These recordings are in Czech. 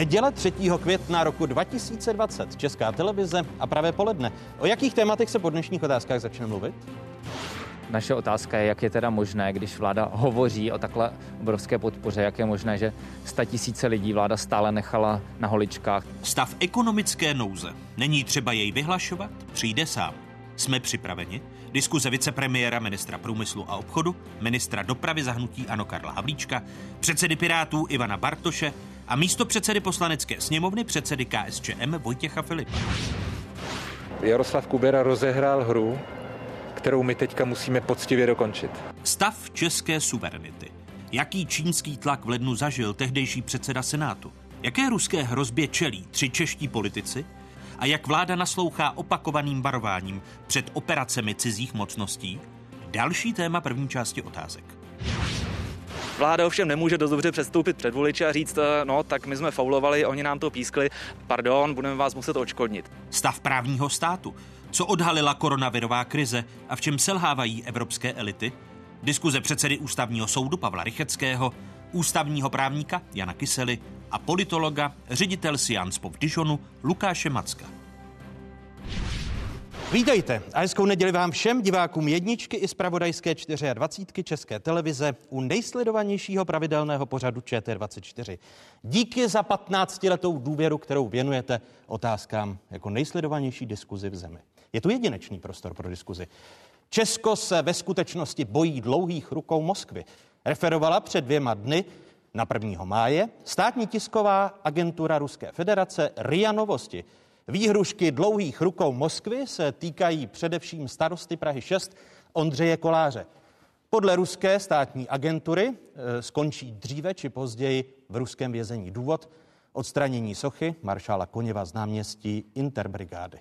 Neděle 3. května roku 2020, Česká televize a pravé poledne. O jakých tématech se po dnešních otázkách začne mluvit? Naše otázka je, jak je teda možné, když vláda hovoří o takhle obrovské podpoře, jak je možné, že sta tisíce lidí vláda stále nechala na holičkách. Stav ekonomické nouze. Není třeba jej vyhlašovat, přijde sám. Jsme připraveni? Diskuze vicepremiéra, ministra průmyslu a obchodu, ministra dopravy zahnutí Ano Karla Havlíčka, předsedy Pirátů Ivana Bartoše a místo předsedy poslanecké sněmovny předsedy KSČM Vojtěcha Filipa. Jaroslav Kubera rozehrál hru, kterou my teďka musíme poctivě dokončit. Stav české suverenity. Jaký čínský tlak v lednu zažil tehdejší předseda Senátu? Jaké ruské hrozbě čelí tři čeští politici? A jak vláda naslouchá opakovaným varováním před operacemi cizích mocností? Další téma první části otázek. Vláda ovšem nemůže dost dobře předstoupit před voliče a říct, no tak my jsme faulovali, oni nám to pískli, pardon, budeme vás muset odškodnit. Stav právního státu. Co odhalila koronavirová krize a v čem selhávají evropské elity? Diskuze předsedy ústavního soudu Pavla Rycheckého, ústavního právníka Jana Kysely a politologa, ředitel Science v Dijonu Lukáše Macka. Vítejte a hezkou neděli vám všem divákům jedničky i zpravodajské 24 České televize u nejsledovanějšího pravidelného pořadu ČT24. Díky za 15 letou důvěru, kterou věnujete otázkám jako nejsledovanější diskuzi v zemi. Je tu jedinečný prostor pro diskuzi. Česko se ve skutečnosti bojí dlouhých rukou Moskvy. Referovala před dvěma dny na 1. máje státní tisková agentura Ruské federace RIA Novosti. Výhrušky dlouhých rukou Moskvy se týkají především starosty Prahy 6 Ondřeje Koláře. Podle ruské státní agentury e, skončí dříve či později v ruském vězení důvod odstranění sochy maršála Koněva z náměstí Interbrigády.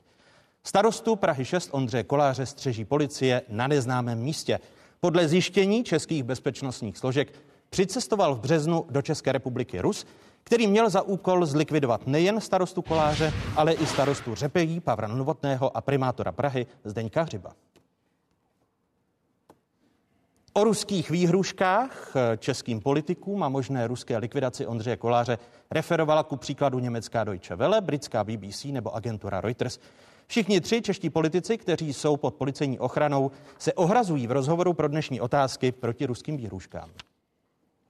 Starostu Prahy 6 Ondřeje Koláře střeží policie na neznámém místě. Podle zjištění českých bezpečnostních složek přicestoval v březnu do České republiky Rus, který měl za úkol zlikvidovat nejen starostu Koláře, ale i starostu Řepejí, Pavra Novotného a primátora Prahy Zdeňka Hřiba. O ruských výhruškách českým politikům a možné ruské likvidaci Ondřeje Koláře referovala ku příkladu německá Deutsche Welle, britská BBC nebo agentura Reuters. Všichni tři čeští politici, kteří jsou pod policejní ochranou, se ohrazují v rozhovoru pro dnešní otázky proti ruským výhruškám.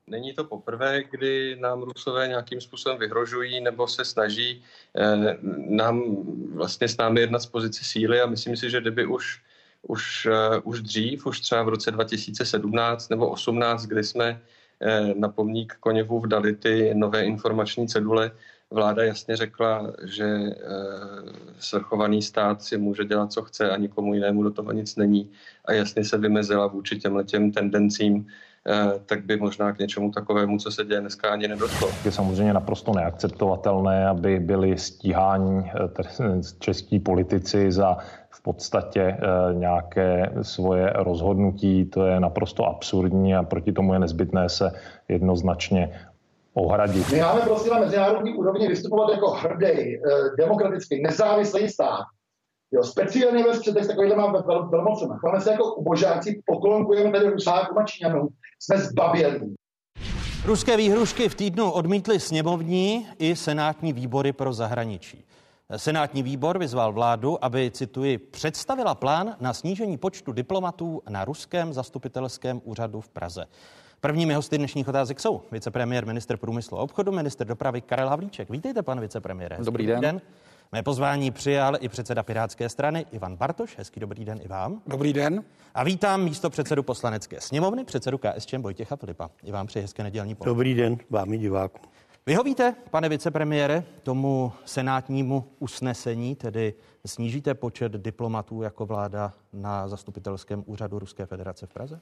Není to poprvé, kdy nám Rusové nějakým způsobem vyhrožují nebo se snaží eh, nám vlastně s námi jednat z pozice síly. A myslím si, že kdyby už, už, eh, už dřív, už třeba v roce 2017 nebo 18, kdy jsme eh, na pomník Koněvu dali ty nové informační cedule, vláda jasně řekla, že e, svrchovaný stát si může dělat, co chce a nikomu jinému do toho nic není. A jasně se vymezila vůči těm těm tendencím, tak by možná k něčemu takovému, co se děje dneska, ani nedošlo. Je samozřejmě naprosto neakceptovatelné, aby byli stíháni e, českí politici za v podstatě nějaké svoje rozhodnutí. To je naprosto absurdní a proti tomu je nezbytné se jednoznačně ohradit. My máme prostě na mezinárodní úrovni vystupovat jako hrdý, eh, demokratický, nezávislý stát. Jo, speciálně ve střetech s takovýhle máme vel, velmocemi. Máme se jako ubožáci, poklonkujeme tady Rusákům a Číňanům. Jsme zbavělí. Ruské výhrušky v týdnu odmítly sněmovní i senátní výbory pro zahraničí. Senátní výbor vyzval vládu, aby, cituji, představila plán na snížení počtu diplomatů na ruském zastupitelském úřadu v Praze. Prvními hosty dnešních otázek jsou vicepremiér, minister průmyslu a obchodu, minister dopravy Karel Havlíček. Vítejte, pan vicepremiére. Dobrý den. den. Mé pozvání přijal i předseda Pirátské strany Ivan Bartoš. Hezký dobrý den i vám. Dobrý den. A vítám místo předsedu poslanecké sněmovny, předsedu KSČM Vojtěcha Filipa. I vám přeji hezké nedělní poledne. Dobrý den vám i divákům. Vyhovíte, pane vicepremiére, tomu senátnímu usnesení, tedy snížíte počet diplomatů jako vláda na zastupitelském úřadu Ruské federace v Praze?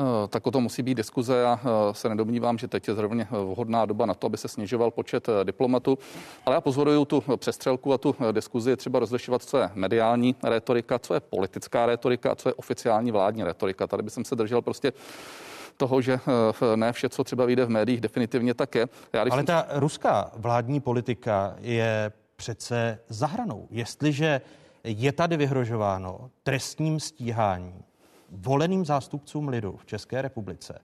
Eh, tak o to musí být diskuze. Já eh, se nedomnívám, že teď je zrovna vhodná doba na to, aby se snižoval počet eh, diplomatů. Ale já pozoruju tu přestřelku a tu diskuzi. Je třeba rozlišovat, co je mediální retorika, co je politická retorika a co je oficiální vládní retorika. Tady bych se držel prostě toho, že ne vše, co třeba vyjde v médiích, definitivně také. Já. Ale ta ruská vládní politika je přece zahranou. Jestliže je tady vyhrožováno trestním stíháním voleným zástupcům lidu v České republice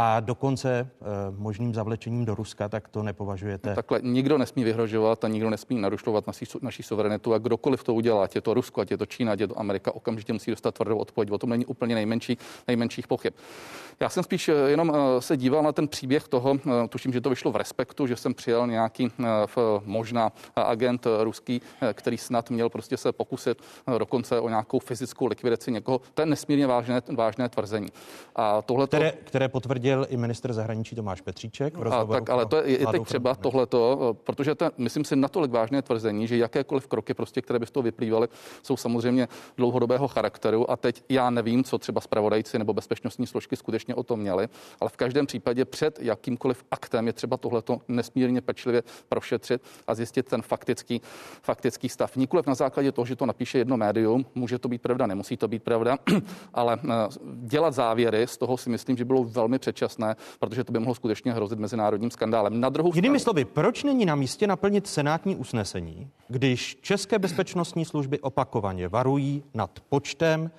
a dokonce eh, možným zavlečením do Ruska, tak to nepovažujete. Takhle nikdo nesmí vyhrožovat a nikdo nesmí narušovat naší, naší suverenitu a kdokoliv to udělá, ať je to Rusko, ať je to Čína, ať je to Amerika, okamžitě musí dostat tvrdou odpověď. O tom není úplně nejmenší, nejmenších pochyb. Já jsem spíš eh, jenom eh, se díval na ten příběh toho, tuším, že to vyšlo v Respektu, že jsem přijel nějaký možná agent ruský, který snad měl prostě se pokusit dokonce o nějakou fyzickou likvidaci někoho. To je nesmírně vážné, vážné tvrzení. A tohle které, které potvrdil i minister zahraničí Tomáš Petříček. V a, tak, ale to je i teď třeba tohleto, protože to, myslím si, natolik vážné tvrzení, že jakékoliv kroky, prostě, které by z toho vyplývaly, jsou samozřejmě dlouhodobého charakteru. A teď já nevím, co třeba zpravodajci nebo bezpečnostní složky skutečně skutečně o tom měli, ale v každém případě před jakýmkoliv aktem je třeba tohleto nesmírně pečlivě prošetřit a zjistit ten faktický, faktický stav. Nikoliv na základě toho, že to napíše jedno médium, může to být pravda, nemusí to být pravda, ale eh, dělat závěry z toho si myslím, že bylo velmi předčasné, protože to by mohlo skutečně hrozit mezinárodním skandálem. Na druhou Jinými slovy, proč není na místě naplnit senátní usnesení, když české bezpečnostní služby opakovaně varují nad počtem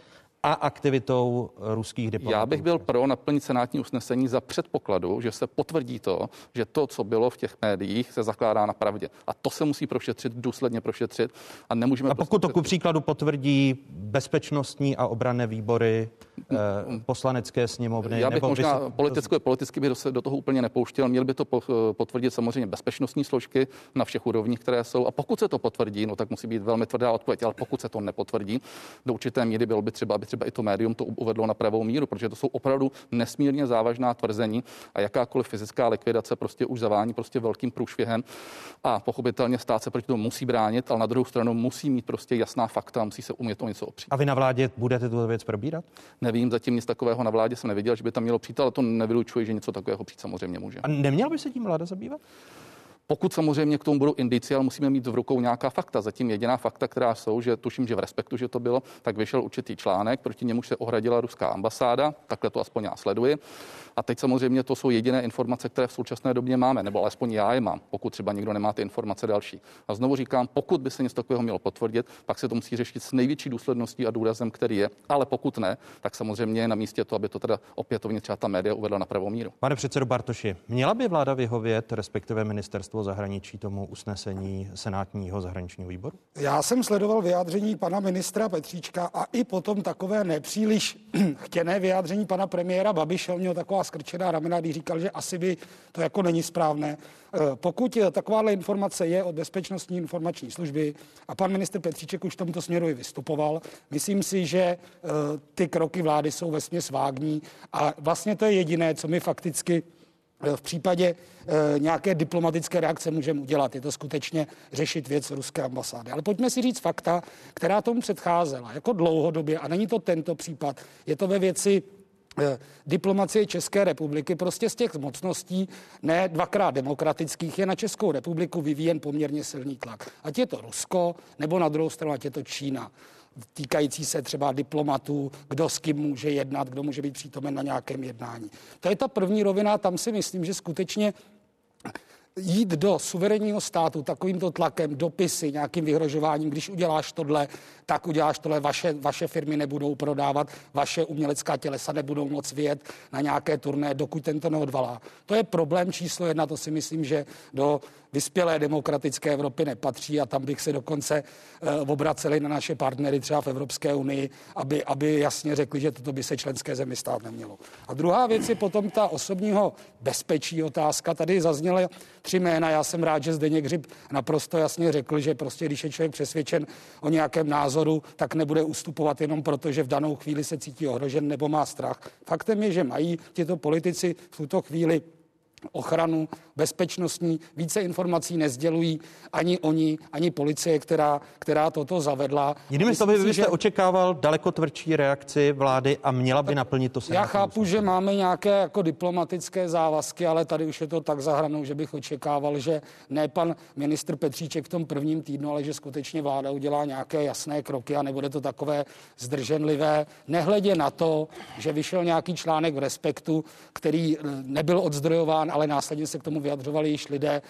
a aktivitou ruských diplomatů. Já bych byl pro naplnit senátní usnesení za předpokladu, že se potvrdí to, že to, co bylo v těch médiích, se zakládá na pravdě. A to se musí prošetřit, důsledně prošetřit. A nemůžeme. A pokud to ku příkladu potvrdí bezpečnostní a obranné výbory eh, poslanecké sněmovny. Já bych nebo možná vys... politicky, politicky bych do, do toho úplně nepouštěl. Měl by to potvrdit samozřejmě bezpečnostní složky na všech úrovních, které jsou. A pokud se to potvrdí, no tak musí být velmi tvrdá odpověď. Ale pokud se to nepotvrdí, do určité míry bylo by třeba, aby třeba i to médium to uvedlo na pravou míru, protože to jsou opravdu nesmírně závažná tvrzení a jakákoliv fyzická likvidace prostě už zavání prostě velkým průšvihem a pochopitelně stát se proti tomu musí bránit, ale na druhou stranu musí mít prostě jasná fakta, musí se umět o něco opřít. A vy na vládě budete tuto věc probírat? Nevím, zatím nic takového na vládě jsem neviděl, že by tam mělo přijít, ale to nevylučuje, že něco takového přijít samozřejmě může. A neměl by se tím vláda zabývat? Pokud samozřejmě k tomu budou indicie, ale musíme mít v rukou nějaká fakta. Zatím jediná fakta, která jsou, že tuším, že v respektu, že to bylo, tak vyšel určitý článek, proti němuž se ohradila ruská ambasáda, takhle to aspoň já sleduji. A teď samozřejmě to jsou jediné informace, které v současné době máme, nebo alespoň já je mám, pokud třeba někdo nemá ty informace další. A znovu říkám, pokud by se něco takového mělo potvrdit, pak se to musí řešit s největší důsledností a důrazem, který je. Ale pokud ne, tak samozřejmě je na místě to, aby to teda opětovně třeba ta média uvedla na pravou míru. Pane předsedo Bartoši, měla by vláda vyhovět, respektive ministerstvo zahraničí tomu usnesení senátního zahraničního výboru? Já jsem sledoval vyjádření pana ministra Petříčka a i potom takové nepříliš chtěné vyjádření pana premiéra Babiše. Měl taková skrčená ramena, když říkal, že asi by to jako není správné. Eh, pokud takováhle informace je od Bezpečnostní informační služby a pan minister Petříček už v tomto směru i vystupoval, myslím si, že eh, ty kroky vlády jsou vesměs vágní a vlastně to je jediné, co mi fakticky v případě nějaké diplomatické reakce můžeme udělat. Je to skutečně řešit věc ruské ambasády. Ale pojďme si říct fakta, která tomu předcházela jako dlouhodobě, a není to tento případ, je to ve věci Eh, diplomacie České republiky prostě z těch mocností, ne dvakrát demokratických, je na Českou republiku vyvíjen poměrně silný tlak. Ať je to Rusko, nebo na druhou stranu, ať je to Čína týkající se třeba diplomatů, kdo s kým může jednat, kdo může být přítomen na nějakém jednání. To je ta první rovina, tam si myslím, že skutečně jít do suverénního státu takovýmto tlakem, dopisy, nějakým vyhrožováním, když uděláš tohle, tak uděláš tohle, vaše, vaše firmy nebudou prodávat, vaše umělecká tělesa nebudou moc vyjet na nějaké turné, dokud tento neodvalá. To je problém číslo jedna, to si myslím, že do vyspělé demokratické Evropy nepatří a tam bych se dokonce uh, obraceli na naše partnery třeba v Evropské unii, aby, aby jasně řekli, že toto by se členské zemi stát nemělo. A druhá věc je potom ta osobního bezpečí otázka. Tady zazněly tři jména. Já jsem rád, že Zdeněk Hřib naprosto jasně řekl, že prostě když je člověk přesvědčen o nějakém názoru, tak nebude ustupovat jenom proto, že v danou chvíli se cítí ohrožen nebo má strach. Faktem je, že mají tyto politici v tuto chvíli ochranu bezpečnostní, více informací nezdělují ani oni, ani policie, která, která toto zavedla. Jinými slovy, vy byste že... očekával daleko tvrdší reakci vlády a měla by naplnit to Já chápu, že máme nějaké jako diplomatické závazky, ale tady už je to tak zahranou, že bych očekával, že ne pan ministr Petříček v tom prvním týdnu, ale že skutečně vláda udělá nějaké jasné kroky a nebude to takové zdrženlivé, nehledě na to, že vyšel nějaký článek v Respektu, který eh, nebyl odzdrojován vyslán, ale následně se k tomu vyjadřovali již lidé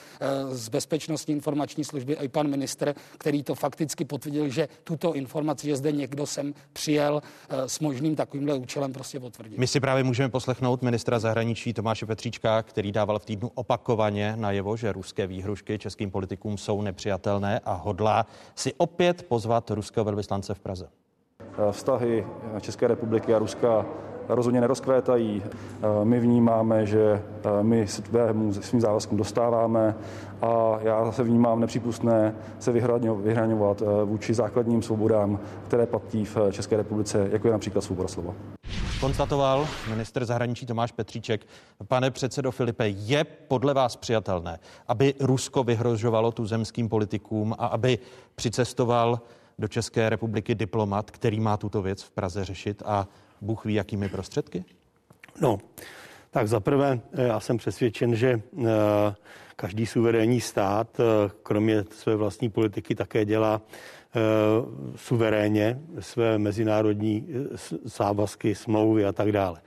z bezpečnostní informační služby i pan ministr, který to fakticky potvrdil, že tuto informaci, že zde někdo sem přijel s možným takovýmhle účelem prostě potvrdit. My si právě můžeme poslechnout ministra zahraničí Tomáše Petříčka, který dával v týdnu opakovaně najevo, že ruské výhrušky českým politikům jsou nepřijatelné a hodlá si opět pozvat ruského velvyslance v Praze. Vztahy České republiky a Ruska rozhodně nerozkvétají. My vnímáme, že my svému, svým závazkům dostáváme a já se vnímám nepřípustné se vyhraňovat vůči základním svobodám, které platí v České republice, jako je například svoboda slova. Konstatoval minister zahraničí Tomáš Petříček. Pane předsedo Filipe, je podle vás přijatelné, aby Rusko vyhrožovalo tu zemským politikům a aby přicestoval do České republiky diplomat, který má tuto věc v Praze řešit a Bůh ví, jakými prostředky? No, tak zaprvé já jsem přesvědčen, že eh, každý suverénní stát, eh, kromě své vlastní politiky, také dělá eh, suverénně své mezinárodní závazky, smlouvy a tak dále.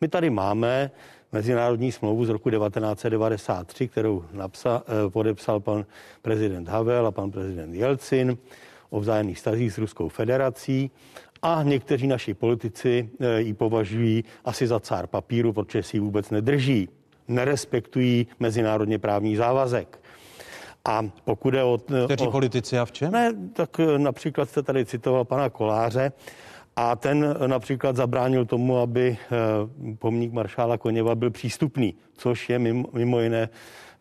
My tady máme mezinárodní smlouvu z roku 1993, kterou napsal, podepsal pan prezident Havel a pan prezident Jelcin o vzájemných vztazích s Ruskou federací a někteří naši politici eh, ji považují asi za cár papíru, protože si ji vůbec nedrží. Nerespektují mezinárodně právní závazek. A pokud je o... Eh, Kteří o, politici a v čem? Ne, tak eh, například jste tady citoval pana Koláře, a ten například zabránil tomu, aby pomník maršála Koněva byl přístupný, což je mimo, mimo jiné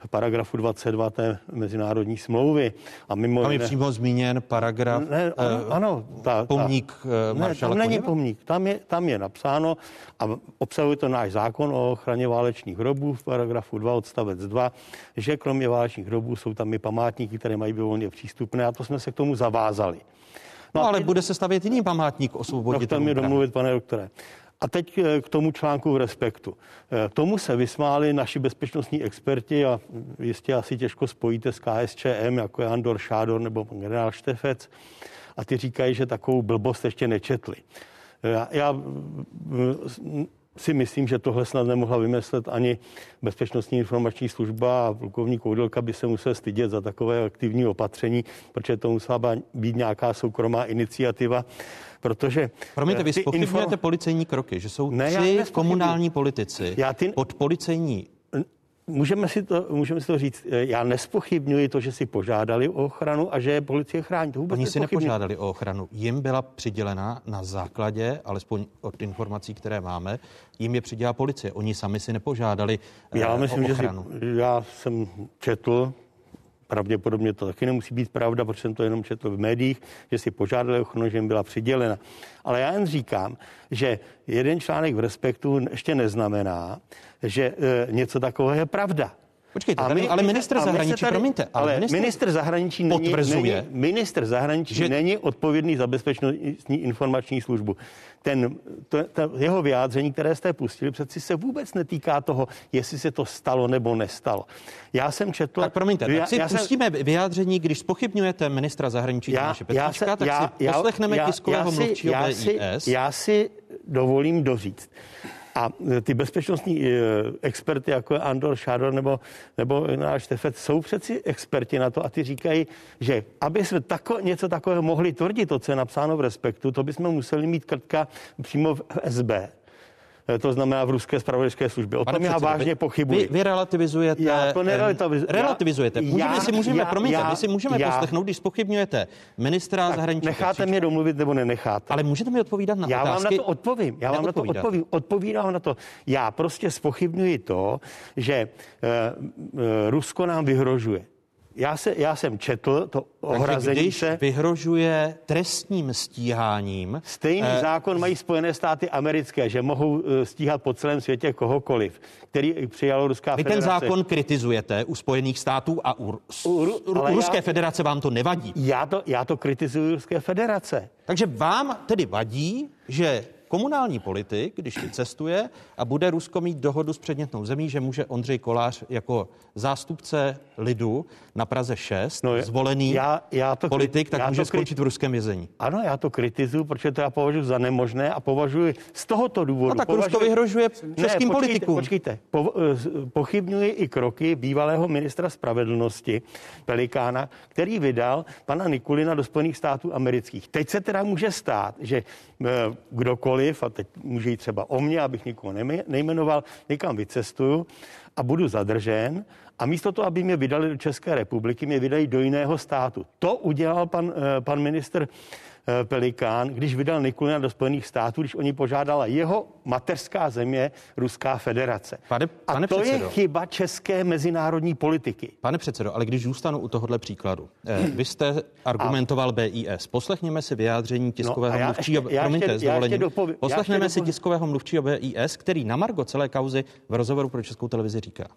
paragrafu 22 té mezinárodní smlouvy. A mimo tam je jiné... přímo zmíněn paragraf, ne, ano, uh, ano ta, pomník ta, uh, ne, tam není pomník, tam je, tam je napsáno a obsahuje to náš zákon o ochraně válečných hrobů v paragrafu 2 odstavec 2, že kromě válečných hrobů jsou tam i památníky, které mají být volně přístupné a to jsme se k tomu zavázali. No, no ale bude se stavět jiný památník o svobodě. No, mi domluvit, pane doktore. A teď eh, k tomu článku v Respektu. Eh, tomu se vysmáli naši bezpečnostní experti a jistě asi těžko spojíte s KSČM, jako je Andor Šádor nebo generál Štefec. A ty říkají, že takovou blbost ještě nečetli. Eh, já, já si myslím, že tohle snad nemohla vymyslet ani Bezpečnostní informační služba a plukovník Koudelka by se musel stydět za takové aktivní opatření, protože to musela být nějaká soukromá iniciativa protože... Promiňte, vy spochybňujete inform... policejní kroky, že jsou ne, tři komunální politici já ty... pod policejní Můžeme si, to, můžeme si to říct. Já nespochybňuji to, že si požádali o ochranu a že je policie chrání. To vůbec Oni si nepožádali o ochranu. Jim byla přidělena na základě, alespoň od informací, které máme, jim je přidělila policie. Oni sami si nepožádali já eh, myslím, o ochranu. Že si, já jsem četl pravděpodobně to taky nemusí být pravda, protože jsem to jenom četl v médiích, že si požádali že jim byla přidělena. Ale já jen říkám, že jeden článek v Respektu ještě neznamená, že e, něco takového je pravda. Počkejte, a my, ale minister zahraničí, tady, promiňte, ale, ale minister, minister zahraničí není, není, minister zahraničí že... není odpovědný za bezpečnostní informační službu. Ten, to, to, jeho vyjádření, které jste pustili, přeci se vůbec netýká toho, jestli se to stalo nebo nestalo. Já jsem četl... Tak promiňte, tak já, si já pustíme jsem, vyjádření, když spochybňujete ministra zahraničí já, Petříčka, já, tak já, si já, poslechneme já, tiskového mluvčího já si, já si dovolím doříct, a e, ty bezpečnostní e, experty, jako je Andor Šádor nebo, nebo náš Štefet, jsou přeci experti na to a ty říkají, že aby jsme tako, něco takového mohli tvrdit, to, co je napsáno v Respektu, to bychom museli mít krtka přímo v SB. Eh, to znamená v ruské spravodajské službě. O tom já vážně pochybuji. Vy, vy relativizujete. Já to nerelativizuji. Relativizujete. Můžeme já, si můžeme, já, promiňte, já, vy si můžeme já, poslechnout, když spochybňujete ministra zahraničí. Necháte mě domluvit nebo nenecháte? Ale můžete mi odpovídat na já otázky? Já vám na to odpovím. Já vám na to odpovím. Odpovídám na to. Já prostě spochybňuji to, že uh, uh, Rusko nám vyhrožuje já, se, já jsem četl to ohrazení když se. vyhrožuje trestním stíháním. Stejný eh, zákon mají Spojené státy americké, že mohou eh, stíhat po celém světě kohokoliv, který přijalo Ruská Vy federace. ten zákon kritizujete u Spojených států a u, u, u, u Ruské já, federace vám to nevadí. Já to, já to kritizuji Ruské federace. Takže vám tedy vadí, že komunální politik, když cestuje a bude Rusko mít dohodu s předmětnou zemí, že může Ondřej Kolář jako zástupce lidu na Praze 6, no, zvolený já, já to, politik, tak já může to skončit v ruském vězení. Ano, já to kritizuju, protože to já považuji za nemožné a považuji z tohoto důvodu. No tak považuji, Rusko vyhrožuje českým ne, počkejte, politikům. Počkejte, po, eh, pochybňuji i kroky bývalého ministra spravedlnosti Pelikána, který vydal pana Nikulina do Spojených států amerických. Teď se teda může stát, že eh, kdokoliv, a teď může jít třeba o mě, abych nikoho nejmenoval, někam vycestuju a budu zadržen a místo toho, aby mě vydali do České republiky, mě vydají do jiného státu. To udělal pan, eh, pan minister Pelikán, když vydal Nikulina do Spojených států, když oni požádala jeho mateřská země Ruská federace. Pane, pane A to předsedo. je chyba české mezinárodní politiky. Pane předsedo, ale když zůstanu u tohohle příkladu, eh, vy jste argumentoval a... BIS. Poslechněme si vyjádření tiskového no já mluvčího, ještě, promiňte, ještě, já dopoví, Poslechněme já si tiskového mluvčího BIS, který na Margo celé kauzy v rozhovoru pro Českou televizi říká.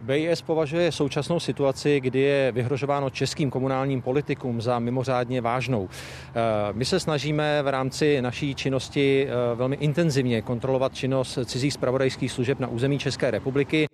BIS považuje současnou situaci, kdy je vyhrožováno českým komunálním politikům za mimořádně vážnou. Eh, my se snažíme v rámci naší činnosti eh, velmi intenzivně kontrolovat činnost cizích spravodajských služeb na území České republiky.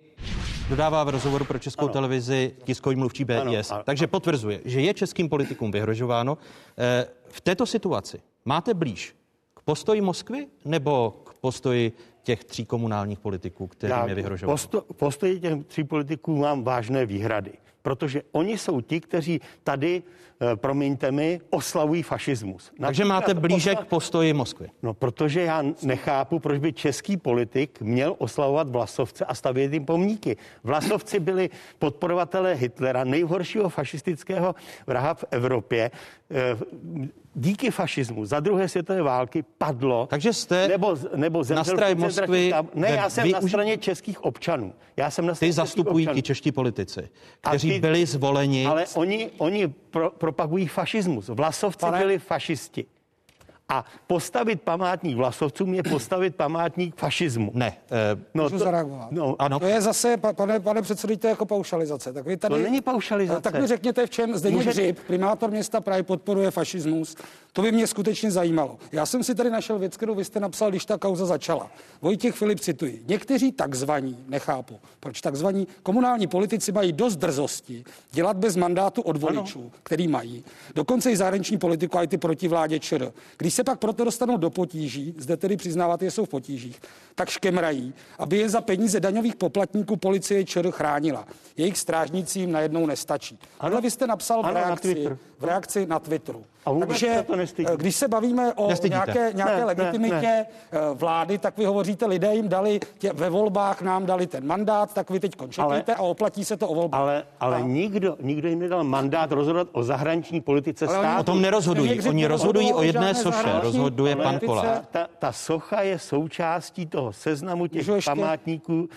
Dodává v rozhovoru pro Českou ano. televizi tiskový mluvčí BIS. Ano. Takže potvrzuje, že je českým politikům vyhrožováno. Eh, v této situaci máte blíž k postoji Moskvy nebo k postoji těch tří komunálních politiků, kterým je vyhrožováno? Posto, postoji těch tří politiků mám vážné výhrady, protože oni jsou ti, kteří tady, eh, promiňte mi, oslavují fašismus. Takže máte blíže k postoji Moskvy? No, protože já nechápu, proč by český politik měl oslavovat Vlasovce a stavět jim pomníky. Vlasovci byli podporovatelé Hitlera, nejhoršího fašistického vraha v Evropě. Eh, díky fašismu za druhé světové války padlo. Takže jste nebo, nebo na straně Moskvy. Ne, já jsem na straně českých občanů. Já jsem na straně Ty zastupují ti čeští politici, kteří ty, byli zvoleni. Ale oni, oni pro, propagují fašismus. Vlasovci Pane... byli fašisti. A postavit památník vlasovcům je postavit památník fašismu. Ne. Uh, no, to, zareagovat? No, ano. To je zase, pane, pane předsedo, to jako paušalizace. Tak vy tady, to není paušalizace. Tak mi řekněte, v čem zde Může... Hřib, primátor města Prahy, podporuje fašismus. To by mě skutečně zajímalo. Já jsem si tady našel věc, kterou vy jste napsal, když ta kauza začala. Vojtěch Filip cituji. Někteří takzvaní, nechápu, proč takzvaní komunální politici mají dost drzosti dělat bez mandátu od voličů, ano. který mají. Dokonce i zahraniční politiku a i ty protivládě ČR. Když se pak proto dostanou do potíží, zde tedy přiznávat, že jsou v potížích, tak škemrají, aby je za peníze daňových poplatníků policie ČR chránila. Jejich strážníci najednou nestačí. Ale vy jste napsal ano, v, reakci, na v reakci na Twitteru. A Takže to eh, když se bavíme o nějaké, nějaké ne, legitimitě ne, ne. vlády, tak vy hovoříte, lidé jim dali tě, ve volbách, nám dali ten mandát, tak vy teď končíte a oplatí se to o volbách. Ale, ale a... nikdo, nikdo jim nedal mandát rozhodovat o zahraniční politice ale státu. O tom nerozhodují. Oni rozhodují o jedné soše. Rozhoduje pan Kolář. Ta, ta socha je součástí toho seznamu těch ještě... památníků uh,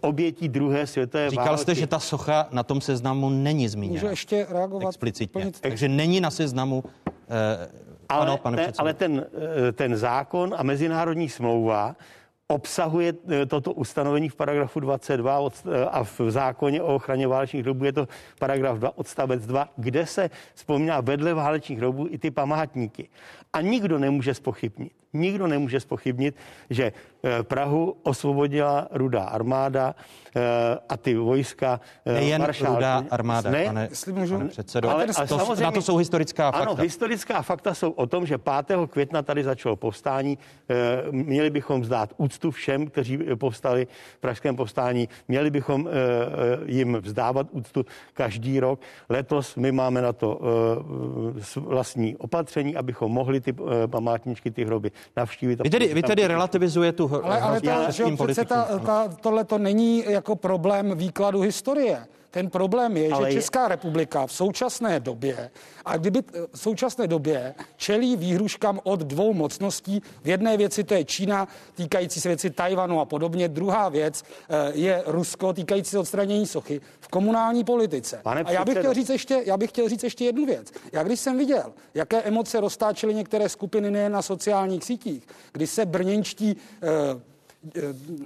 obětí druhé světové Říkal války. jste, že ta socha na tom seznamu není zmíněna. Můžu ještě reagovat? Explicitně. Takže není na seznamu. Eh, ale, ano, pane ne, ale ten, eh, ten zákon a mezinárodní smlouva obsahuje eh, toto ustanovení v paragrafu 22 a v zákoně o ochraně válečných hrobů je to paragraf 2 odstavec 2, kde se vzpomíná vedle válečných hrobů i ty památníky. A nikdo nemůže spochybnit, nikdo nemůže spochybnit, že eh, Prahu osvobodila rudá armáda eh, a ty vojska eh, Nejen maršálky. rudá armáda, ne, pane, můžu, pane předsedo. Ale, ale to, na to jsou historická fakta. Ano, historická fakta jsou o tom, že 5. května tady začalo povstání. Měli bychom vzdát úctu všem, kteří povstali v pražském povstání. Měli bychom jim vzdávat úctu každý rok. Letos my máme na to vlastní opatření, abychom mohli ty uh, památničky, ty hroby navštívit. Vy tedy, vy tedy relativizuje tu Ale, ale ta, že, přece ta, ta, tohle to není jako problém výkladu historie. Ten problém je, Ale že Česká je... republika v současné době, a kdyby v současné době čelí výhruškám od dvou mocností, v jedné věci to je Čína, týkající se věci Tajvanu a podobně, druhá věc eh, je Rusko, týkající se odstranění sochy v komunální politice. Pane a já bych, chtěl říct ještě, já bych chtěl říct ještě jednu věc. Já když jsem viděl, jaké emoce roztáčely některé skupiny nejen na sociálních sítích, kdy se brněnští eh, Eh,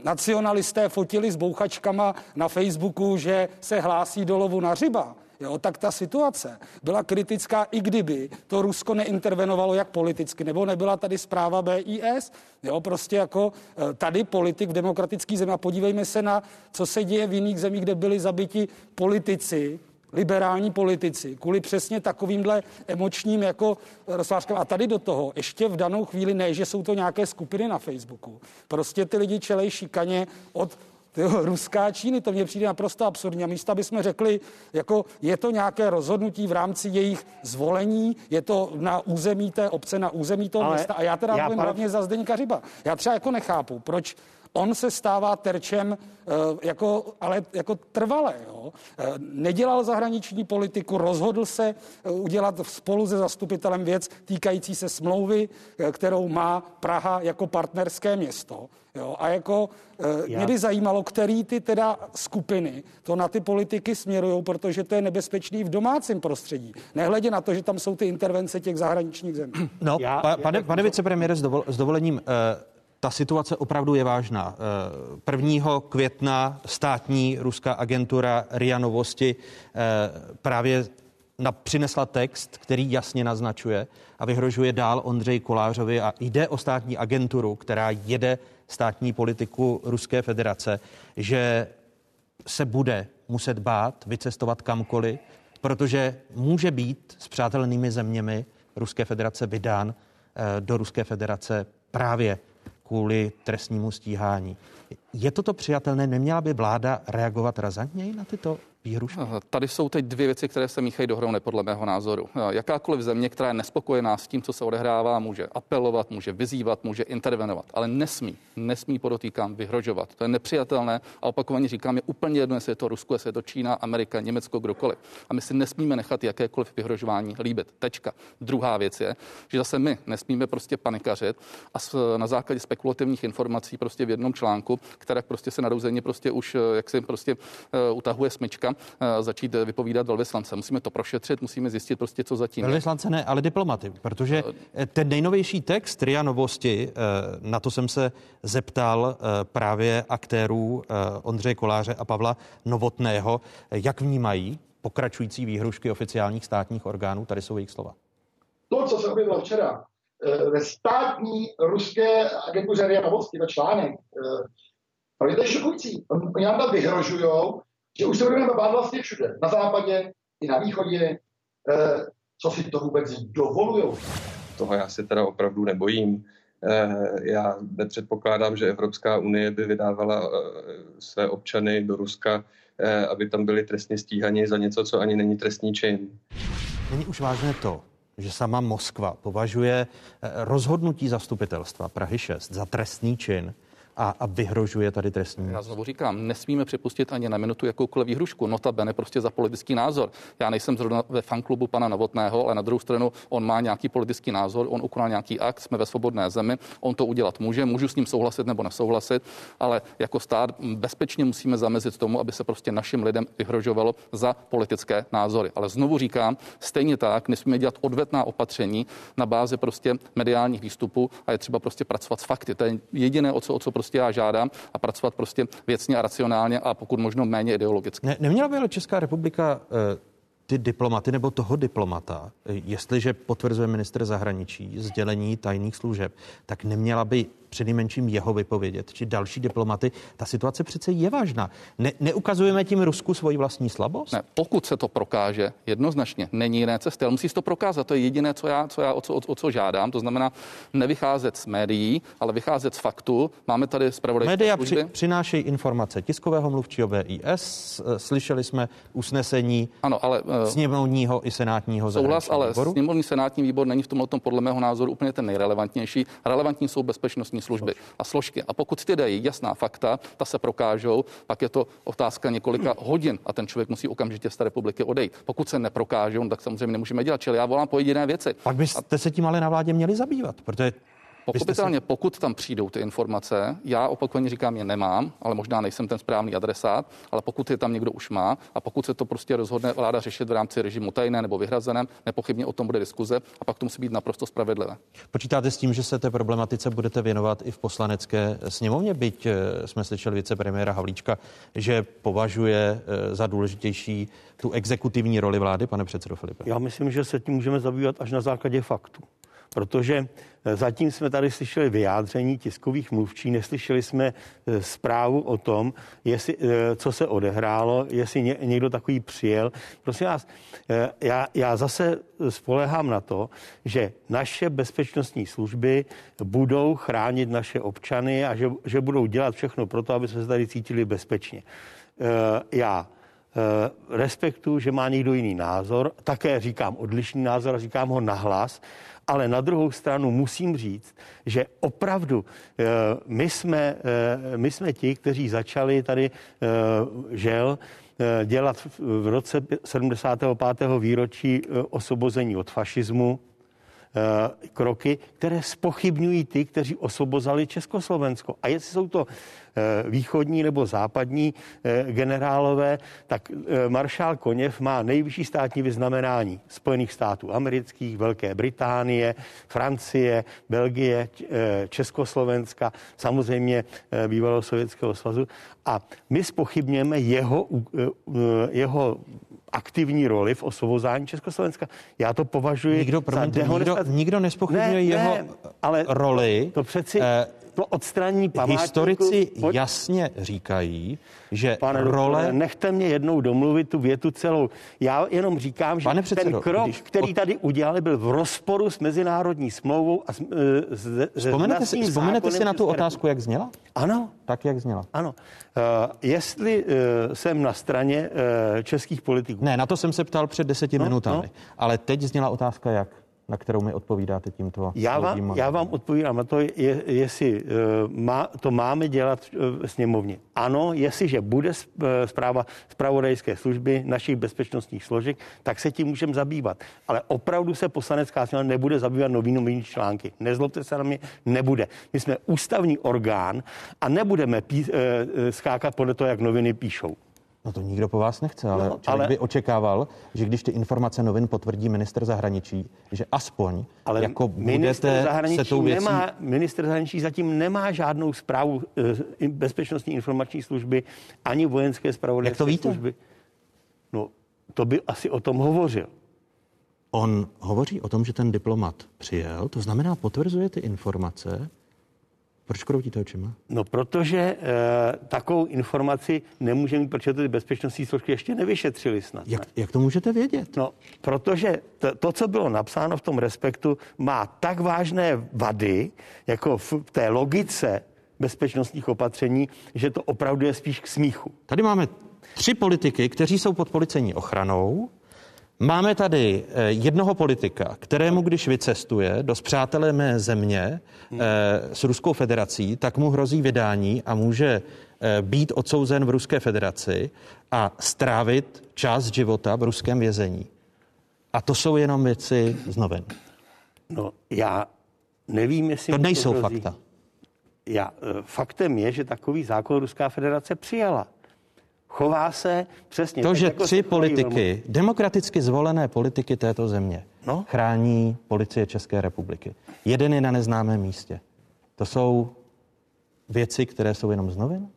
nacionalisté fotili s bouchačkama na Facebooku, že se hlásí do lovu na ryba. jo, tak ta situace byla kritická, i kdyby to Rusko neintervenovalo jak politicky, nebo nebyla tady zpráva BIS. Jo, prostě jako eh, tady politik v demokratický zemi. A podívejme se na, co se děje v jiných zemích, kde byli zabiti politici, liberální politici, kvůli přesně takovýmhle emočním jako rozvářkám. A tady do toho ještě v danou chvíli ne, že jsou to nějaké skupiny na Facebooku. Prostě ty lidi čelej šikaně od tyjo, Ruská Číny, to mně přijde naprosto absurdní. A místo, aby jsme řekli, jako je to nějaké rozhodnutí v rámci jejich zvolení, je to na území té obce, na území toho Ale města. A já teda já mluvím pan... hlavně za Zdeňka Řiba. Já třeba jako nechápu, proč On se stává terčem eh, jako, ale jako trvalé. Jo. Eh, nedělal zahraniční politiku, rozhodl se eh, udělat spolu se zastupitelem věc týkající se smlouvy, kterou má Praha jako partnerské město. Jo, a jako Já... mě by zajímalo, který ty teda skupiny to na ty politiky směrují, protože to je nebezpečný v domácím prostředí. Nehledě na to, že tam jsou ty intervence těch zahraničních zemí. No, Já, pa, pane, pane vicepremiére, s, dovol, s dovolením, ta situace opravdu je vážná. 1. Eh, května státní ruská agentura RIA Novosti eh, právě přinesla text, který jasně naznačuje a vyhrožuje dál Ondřej Kolářovi a jde o státní agenturu, která jede státní politiku Ruské federace, že se bude muset bát vycestovat kamkoliv, protože může být s přátelnými zeměmi Ruské federace vydán eh, do Ruské federace právě kvůli trestnímu stíhání. Je toto přijatelné? Neměla by vláda reagovat razantněji na tyto výhrušky? Tady jsou teď dvě věci, které se míchají dohromady podle mého názoru. Jakákoliv země, která je nespokojená s tím, co se odehrává, může apelovat, může vyzývat, může intervenovat, ale nesmí, nesmí podotýkám vyhrožovat. To je nepřijatelné a opakovaně říkám, je úplně jedno, jestli je to Rusko, jestli je to Čína, Amerika, Německo, kdokoliv. A my si nesmíme nechat jakékoliv vyhrožování líbit. Tečka. Druhá věc je, že zase my nesmíme prostě panikařit a na základě spekulativních informací prostě v jednom článku, které prostě se narouzeně prostě už jak se prostě utahuje smyčka, Eh, začít vypovídat velvyslance. Musíme to prošetřit, musíme zjistit prostě, co zatím. Velvyslance ne, ale diplomaty, protože eh, ten nejnovější text RIA Novosti, eh, na to jsem se zeptal právě aktérů Ondřeje Koláře a Pavla Novotného, jak vnímají pokračující výhrušky oficiálních státních orgánů. Tady jsou jejich slova. To, co se objevilo včera ve státní ruské agentuře RIA Novosti, to článek, to je šokující. Oni nám tam vyhrožují, že už se budeme bát vlastně všude, na západě i na východě, eh, co si to vůbec dovolují. Toho já se teda opravdu nebojím. Eh, já nepředpokládám, že Evropská unie by vydávala eh, své občany do Ruska, eh, aby tam byli trestně stíhaní za něco, co ani není trestní čin. Není už vážné to, že sama Moskva považuje rozhodnutí zastupitelstva Prahy 6 za trestný čin, a, a vyhrožuje tady trestní. Já znovu říkám, nesmíme připustit ani na minutu jakoukoliv výhrušku. Notabene prostě za politický názor. Já nejsem zrovna ve fanklubu pana Novotného, ale na druhou stranu on má nějaký politický názor, on ukonal nějaký akt, jsme ve svobodné zemi, on to udělat může, můžu s ním souhlasit nebo nesouhlasit, ale jako stát bezpečně musíme zamezit tomu, aby se prostě našim lidem vyhrožovalo za politické názory. Ale znovu říkám, stejně tak nesmíme dělat odvetná opatření na bázi prostě mediálních výstupů a je třeba prostě pracovat s fakty. To je jediné, o co, o co prostě já žádám a pracovat prostě věcně a racionálně a pokud možno méně ideologicky. Ne, neměla by ale Česká republika eh, ty diplomaty nebo toho diplomata, eh, jestliže potvrzuje minister zahraničí sdělení tajných služeb, tak neměla by přednejmenším jeho vypovědět, či další diplomaty. Ta situace přece je vážná. Ne, neukazujeme tím Rusku svoji vlastní slabost? Ne, pokud se to prokáže, jednoznačně není jiné cesty, ale musí se to prokázat. To je jediné, co já, co já o, co, o, o co žádám. To znamená nevycházet z médií, ale vycházet z faktu. Máme tady zpravodajské Média při, přinášejí informace tiskového mluvčího VIS. Slyšeli jsme usnesení ano, ale, uh, sněmovního i senátního Souhlas, ale výboru. sněmovní senátní výbor není v tomhle podle mého názoru úplně ten nejrelevantnější. Relevantní jsou bezpečnostní bezpečnostní služby a složky. A pokud ty dají jasná fakta, ta se prokážou, pak je to otázka několika hodin a ten člověk musí okamžitě z té republiky odejít. Pokud se neprokážou, tak samozřejmě nemůžeme dělat. Čili já volám po jediné věci. Pak byste se tím ale na vládě měli zabývat, protože Pochopitelně, pokud tam přijdou ty informace, já opakovaně říkám, je nemám, ale možná nejsem ten správný adresát, ale pokud je tam někdo už má a pokud se to prostě rozhodne vláda řešit v rámci režimu tajné nebo vyhrazeném, nepochybně o tom bude diskuze a pak to musí být naprosto spravedlivé. Počítáte s tím, že se té problematice budete věnovat i v poslanecké sněmovně, byť eh, jsme slyšeli vicepremiéra Havlíčka, že považuje eh, za důležitější tu exekutivní roli vlády, pane předsedo Filipe? Já myslím, že se tím můžeme zabývat až na základě faktů protože eh, zatím jsme tady slyšeli vyjádření tiskových mluvčí, neslyšeli jsme eh, zprávu o tom, jestli, eh, co se odehrálo, jestli někdo takový přijel. Prosím vás, já, já zase spolehám na to, že naše bezpečnostní služby budou chránit naše občany a že, že budou dělat všechno pro to, aby jsme se tady cítili bezpečně. Já respektu, že má někdo jiný názor, také říkám odlišný názor a říkám ho nahlas, ale na druhou stranu musím říct, že opravdu eh, my jsme, eh, my jsme ti, kteří začali tady eh, žel dělat v roce 75. výročí osvobození od fašismu kroky, které spochybňují ty, kteří osvobozali Československo. A jestli jsou to východní nebo západní eh, generálové, tak eh, maršál Koněv má nejvyšší státní vyznamenání Spojených států amerických, Velké Británie, Francie, Belgie, Československa, samozřejmě bývalého Sovětského svazu. A my spochybněme jeho, jeho aktivní roli v osvobozání Československa. Já to považuji nikdo, promiňte, za nikdo, nikdo nespochybňuje ne, jeho ne, ale roli. To přeci, eh, to odstranění památníku... Historici pojď... jasně říkají, že Pane role... Doktore, nechte mě jednou domluvit tu větu celou. Já jenom říkám, že Pane předsedo, ten krok, když... který tady udělali, byl v rozporu s mezinárodní smlouvou a s, e, s, vzpomenete, si, vzpomenete si na tu otázku, jak zněla? Ano. Tak, jak zněla? Ano. Uh, jestli uh, jsem na straně uh, českých politiků... Ne, na to jsem se ptal před deseti no, minutami. No. Ale teď zněla otázka jak? Na kterou mi odpovídáte tímto. Já vám, já vám odpovídám na to, je, jestli uh, má, to máme dělat v sněmovně. Ano, jestliže bude zpráva zpravodajské služby našich bezpečnostních složek, tak se tím můžeme zabývat. Ale opravdu se poslanecká sněmovna nebude zabývat nový nový články. Nezlobte se na mě, nebude. My jsme ústavní orgán a nebudeme pí, skákat podle toho, jak noviny píšou. No to nikdo po vás nechce, ale no, člověk ale... by očekával, že když ty informace novin potvrdí minister zahraničí, že aspoň ale jako budete se tou věcí... Nemá, minister zahraničí zatím nemá žádnou zprávu e, bezpečnostní informační služby ani vojenské zpravodajské Jak to víte? služby. No, to by asi o tom hovořil. On hovoří o tom, že ten diplomat přijel, to znamená, potvrzuje ty informace, proč kroutíte očima? No, protože e, takovou informaci nemůže mít, protože ty bezpečnostní složky ještě nevyšetřili snad. Jak, jak to můžete vědět? No, protože to, to, co bylo napsáno v tom respektu, má tak vážné vady, jako v té logice bezpečnostních opatření, že to opravdu je spíš k smíchu. Tady máme tři politiky, kteří jsou pod policejní ochranou. Máme tady eh, jednoho politika, kterému, když vycestuje do zpřátelé země hmm. s Ruskou federací, tak mu hrozí vydání a může eh, být odsouzen v Ruské federaci a strávit část života v ruském vězení. A to jsou jenom věci z novin. No, já nevím, jestli... To nejsou to fakta. Já, faktem je, že takový zákon Ruská federace přijala chová se přesně. To, tak, že jako tři politiky, velmi... demokraticky zvolené politiky této země, no? chrání policie České republiky. Jeden je na neznámém místě. To jsou věci, které jsou jenom z novin?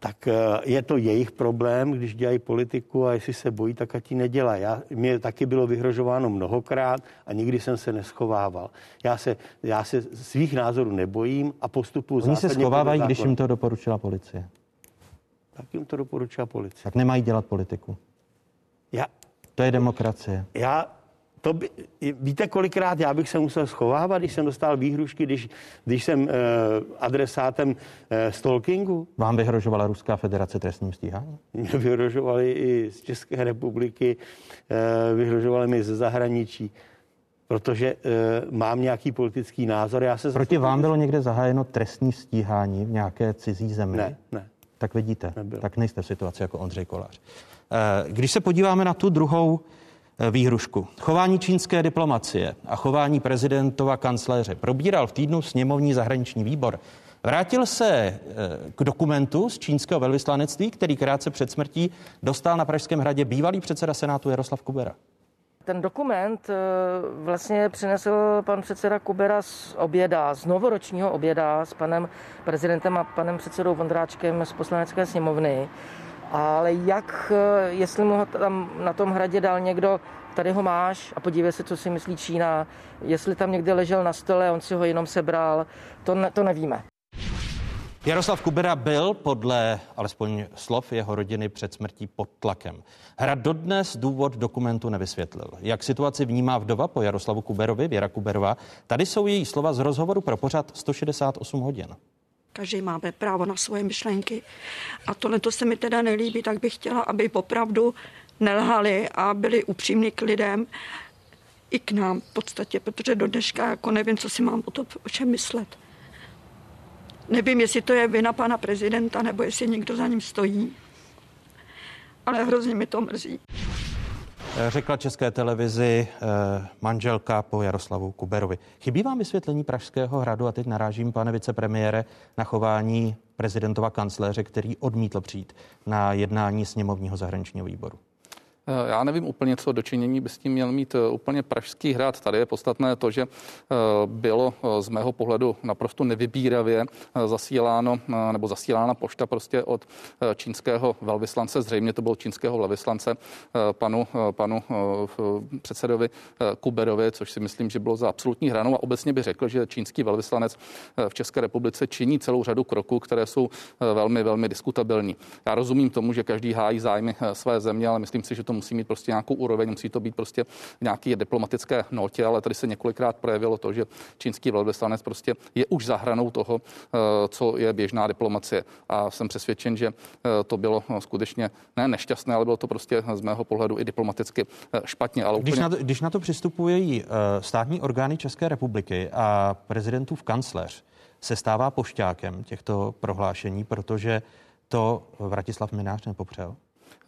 tak eh, je to jejich problém, když dělají politiku a jestli se bojí, tak ať ji nedělá. Já, mě taky bylo vyhrožováno mnohokrát a nikdy jsem se neschovával. Já se, já se svých názorů nebojím a postupuji Oni se schovávají, když jim to doporučila policie tak jim to doporučila policie. Tak nemají dělat politiku. Já, to je demokracie. Já, to by, víte, kolikrát já bych se musel schovávat, když jsem dostal výhrušky, když, když jsem eh, adresátem eh, stalkingu? Vám vyhrožovala Ruská federace trestním stíháním? Mě vyhrožovali i z České republiky, eh, vyhrožovali mi ze zahraničí protože e, mám nějaký politický názor. Já se Proti vám bylo někde zahájeno trestní stíhání v nějaké cizí zemi? Ne, ne tak vidíte, Nebyl. tak nejste v situaci jako Ondřej Kolář. Eh, když se podíváme na tu druhou eh, výhrušku. Chování čínské diplomacie a chování prezidentova kancléře probíral v týdnu sněmovní zahraniční výbor. Vrátil se eh, k dokumentu z čínského velvyslanectví, který krátce před smrtí dostal na Pražském hradě bývalý předseda Senátu Jaroslav Kubera. Ten dokument eh, vlastně přinesl pan předseda Kubera z oběda, z novoročního oběda s panem prezidentem a panem předsedou Vondráčkem z poslanecké sněmovny. Ale jak, eh, jestli mu ho tam na tom hradě dal někdo, tady ho máš a podívej se, co si myslí Čína, jestli tam někde ležel na stole, on si ho jenom sebral, to, ne, to nevíme. Jaroslav Kubera byl podle alespoň slov jeho rodiny před smrtí pod tlakem. Hrad dodnes důvod dokumentu nevysvětlil. Jak situaci vnímá vdova po Jaroslavu Kuberovi, Věra Kuberová, tady jsou její slova z rozhovoru pro pořad 168 hodin. Každý máme právo na svoje myšlenky. A tohle to se mi teda nelíbí, tak bych chtěla, aby opravdu nelhali a byli upřímní k lidem i k nám v podstatě, protože do dneška jako nevím, co si mám o to o čem myslet. Nevím, jestli to je vina pana prezidenta, nebo jestli někdo za ním stojí. Ale hrozně mi to mrzí. Řekla české televizi eh, manželka po Jaroslavu Kuberovi. Chybí vám vysvětlení Pražského hradu a teď narážím, pane vicepremiére, na chování prezidentova kancléře, který odmítl přijít na jednání sněmovního zahraničního výboru. Eh, já nevím úplně, co dočinění by s tím měl mít eh, úplně Pražský hrad. Tady je podstatné to, že eh, bylo z mého pohledu naprosto nevybíravě zasíláno nebo zasílána pošta prostě od čínského velvyslance, zřejmě to bylo čínského velvyslance panu, panu předsedovi Kuberovi, což si myslím, že bylo za absolutní hranou a obecně by řekl, že čínský velvyslanec v České republice činí celou řadu kroků, které jsou velmi, velmi diskutabilní. Já rozumím tomu, že každý hájí zájmy své země, ale myslím si, že to musí mít prostě nějakou úroveň, musí to být prostě nějaký diplomatické notě, ale tady se několikrát projevilo to, že čínský velvyslanec prostě je už za hranou toho, eh, co je běžná diplomacie. A jsem přesvědčen, že eh, to bylo skutečně ne nešťastné, ale bylo to prostě z mého pohledu i diplomaticky eh, špatně. Ale úplně... když, na to, když na to přistupují státní orgány České republiky a prezidentův kancléř, se stává pošťákem těchto prohlášení, protože to Vratislav Minář nepopřel?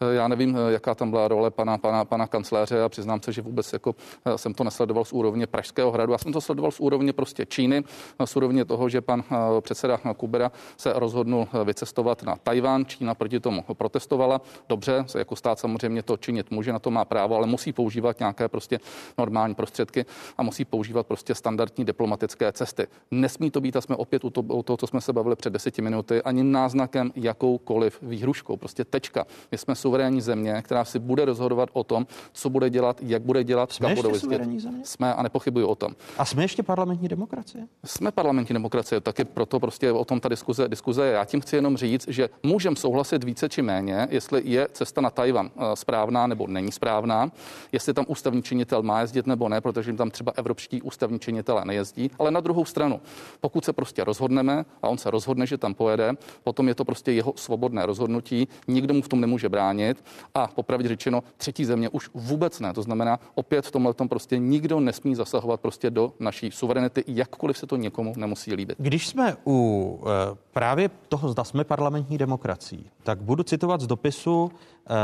Eh, já nevím, eh, jaká tam byla role pana, pana, pana kancléře a přiznám se, že vůbec jako eh, jsem to nesledoval z úrovně Pražského hradu. Já jsem to sledoval z úrovně prostě Číny, z úrovně toho, že pan předseda Kubera se rozhodnul vycestovat na Tajván. Čína proti tomu protestovala. Dobře, jako stát samozřejmě to činit může, na to má právo, ale musí používat nějaké prostě normální prostředky a musí používat prostě standardní diplomatické cesty. Nesmí to být, a jsme opět u toho, toho co jsme se bavili před deseti minuty, ani náznakem jakoukoliv výhruškou. Prostě tečka. My jsme suverénní země, která si bude rozhodovat o tom, co bude dělat, jak bude dělat, jsme ještě suverénní země? Jsme a nepochybuji o tom. A jsme ještě parlamentní demokracie? Jsme parlamentní demokracie, taky proto prostě o tom ta diskuze, diskuze je. Já tím chci jenom říct, že můžeme souhlasit více či méně, jestli je cesta na Tajvan eh, správná nebo není správná, jestli tam ústavní činitel má jezdit nebo ne, protože jim tam třeba evropští ústavní činitelé nejezdí. Ale na druhou stranu, pokud se prostě rozhodneme a on se rozhodne, že tam pojede, potom je to prostě jeho svobodné rozhodnutí, nikdo mu v tom nemůže bránit bránit a popravdě řečeno třetí země už vůbec ne. To znamená, opět v tomhle tom prostě nikdo nesmí zasahovat prostě do naší suverenity, jakkoliv se to někomu nemusí líbit. Když jsme u e, právě toho, zda jsme parlamentní demokracií, tak budu citovat z dopisu e,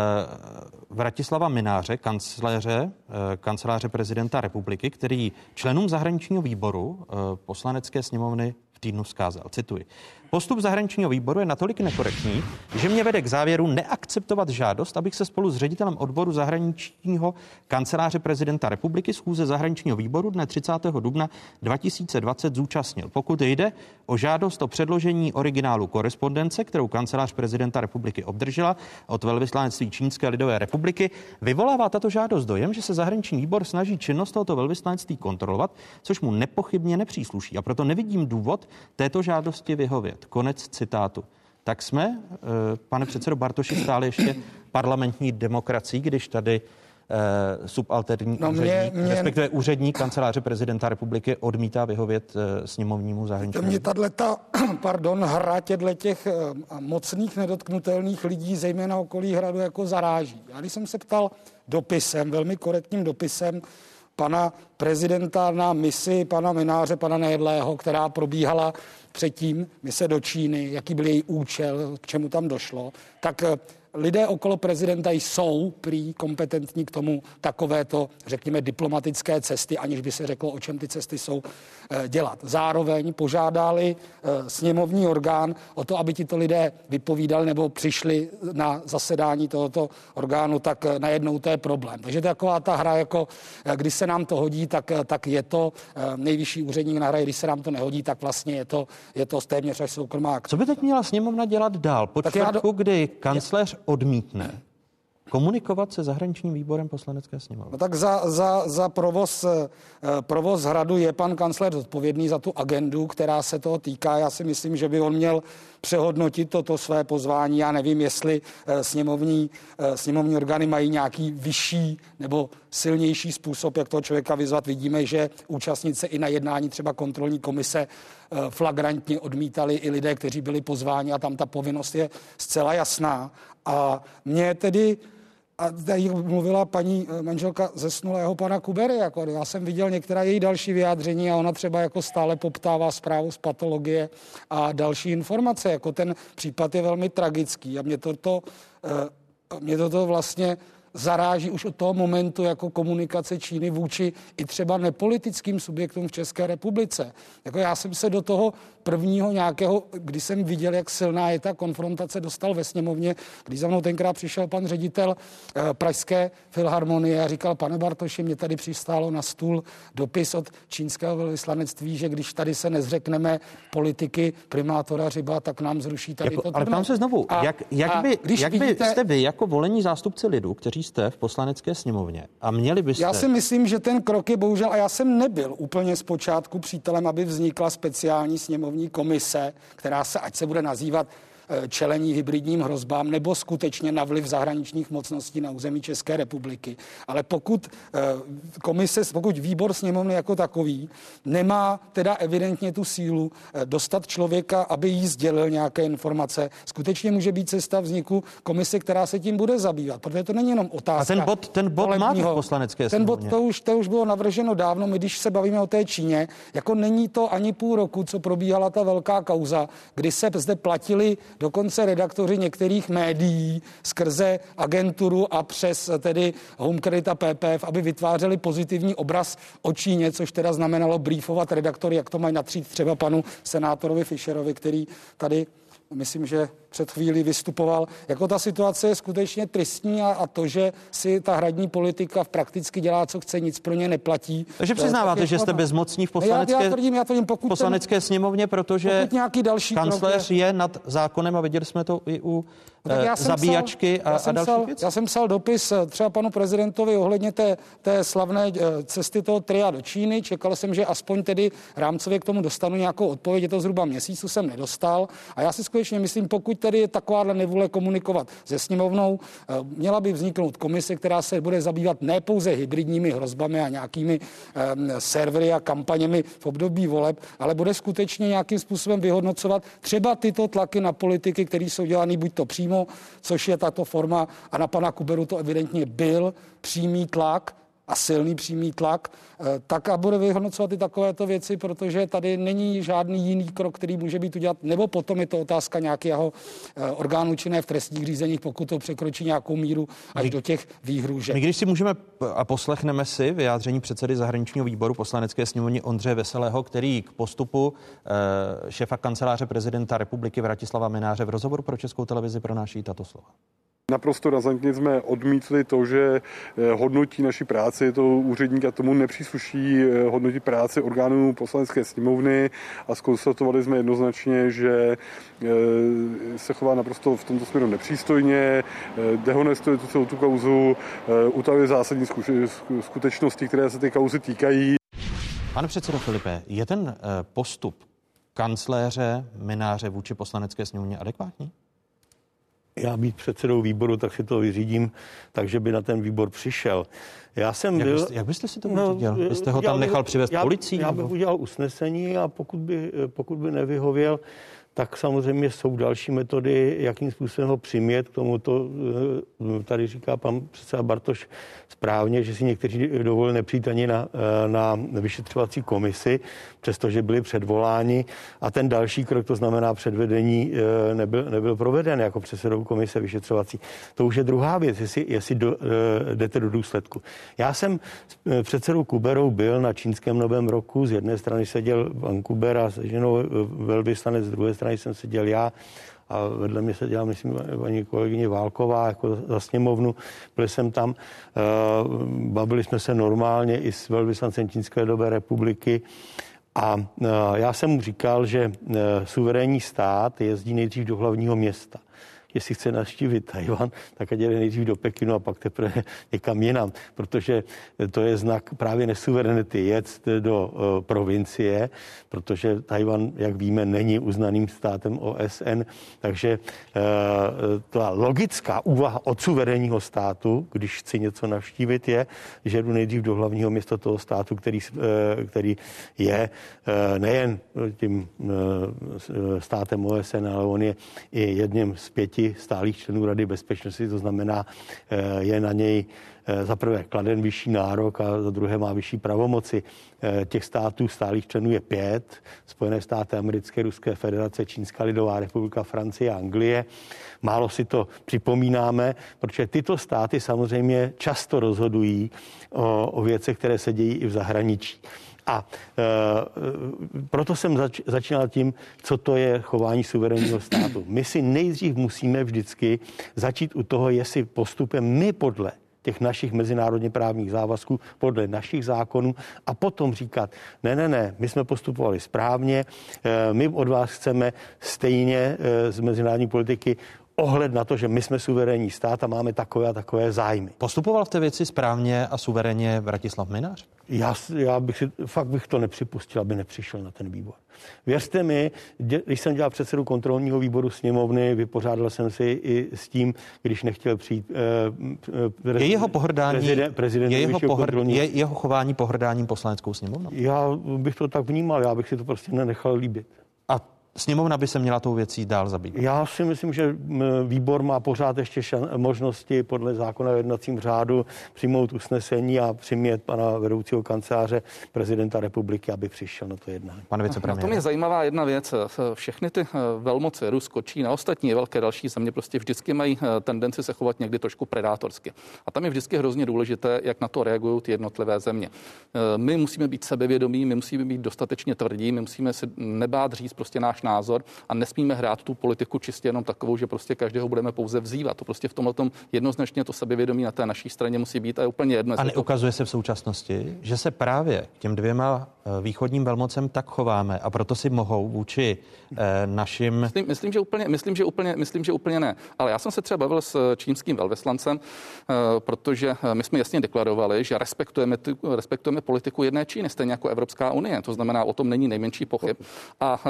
Vratislava Mináře, kancléře, e, kanceláře prezidenta republiky, který členům zahraničního výboru poslanecké sněmovny v týdnu zkázal. Cituji. Postup zahraničního výboru je natolik nekorektní, že mě vede k závěru neakceptovat žádost, abych se spolu s ředitelem odboru zahraničního kanceláře prezidenta republiky schůze zahraničního výboru dne 30. dubna 2020 zúčastnil. Pokud jde o žádost o předložení originálu korespondence, kterou kancelář prezidenta republiky obdržela od velvyslanectví Čínské lidové republiky, vyvolává tato žádost dojem, že se zahraniční výbor snaží činnost tohoto velvyslanectví kontrolovat, což mu nepochybně nepřísluší. A proto nevidím důvod této žádosti vyhovět. Konec citátu. Tak jsme, eh, pane předsedo Bartoši, stále ještě parlamentní demokracií, když tady eh, subalterní no úředník, mě, mě, respektive úředník kanceláře prezidenta republiky odmítá vyhovět eh, sněmovnímu zahraničnímu. Mě tato, ta, pardon, hra těchto těch mocných nedotknutelných lidí, zejména okolí hradu, jako zaráží. Já když jsem se ptal dopisem, velmi korektním dopisem, pana prezidenta na misi pana Mináře, pana Nejedlého, která probíhala předtím mise do Číny, jaký byl její účel, k čemu tam došlo, tak lidé okolo prezidenta jsou prý kompetentní k tomu takovéto, řekněme, diplomatické cesty, aniž by se řeklo, o čem ty cesty jsou eh, dělat. Zároveň požádali eh, sněmovní orgán o to, aby tito lidé vypovídali nebo přišli na zasedání tohoto orgánu, tak eh, najednou to je problém. Takže to je taková ta hra, jako když se nám to hodí, tak, tak je to nejvyšší úředník na hraje, když se nám to nehodí, tak vlastně je to, je to téměř až soukromá. Co by teď měla sněmovna dělat dál? Po čtvrtku, do... kdy kancléř odmítne komunikovat se zahraničním výborem poslanecké sněmovny. No tak za, za, za provoz, eh, provoz hradu je pan kancléř odpovědný za tu agendu, která se toho týká. Já si myslím, že by on měl přehodnotit toto své pozvání. Já nevím, jestli eh, sněmovní, eh, sněmovní orgány mají nějaký vyšší nebo silnější způsob, jak toho člověka vyzvat. Vidíme, že účastnice i na jednání třeba kontrolní komise flagrantně odmítali i lidé, kteří byli pozváni a tam ta povinnost je zcela jasná. A mě tedy a tady mluvila paní eh, manželka zesnulého pana Kubery. Jako já jsem viděl některá její další vyjádření a ona třeba jako stále poptává zprávu z patologie a další informace. Jako ten případ je velmi tragický a mě to, to, eh, mě to, to vlastně zaráží už od toho momentu jako komunikace Číny vůči i třeba nepolitickým subjektům v České republice. Jako já jsem se do toho prvního nějakého, kdy jsem viděl, jak silná je ta konfrontace, dostal ve sněmovně, když za mnou tenkrát přišel pan ředitel eh, Pražské filharmonie a říkal, pane Bartoši, mě tady přistálo na stůl dopis od čínského velvyslanectví, že když tady se nezřekneme politiky primátora Řiba, tak nám zruší tady jako, to. Ale ptám se znovu, a, jak, jak, by, když jak vidíte, by jste vy jako volení zástupci lidu, kteří jste v poslanecké sněmovně a měli byste... Já si myslím, že ten krok je bohužel, a já jsem nebyl úplně zpočátku přítelem, aby vznikla speciální sněmovní komise, která se, ať se bude nazývat čelení hybridním hrozbám nebo skutečně na vliv zahraničních mocností na území České republiky. Ale pokud eh, komise, pokud výbor sněmovny jako takový nemá teda evidentně tu sílu eh, dostat člověka, aby jí sdělil nějaké informace, skutečně může být cesta vzniku komise, která se tím bude zabývat. Protože to není jenom otázka. A ten bod, ten bod má v poslanecké Ten bod to už, to už bylo navrženo dávno. My, když se bavíme o té Číně, jako není to ani půl roku, co probíhala ta velká kauza, kdy se zde platili dokonce redaktoři některých médií skrze agenturu a přes tedy Home Credit a PPF, aby vytvářeli pozitivní obraz o Číně, což teda znamenalo briefovat redaktory, jak to mají natřít třeba panu senátorovi Fischerovi, který tady myslím, že před chvílí vystupoval. Jako ta situace je skutečně tristní a, a to, že si ta hradní politika v prakticky dělá, co chce, nic pro ně neplatí. Takže přiznáváte, tak že jste bezmocní v poslanecké, já, já tvrdím, já tvrdím, pokud poslanecké ten, sněmovně, protože nějaký další kancléř je... je nad zákonem a viděli jsme to i u no já eh, zabíjačky psal, a, a další věcí. Já jsem psal dopis eh, třeba panu prezidentovi ohledně té, té slavné eh, cesty toho tria do Číny. Čekal jsem, že aspoň tedy rámcově k tomu dostanu nějakou odpověď. Je to zhruba měsíc, jsem nedostal. A já si skutečně myslím, pokud tedy je takováhle nevůle komunikovat se sněmovnou, měla by vzniknout komise, která se bude zabývat ne pouze hybridními hrozbami a nějakými um, servery a kampaněmi v období voleb, ale bude skutečně nějakým způsobem vyhodnocovat třeba tyto tlaky na politiky, které jsou dělány buď to přímo, což je tato forma, a na pana Kuberu to evidentně byl přímý tlak, a silný přímý tlak, eh, tak a bude vyhodnocovat i takovéto věci, protože tady není žádný jiný krok, který může být udělat, nebo potom je to otázka nějakého eh, orgánu činné v trestních řízeních, pokud to překročí nějakou míru až do těch výhružek. My když si můžeme a poslechneme si vyjádření předsedy zahraničního výboru poslanecké sněmovny Ondřeje Veselého, který k postupu eh, šefa kanceláře prezidenta republiky Vratislava Mináře v rozhovoru pro Českou televizi pronáší tato slova. Naprosto razantně jsme odmítli to, že eh, hodnotí naši práci, to úředníka tomu nepřísluší eh, hodnotit práci orgánů poslanecké sněmovny a skonstatovali jsme jednoznačně, že eh, se chová naprosto v tomto směru nepřístojně, dehonestuje tu celou tu kauzu, utavuje zásadní skutečnosti, které se ty kauzy týkají. Pane předsedo Filipe, je ten postup kancléře Mináře vůči poslanecké sněmovně adekvátní? Já být předsedou výboru, tak si to vyřídím, takže by na ten výbor přišel. Já jsem jak byl... Byste, jak byste si to no, udělal? Byste ho tam nechal přivést já, policií? Já bych udělal usnesení a pokud by, pokud by nevyhověl, tak samozřejmě jsou další metody, jakým způsobem ho přimět. K tomu to eh, tady říká pan předseda Bartoš správně, že si někteří dovolili nepřijít ani na, eh, na vyšetřovací komisi, přestože byli předvoláni. A ten další krok, to znamená předvedení, eh, nebyl, nebyl proveden jako předsedou komise vyšetřovací. To už je druhá věc, jestli, jestli do, jdete do důsledku. Já jsem s předsedou Kuberou byl na čínském novém roku. Z jedné strany seděl pan Kuber a se ženou velvyslanec, z druhé strany strany jsem seděl já a vedle mě seděla, myslím, paní kolegyně Válková jako za sněmovnu. Byl jsem tam, eh, bavili jsme se normálně i s velvyslancem Čínské dobé republiky. A eh, já jsem mu říkal, že eh, suverénní stát jezdí nejdřív do hlavního města jestli chce naštívit Tajvan, tak ať jde nejdřív do Pekinu a pak teprve někam jinam, protože to je znak právě nesuverenity jet do uh, provincie, protože Tajvan, jak víme, není uznaným státem OSN, takže uh, ta logická úvaha od suverénního státu, když chci něco navštívit, je, že jdu nejdřív do hlavního města toho státu, který, uh, který je nejen tím státem OSN, ale on je i jedním z pěti stálých členů Rady bezpečnosti, to znamená, eh, je na něj eh, za prvé kladen vyšší nárok a za druhé má vyšší pravomoci. Eh, těch států stálých členů je pět. Spojené státy americké, Ruské federace, Čínská lidová republika, Francie a Anglie. Málo si to připomínáme, protože tyto státy samozřejmě často rozhodují o, o věcech, které se dějí i v zahraničí. A e, proto jsem zač, začínal tím, co to je chování suverénního státu. My si nejdřív musíme vždycky začít u toho, jestli postupem my podle těch našich mezinárodně právních závazků podle našich zákonů a potom říkat, ne, ne, ne, my jsme postupovali správně, e, my od vás chceme stejně e, z mezinárodní politiky ohled na to, že my jsme suverénní stát a máme takové a takové zájmy. Postupoval v té věci správně a suverénně Vratislav Minář? Já, já bych si, fakt bych to nepřipustil, aby nepřišel na ten výbor. Věřte mi, když jsem dělal předsedu kontrolního výboru sněmovny, vypořádal jsem si i s tím, když nechtěl přijít eh, prezident, je jeho pohrdání, prezident, prezident je, jeho pohr, je jeho chování pohrdáním poslaneckou sněmovnou? Já bych to tak vnímal, já bych si to prostě nenechal líbit. A Sněmovna by se měla tou věcí dál zabývat. Já si myslím, že výbor má pořád ještě šan- možnosti podle zákona o jednacím řádu přijmout usnesení a přimět pana vedoucího kanceláře prezidenta republiky, aby přišel na to jednání. Pane vicepremiér. Na tom je zajímavá jedna věc. Všechny ty eh, velmoci, Rusko, Čína, ostatní velké další země prostě vždycky mají eh, tendenci se chovat někdy trošku predátorsky. A tam je vždycky hrozně důležité, jak na to reagují ty jednotlivé země. Eh, my musíme být sebevědomí, my musíme být dostatečně tvrdí, my musíme si nebát říct prostě náš názor a nesmíme hrát tu politiku čistě jenom takovou, že prostě každého budeme pouze vzývat. To prostě v tomhle tom jednoznačně to sebevědomí na té naší straně musí být a je úplně jedno. A neukazuje to... se v současnosti, že se právě těm dvěma eh, východním velmocem tak chováme a proto si mohou vůči eh, našim. Myslím, myslím, že úplně, myslím, že úplně, myslím, že úplně ne. Ale já jsem se třeba bavil s čínským velvyslancem, eh, protože eh, my jsme jasně deklarovali, že respektujeme, respektujeme politiku jedné Číny, stejně jako Evropská unie. To znamená, o tom není nejmenší pochyb. A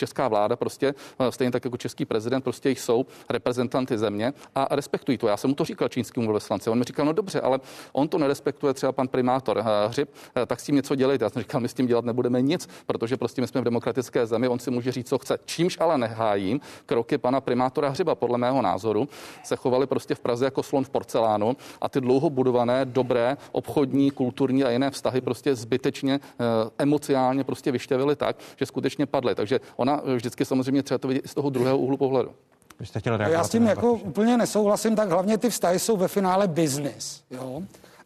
česká vláda prostě, eh, stejně tak jako český prezident, prostě jsou reprezentanty země a respektují to. Já jsem mu to říkal čínskému velvyslanci. On mi říkal, no dobře, ale on to nerespektuje třeba pan primátor eh, Hřib, eh, tak s tím něco dělejte. Já jsem říkal, my s tím dělat nebudeme nic, protože prostě my jsme v demokratické zemi, on si může říct, co chce. Čímž ale nehájím kroky pana primátora Hřiba, podle mého názoru, se chovali prostě v Praze jako slon v porcelánu a ty dlouho budované, dobré obchodní, kulturní a jiné vztahy prostě zbytečně emocionálně prostě vyštěvili tak, že skutečně padly. Takže ona vždycky samozřejmě třeba to vidět z toho druhého úhlu pohledu. jste Já s tím jako úplně nesouhlasím, tak hlavně ty vztahy jsou ve finále business. Jo?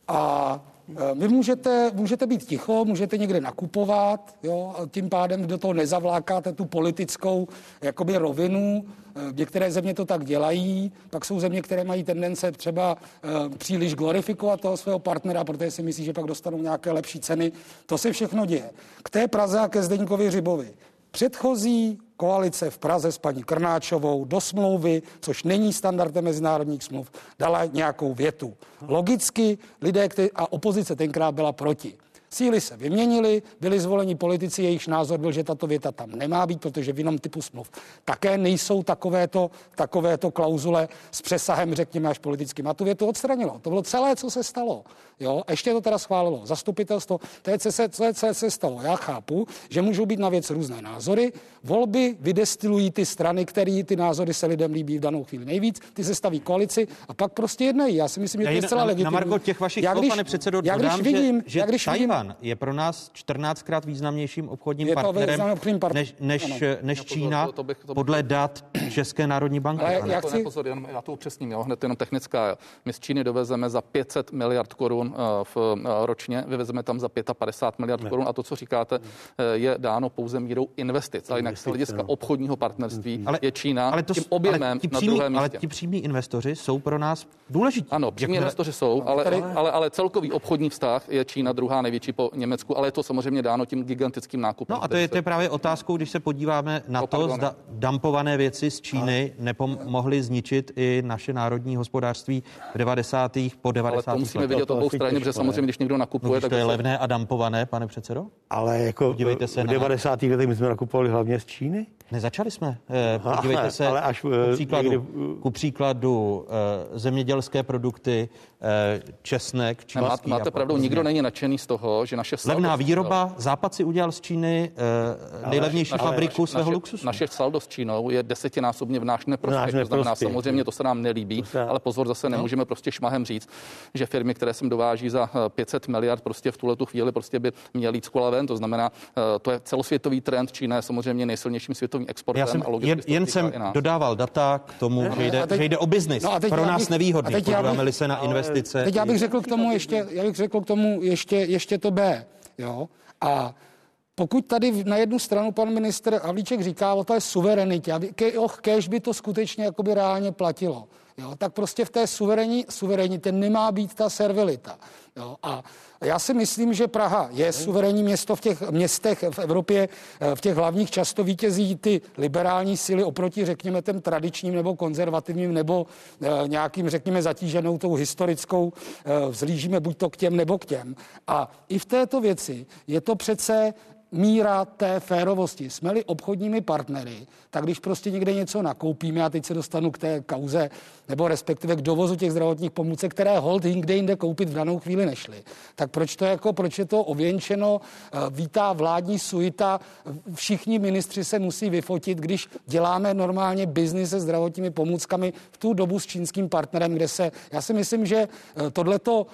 A e, vy můžete, můžete být ticho, můžete někde nakupovat, jo, a tím pádem do toho nezavlákáte tu politickou jakoby rovinu. E, některé země to tak dělají, pak jsou země, které mají tendence třeba e, příliš glorifikovat toho svého partnera, protože si myslí, že pak dostanou nějaké lepší ceny. To se všechno děje. K té Praze a ke Zdeňkovi Řibovi. Předchozí koalice v Praze s paní Krnáčovou do smlouvy, což není standardem mezinárodních smluv, dala nějakou větu. Logicky lidé, a opozice tenkrát byla proti. Síly se vyměnily, byli zvoleni politici, jejichž názor byl, že tato věta tam nemá být, protože v jinom typu smluv také nejsou takovéto, takovéto klauzule s přesahem, řekněme, až politickým. A tu větu odstranilo. To bylo celé, co se stalo. Jo? Ještě to teda schválilo zastupitelstvo. To je, co se, co se stalo. Já chápu, že můžou být na věc různé názory. Volby vydestilují ty strany, které ty názory se lidem líbí v danou chvíli nejvíc. Ty se staví koalici a pak prostě jednají. Já si myslím, že to je zcela legitimní. Na Margo těch vašich slov, pane předsedo, já když vidím, že, že já když Tajvan vidím, je pro nás 14krát významnějším obchodním je partnerem obchodním part... než, než, než, než Čína to, to bych, to podle dat České národní banky. Ale já, chci... pozor, jenom, já to upřesním, jo, hned jenom technická. My z Číny dovezeme za 500 miliard korun eh, v, eh, ročně, vyvezeme tam za 55 miliard ne. korun a to, co říkáte, eh, je dáno pouze mírou investic. Ale jinak z hlediska obchodního partnerství ale, je Čína ale to, tím objemem ale ti přímí, na druhém místě. Ale ti přímí investoři jsou pro nás důležití. Ano, přímí investoři jsou, ale, ale, ale celkový obchodní vztah je Čína druhá největší po Německu, ale je to samozřejmě dáno tím gigantickým nákupem. No a to je, to je právě otázkou, když se podíváme na no, to, zda dampované věci z Číny a... nepomohly zničit i naše národní hospodářství v 90. po 90. Ale to musíme vidět obou straně, protože samozřejmě, když někdo nakupuje, no, tak to je levné a dampované, pane předsedo? Ale jako Podívejte se v 90. Na... letech my jsme nakupovali hlavně z Číny. Nezačali jsme. Eh, podívejte se ale až, ku příkladu, někdy... ku příkladu eh, zemědělské produkty, eh, česnek, čínský. Máte pravdu, nikdo není nadšený z toho, že naše saldo... Levná výroba, Západ si udělal z Číny nejlevnější ale, fabriku naše, svého naše, luxusu. Naše saldo s Čínou je desetinásobně v náš neprospěch. To znamená, samozřejmě to se nám nelíbí, se... ale pozor, zase no. nemůžeme prostě šmahem říct, že firmy, které sem dováží za 500 miliard, prostě v tuhle tu chvíli prostě by měly jít z ven. To znamená, to je celosvětový trend. Čína je samozřejmě nejsilnějším světovým exportem. Já jsem, jen, jen jsem dodával data k tomu, no, že, jde, teď, že jde o biznis. No Pro nás bych, nevýhodný, podíváme-li se na investice. Teď já bych řekl k tomu ještě, já bych řekl k tomu ještě, ještě to B. Jo? A pokud tady na jednu stranu pan minister Havlíček říká o té suverenitě, aby, kež by to skutečně jakoby reálně platilo, jo, tak prostě v té suverení, suverenitě nemá být ta servilita. Jo, a já si myslím, že Praha je suverénní město v těch městech v Evropě, v těch hlavních často vítězí ty liberální síly oproti, řekněme, těm tradičním nebo konzervativním nebo eh, nějakým, řekněme, zatíženou tou historickou, eh, vzlížíme buď to k těm nebo k těm. A i v této věci je to přece míra té férovosti. Jsme-li obchodními partnery, tak když prostě někde něco nakoupíme, a teď se dostanu k té kauze, nebo respektive k dovozu těch zdravotních pomůcek, které hold kde jinde koupit v danou chvíli nešly, tak proč to jako, proč je to ověnčeno, eh, vítá vládní suita, všichni ministři se musí vyfotit, když děláme normálně biznis se zdravotními pomůckami v tu dobu s čínským partnerem, kde se, já si myslím, že eh, tohleto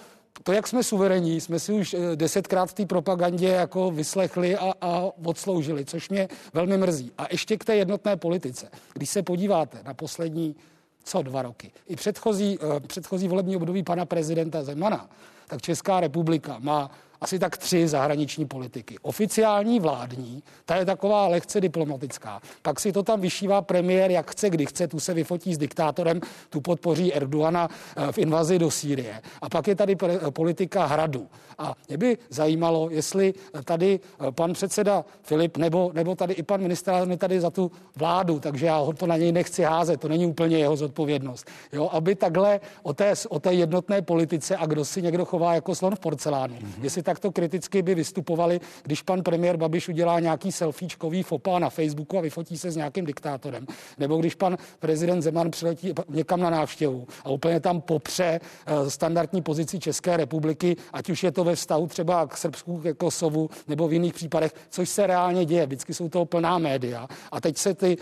to, jak jsme suverení, jsme si už eh, desetkrát v té propagandě jako vyslechli a, a odsloužili, což mě velmi mrzí. A ještě k té jednotné politice. Když se podíváte na poslední co dva roky. I předchozí, uh, předchozí volební období pana prezidenta Zemana, tak Česká republika má asi tak tři zahraniční politiky. Oficiální vládní, ta je taková lehce diplomatická. Pak si to tam vyšívá premiér, jak chce, kdy chce, tu se vyfotí s diktátorem, tu podpoří Erdoana eh, v invazi do Sýrie. A pak je tady politika hradu. A mě by zajímalo, jestli tady eh, pan předseda Filip nebo, nebo tady i pan ministr je tady za tu vládu, takže já ho to na něj nechci házet, to není úplně jeho zodpovědnost. Jo, aby takhle o té, o té jednotné politice a kdo si někdo chová jako slon v porcelánu, mm-hmm. jestli takto kriticky by vystupovali, když pan premiér Babiš udělá nějaký selfiečkový fopa na Facebooku a vyfotí se s nějakým diktátorem. Nebo když pan prezident Zeman přiletí někam na návštěvu a úplně tam popře eh, standardní pozici České republiky, ať už je to ve vztahu třeba k Srbsku, ke Kosovu nebo v jiných případech, což se reálně děje. Vždycky jsou to plná média. A teď se ty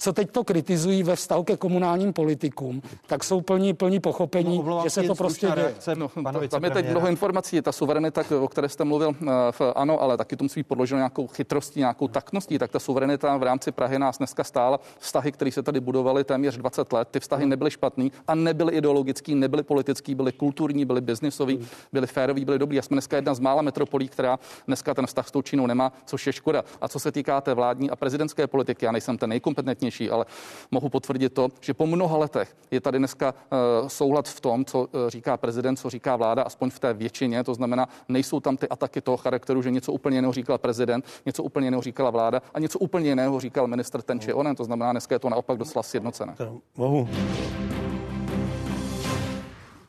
co teď to kritizují ve vztahu ke komunálním politikům, tak jsou plní, plní pochopení, no, že se to prostě děje. No, tam je teď mnoho informací. Ta suverenita, o které jste mluvil, eh, v, ano, ale taky to musí podloženo nějakou chytrostí, nějakou takností. Tak ta suverenita v rámci Prahy nás dneska stála. Vztahy, které se tady budovaly téměř 20 let, ty vztahy nebyly špatný a nebyly ideologický, nebyly politický, byly kulturní, byly biznisový, byly férový, byly dobrý. A jsme dneska jedna z mála metropolí, která dneska ten vztah s tou Čínou nemá, což je škoda. A co se týká té vládní a prezidentské politiky, já nejsem ten nejkompetentnější nejvhodnější, ale mohu potvrdit to, že po mnoha letech je tady dneska uh, souhlad v tom, co uh, říká prezident, co říká vláda, aspoň v té většině. To znamená, nejsou tam ty ataky toho charakteru, že něco úplně jiného říkal prezident, něco úplně jiného říkala vláda a něco úplně jiného říkal minister ten či onen. To znamená, dneska je to naopak docela sjednocené. Mohu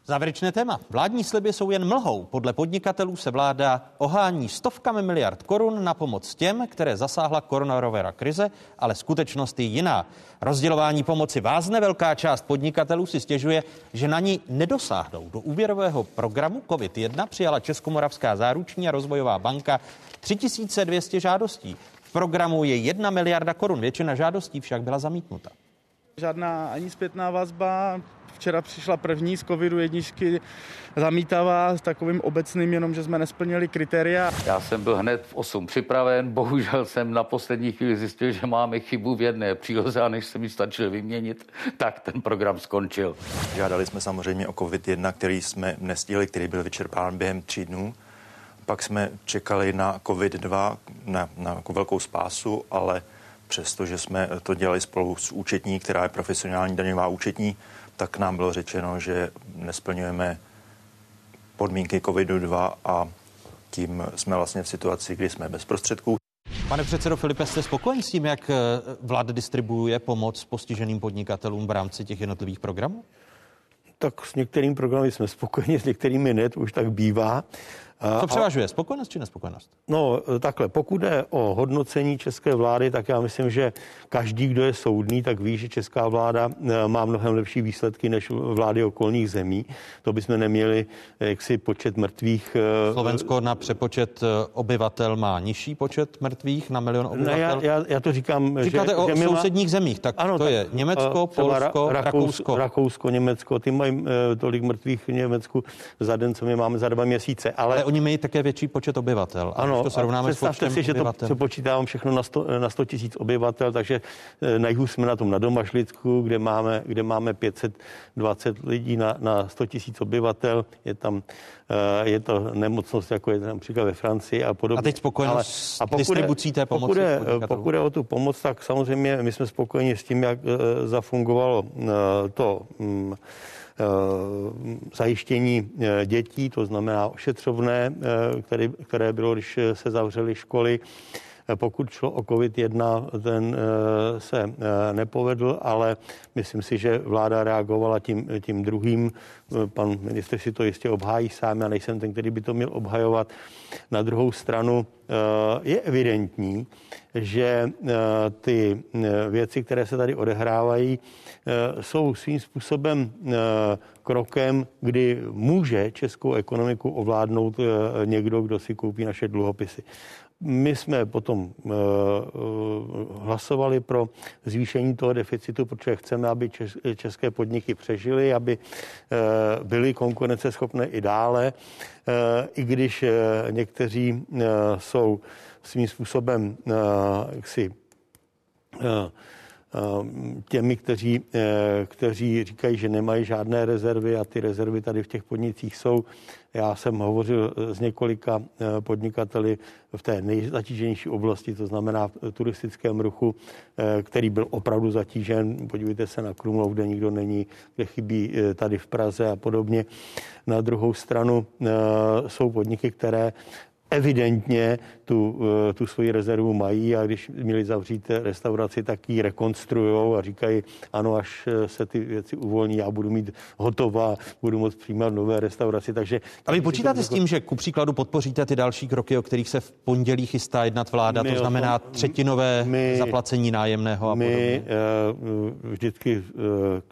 Závěrečné téma. Vládní sliby jsou jen mlhou. Podle podnikatelů se vláda ohání stovkami miliard korun na pomoc těm, které zasáhla koronavirová krize, ale skutečnost je jiná. Rozdělování pomoci vázne, velká část podnikatelů si stěžuje, že na ní nedosáhnou. Do úvěrového programu COVID-1 přijala Českomoravská záruční a rozvojová banka 3200 žádostí. V programu je 1 miliarda korun, většina žádostí však byla zamítnuta. Žádná ani zpětná vazba, Včera přišla první z covidu jedničky zamítavá s takovým obecným, jenom že jsme nesplnili kritéria. Já jsem byl hned v 8 připraven, bohužel jsem na poslední chvíli zjistil, že máme chybu v jedné příloze a než se mi stačil vyměnit, tak ten program skončil. Žádali jsme samozřejmě o COVID-1, který jsme nestihli, který byl vyčerpán během tří dnů. Pak jsme čekali na COVID-2, na, na jako velkou spásu, ale přestože jsme to dělali spolu s účetní, která je profesionální daňová účetní, tak nám bylo řečeno, že nesplňujeme podmínky COVID-2 a tím jsme vlastně v situaci, kdy jsme bez prostředků. Pane předsedo Filipe, jste spokojen s tím, jak eh, vláda distribuuje pomoc postiženým podnikatelům v rámci těch jednotlivých programů? Tak s některými programy jsme spokojeni, s některými ne, to už tak bývá. Co převažuje, spokojenost či nespokojenost? No takhle, pokud je o hodnocení české vlády, tak já myslím, že každý, kdo je soudný, tak ví, že česká vláda eh, má mnohem lepší výsledky než vlády okolních zemí. To bychom neměli eh, jaksi počet mrtvých. Eh, Slovensko na přepočet obyvatel má nižší počet mrtvých na milion obyvatel? Ne, já, já, já to říkám, Říkáte že, o že my sousedních má... zemích, tak ano, to tak, je Německo, Polsko, Rakousko. Rakousko, Německo, ty mají tolik mrtvých v Německu za den, co my máme za dva měsíce. Ale, ale oni mají také větší počet obyvatel. Ano, to srovnáme s počtem si, že to přepočítávám všechno na 100, na 100 tisíc obyvatel, takže eh, na jihu jsme na tom na Domašlicku, kde máme, kde máme 520 lidí na, na 100 tisíc obyvatel. Je tam eh, je to nemocnost, jako je například ve Francii a podobně. A teď spokojenost s distribucí té pomoci? Pokud je, pokud je o tu pomoc, tak samozřejmě my jsme spokojeni s tím, jak eh, zafungovalo to mm, Eh, zajištění eh, dětí, to znamená ošetřovné, eh, které, které bylo, když se zavřely školy. Pokud šlo o COVID-1, ten se nepovedl, ale myslím si, že vláda reagovala tím, tím druhým. Pan ministr si to jistě obhájí sám, já nejsem ten, který by to měl obhajovat. Na druhou stranu je evidentní, že ty věci, které se tady odehrávají, Eh, jsou svým způsobem eh, krokem, kdy může českou ekonomiku ovládnout eh, někdo, kdo si koupí naše dluhopisy. My jsme potom hlasovali pro zvýšení toho deficitu, protože chceme, aby české podniky přežily, aby byly konkurenceschopné i dále, i když někteří jsou svým způsobem jaksi Eh, těmi, kteří, eh, kteří říkají, že nemají žádné rezervy a ty rezervy tady v těch podnicích jsou. Já jsem hovořil s několika eh, podnikateli v té nejzatíženější oblasti, to znamená v turistickém ruchu, který byl opravdu zatížen. Podívejte se na Krumlov, kde nikdo není, kde chybí tady v Praze a podobně. Na druhou stranu jsou podniky, které evidentně tu, eh, tu svoji rezervu mají a když měli zavřít restauraci, tak ji rekonstruují a říkají, ano, až eh, se ty věci uvolní, já budu mít hotová, budu moct přijímat nové restauraci. Takže, a vy počítáte s tím, že ku příkladu podpoříte ty další kroky, o kterých se v pondělí chystá jednat vláda, my to znamená třetinové my, zaplacení nájemného a my podobně? My vždycky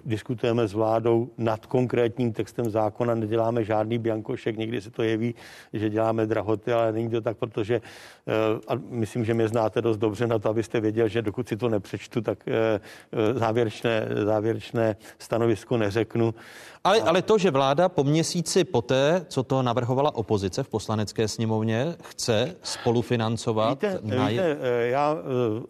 diskutujeme s vládou nad konkrétním textem zákona, neděláme žádný biankošek, někdy se to jeví, že děláme drahoty, ale není to tak, protože eh, a myslím, že mě znáte dost dobře na to, abyste věděl, že dokud si to nepřečtu, tak eh, eh, závěrečné, závěrečné stanovisko neřeknu. Ale, ale to, že vláda po měsíci poté, co to navrhovala opozice v poslanecké sněmovně, chce spolufinancovat... Víte, na... víte já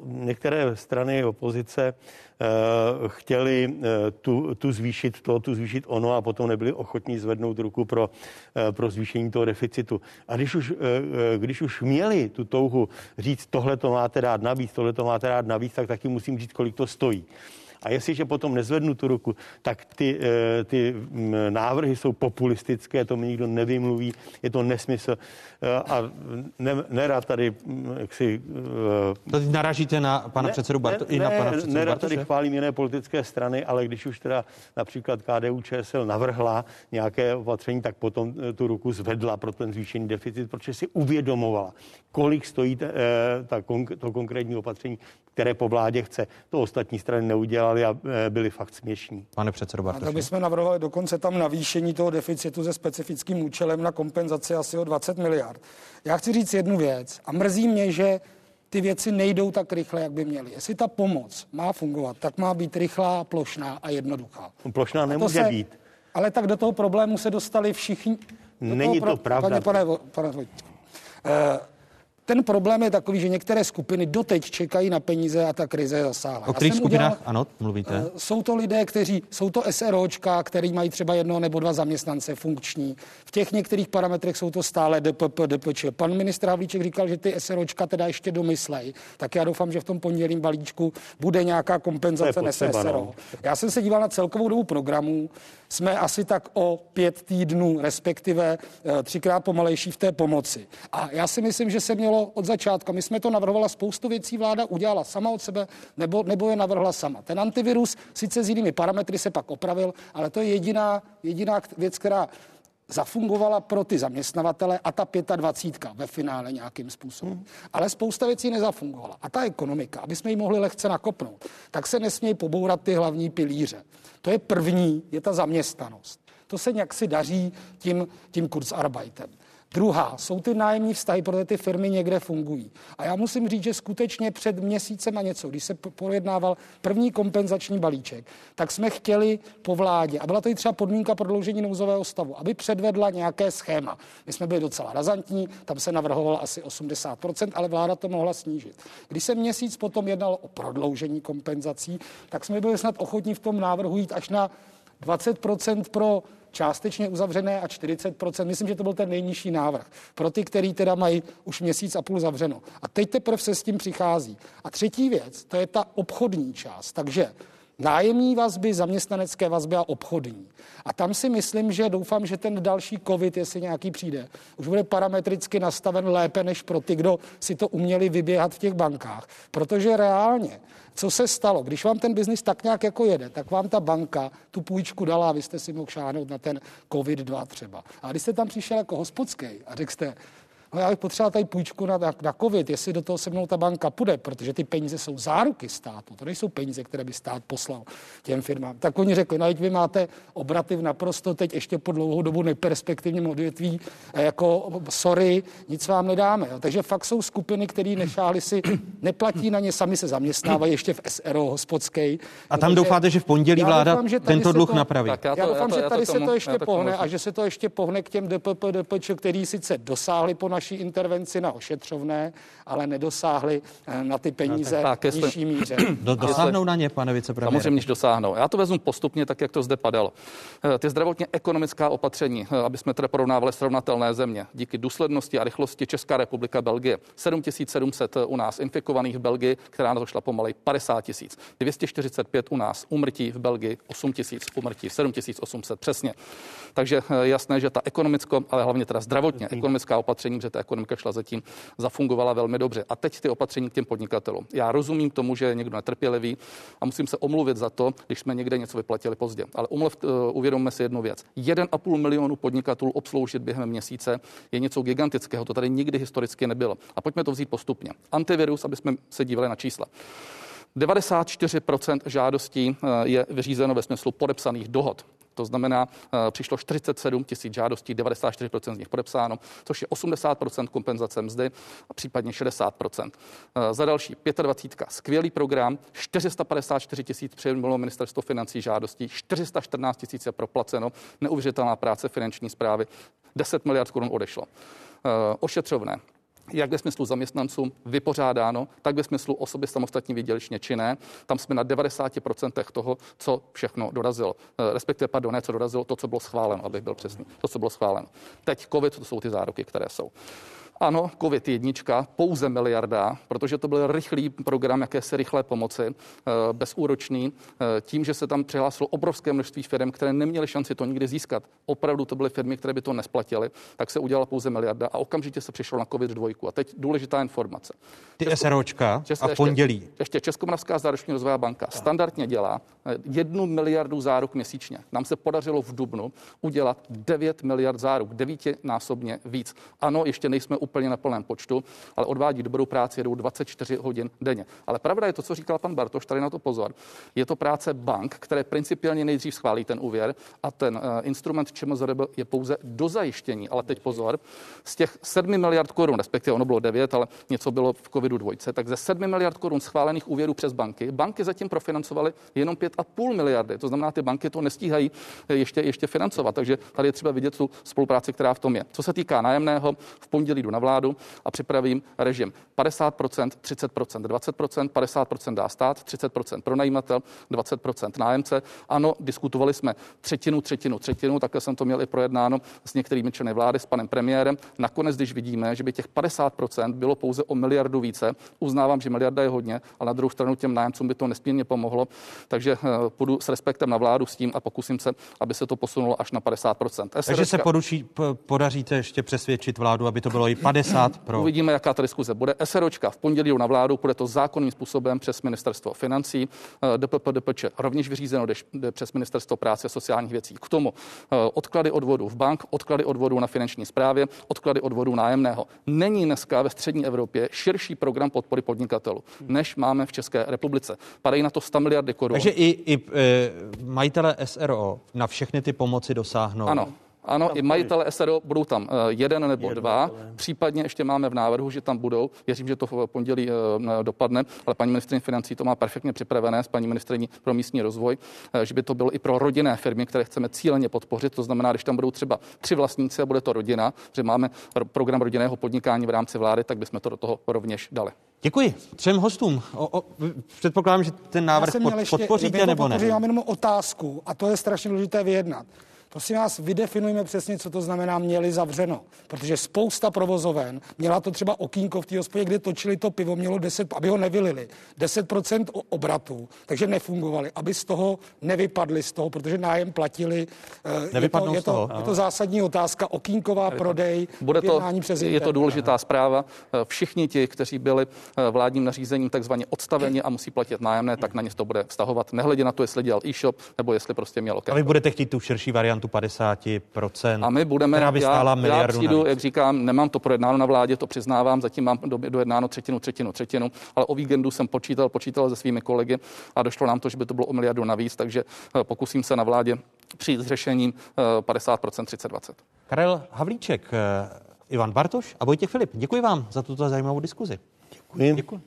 některé strany opozice Eh, chtěli eh, tu, tu zvýšit to, tu zvýšit ono a potom nebyli ochotní zvednout ruku pro, eh, pro zvýšení toho deficitu. A když už, když už měli tu touhu říct, tohle to máte dát navíc, tohle to máte dát navíc, tak taky musím říct, kolik to stojí. A jestliže potom nezvednu tu ruku, tak ty, eh, ty mm, návrhy jsou populistické, to mi nikdo nevymluví, je to nesmysl. Eh, a ne, nerad tady, mm, jak si... To narážíte na pana ne, předsedu Barto, ne, i na pana předsedu Nerad tady chválím jiné politické strany, ale když už teda například KDU ČSL navrhla nějaké opatření, tak potom tu ruku zvedla pro ten zvýšený deficit, protože si uvědomovala, kolik stojí ta, to konkrétní opatření, které po vládě chce. To ostatní strany neudělali a e, byli fakt směšní. Pane předsedo Bartoši. Tak bychom navrhovali dokonce tam navýšení toho deficitu se specifickým účelem na kompenzaci asi o 20 miliard. Já chci říct jednu věc a mrzí mě, že ty věci nejdou tak rychle, jak by měly. Jestli ta pomoc má fungovat, tak má být rychlá, plošná a jednoduchá. Plošná nemůže se, být. Ale tak do toho problému se dostali všichni. Není to pravda. Pane, pane, pane, pane, uh, ten problém je takový, že některé skupiny doteď čekají na peníze a ta krize zasáhla. O kterých skupinách, udělal, ano, mluvíte? Uh, jsou to lidé, kteří, jsou to SROčka, který mají třeba jedno nebo dva zaměstnance funkční. V těch některých parametrech jsou to stále DPP, DPČ. Pan ministr Havlíček říkal, že ty SROčka teda ještě domyslej. Tak já doufám, že v tom pondělím balíčku bude nějaká kompenzace na SRO. No. Já jsem se díval na celkovou dobu programů. Jsme asi tak o pět týdnů, respektive uh, třikrát pomalejší v té pomoci. A já si myslím, že se mělo bylo od začátku. My jsme to navrhovala, spoustu věcí vláda udělala sama od sebe, nebo, nebo je navrhla sama. Ten antivirus sice s jinými parametry se pak opravil, ale to je jediná, jediná věc, která zafungovala pro ty zaměstnavatele a ta 25 ve finále nějakým způsobem. Hmm. Ale spousta věcí nezafungovala. A ta ekonomika, aby jsme ji mohli lehce nakopnout, tak se nesmějí pobourat ty hlavní pilíře. To je první, je ta zaměstnanost. To se nějak si daří tím, tím kurzarbeitem. Druhá jsou ty nájemní vztahy, protože ty firmy někde fungují. A já musím říct, že skutečně před měsícem a něco, když se pojednával první kompenzační balíček, tak jsme chtěli po vládě, a byla to i třeba podmínka prodloužení nouzového stavu, aby předvedla nějaké schéma. My jsme byli docela razantní, tam se navrhovalo asi 80%, ale vláda to mohla snížit. Když se měsíc potom jednalo o prodloužení kompenzací, tak jsme byli snad ochotní v tom návrhu jít až na 20% pro částečně uzavřené a 40%. Myslím, že to byl ten nejnižší návrh. Pro ty, který teda mají už měsíc a půl zavřeno. A teď teprve se s tím přichází. A třetí věc, to je ta obchodní část. Takže nájemní vazby, zaměstnanecké vazby a obchodní. A tam si myslím, že doufám, že ten další covid, jestli nějaký přijde, už bude parametricky nastaven lépe než pro ty, kdo si to uměli vyběhat v těch bankách. Protože reálně co se stalo? Když vám ten biznis tak nějak jako jede, tak vám ta banka tu půjčku dala a vy jste si mohl šáhnout na ten COVID-2 třeba. A když jste tam přišel jako hospodský a řekl jste, no já bych potřeboval tady půjčku na, na, na COVID, jestli do toho se mnou ta banka půjde, protože ty peníze jsou záruky státu, to nejsou peníze, které by stát poslal těm firmám. Tak oni řekli, no vy máte obraty v naprosto teď ještě po dlouhou dobu neperspektivním odvětví, jako sorry, nic vám nedáme. Jo. Takže fakt jsou skupiny, které nešáhli si, neplatí na ně, sami se zaměstnávají ještě v SRO hospodské. A tam doufáte, že v pondělí vláda doufám, že tento dluh to, napraví. Tak já, to, já doufám, já to, že tady já to tomu, se to ještě pohne a že se to ještě pohne k těm DPP, DPČ, který sice dosáhli po naší intervenci na ošetřovné, ale nedosáhli eh, na ty peníze no, tak, jestli, nižší míře. Do, dosáhnou na ně, pane vicepremiére? Samozřejmě, že dosáhnou. Já to vezmu postupně, tak jak to zde padalo. Eh, ty zdravotně ekonomická opatření, eh, aby jsme tedy porovnávali srovnatelné země, díky důslednosti a rychlosti Česká republika, Belgie, 7700 u nás infikovaných v Belgii, která na to šla pomalej 50 tisíc. 245 u nás umrtí v Belgii, 8 tisíc umrtí, 7800 přesně. Takže jasné, že ta ekonomicko, ale hlavně teda zdravotně ekonomická opatření, že ta ekonomika šla zatím, zafungovala velmi dobře. A teď ty opatření k těm podnikatelům. Já rozumím tomu, že je někdo netrpělivý a musím se omluvit za to, když jsme někde něco vyplatili pozdě. Ale umluv, uh, uvědomme si jednu věc. 1,5 milionu podnikatelů obsloužit během měsíce je něco gigantického. To tady nikdy historicky nebylo. A pojďme to vzít postupně. Antivirus, aby jsme se dívali na čísla. 94% žádostí eh, je vyřízeno ve smyslu podepsaných dohod. To znamená, eh, přišlo 47 tisíc žádostí, 94% z nich podepsáno, což je 80% kompenzace mzdy a případně 60%. Eh, za další 25. Skvělý program, 454 tisíc přijelo ministerstvo financí žádostí, 414 tisíc je proplaceno, neuvěřitelná práce finanční zprávy, 10 miliard korun odešlo. Ošetřovné jak ve smyslu zaměstnanců vypořádáno, tak ve smyslu osoby samostatně výdělečně činné. Tam jsme na 90% toho, co všechno dorazilo. Eh, respektive, pardon, ne, co dorazilo, to, co bylo schváleno, abych byl přesný. To, co bylo schváleno. Teď COVID, to jsou ty záruky, které jsou. Ano, COVID jednička, pouze miliarda, protože to byl rychlý program jakési rychlé pomoci, eh, bezúročný, eh, tím, že se tam přihlásilo obrovské množství firm, které neměly šanci to nikdy získat. Opravdu to byly firmy, které by to nesplatily, tak se udělala pouze miliarda a okamžitě se přišlo na COVID 2. A teď důležitá informace. Ty Česko, SROčka Česko, a v pondělí. Ještě, ještě Českomoravská záruční rozvojová banka standardně dělá eh, jednu miliardu záruk měsíčně. Nám se podařilo v Dubnu udělat 9 miliard záruk, devítinásobně víc. Ano, ještě nejsme úplně na plném počtu, ale odvádí dobrou práci, jedou 24 hodin denně. Ale pravda je to, co říkal pan Bartoš, tady na to pozor. Je to práce bank, které principiálně nejdřív schválí ten úvěr a ten uh, instrument ČMZRB je pouze do zajištění. Ale teď pozor, z těch 7 miliard korun, respektive ono bylo 9, ale něco bylo v covidu dvojce, tak ze 7 miliard korun schválených úvěrů přes banky, banky zatím profinancovaly jenom 5,5 miliardy. To znamená, ty banky to nestíhají ještě, ještě financovat. Takže tady je třeba vidět tu spolupráci, která v tom je. Co se týká nájemného, v pondělí jdu na vládu a připravím režim 50%, 30%, 20%, 50% dá stát, 30% pronajímatel, 20% nájemce. Ano, diskutovali jsme třetinu, třetinu, třetinu, takhle jsem to měl i projednáno s některými členy vlády, s panem premiérem. Nakonec, když vidíme, že by těch 50% bylo pouze o miliardu více, uznávám, že miliarda je hodně, ale na druhou stranu těm nájemcům by to nesmírně pomohlo. Takže eh, půjdu s respektem na vládu s tím a pokusím se, aby se to posunulo až na 50%. Takže se poduší, podaříte ještě přesvědčit vládu, aby to bylo i 50 pro. Uvidíme, jaká ta diskuze bude. SROčka v pondělí na vládu, bude to zákonným způsobem přes ministerstvo financí. DPP, DPČ rovněž vyřízeno jde přes ministerstvo práce a sociálních věcí. K tomu eh, odklady odvodů v bank, odklady odvodů na finanční správě, odklady odvodů nájemného. Není dneska ve střední Evropě širší program podpory podnikatelů, než máme v České republice. Padají na to 100 miliardy korun. Takže i, i e, majitele SRO na všechny ty pomoci dosáhnou. Ano, ano, i majitele SRO budou tam eh, jeden nebo dva. Případně ještě máme v návrhu, že tam budou. Věřím, že to v pondělí eh, dopadne, ale paní ministrině financí to má perfektně připravené s paní ministriní pro místní rozvoj, eh, že by to bylo i pro rodinné firmy, které chceme cíleně podpořit. To znamená, když tam budou třeba tři vlastníci a bude to rodina, že máme program rodinného podnikání v rámci vlády, tak bychom to do toho rovněž dali. Děkuji třem hostům. O, o, předpokládám, že ten návrh pod, ještě, podpoříte nebo ne? Já mám jenom otázku a to je strašně důležité vyjednat. Prosím vás, vydefinujme přesně, co to znamená měli zavřeno. Protože spousta provozoven měla to třeba okýnko v té hospodě, kde točili to pivo, mělo 10, aby ho nevylili, 10% obratů, takže nefungovali, aby z toho nevypadli z toho, protože nájem platili. Eh, je to, je, to, je to zásadní otázka, okýnková prodej, Bude to, přes je to důležitá zpráva. Eh, všichni ti, kteří byli eh, vládním nařízením takzvaně odstaveni a musí platit nájemné, tak na ně to bude vztahovat. Nehledě na to, jestli dělal e-shop nebo jestli prostě měl okýnko. A vy budete chtít tu širší variantu variantu 50%. A my budeme, která by stála já, miliardu já přijdu, navíc. jak říkám, nemám to projednáno na vládě, to přiznávám, zatím mám do, dojednáno třetinu, třetinu, třetinu, ale o víkendu jsem počítal, počítal se svými kolegy a došlo nám to, že by to bylo o miliardu navíc, takže eh, pokusím se na vládě přijít s řešením 50%, 30-20. Karel Havlíček, eh, Ivan Bartoš a Vojtěch Filip, děkuji vám za tuto zajímavou diskuzi. Děkuji.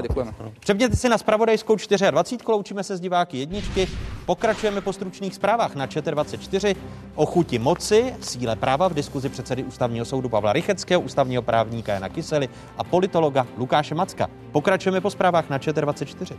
Děkuji. Děkujeme. Přepněte si na spravodajskou 24. Loučíme se s diváky jedničky. Pokračujeme po stručných zprávách na ČT24 o chuti moci, síle práva v diskuzi předsedy ústavního soudu Pavla Rycheckého, ústavního právníka Jana Kysely a politologa Lukáše Macka. Pokračujeme po zprávách na ČT24.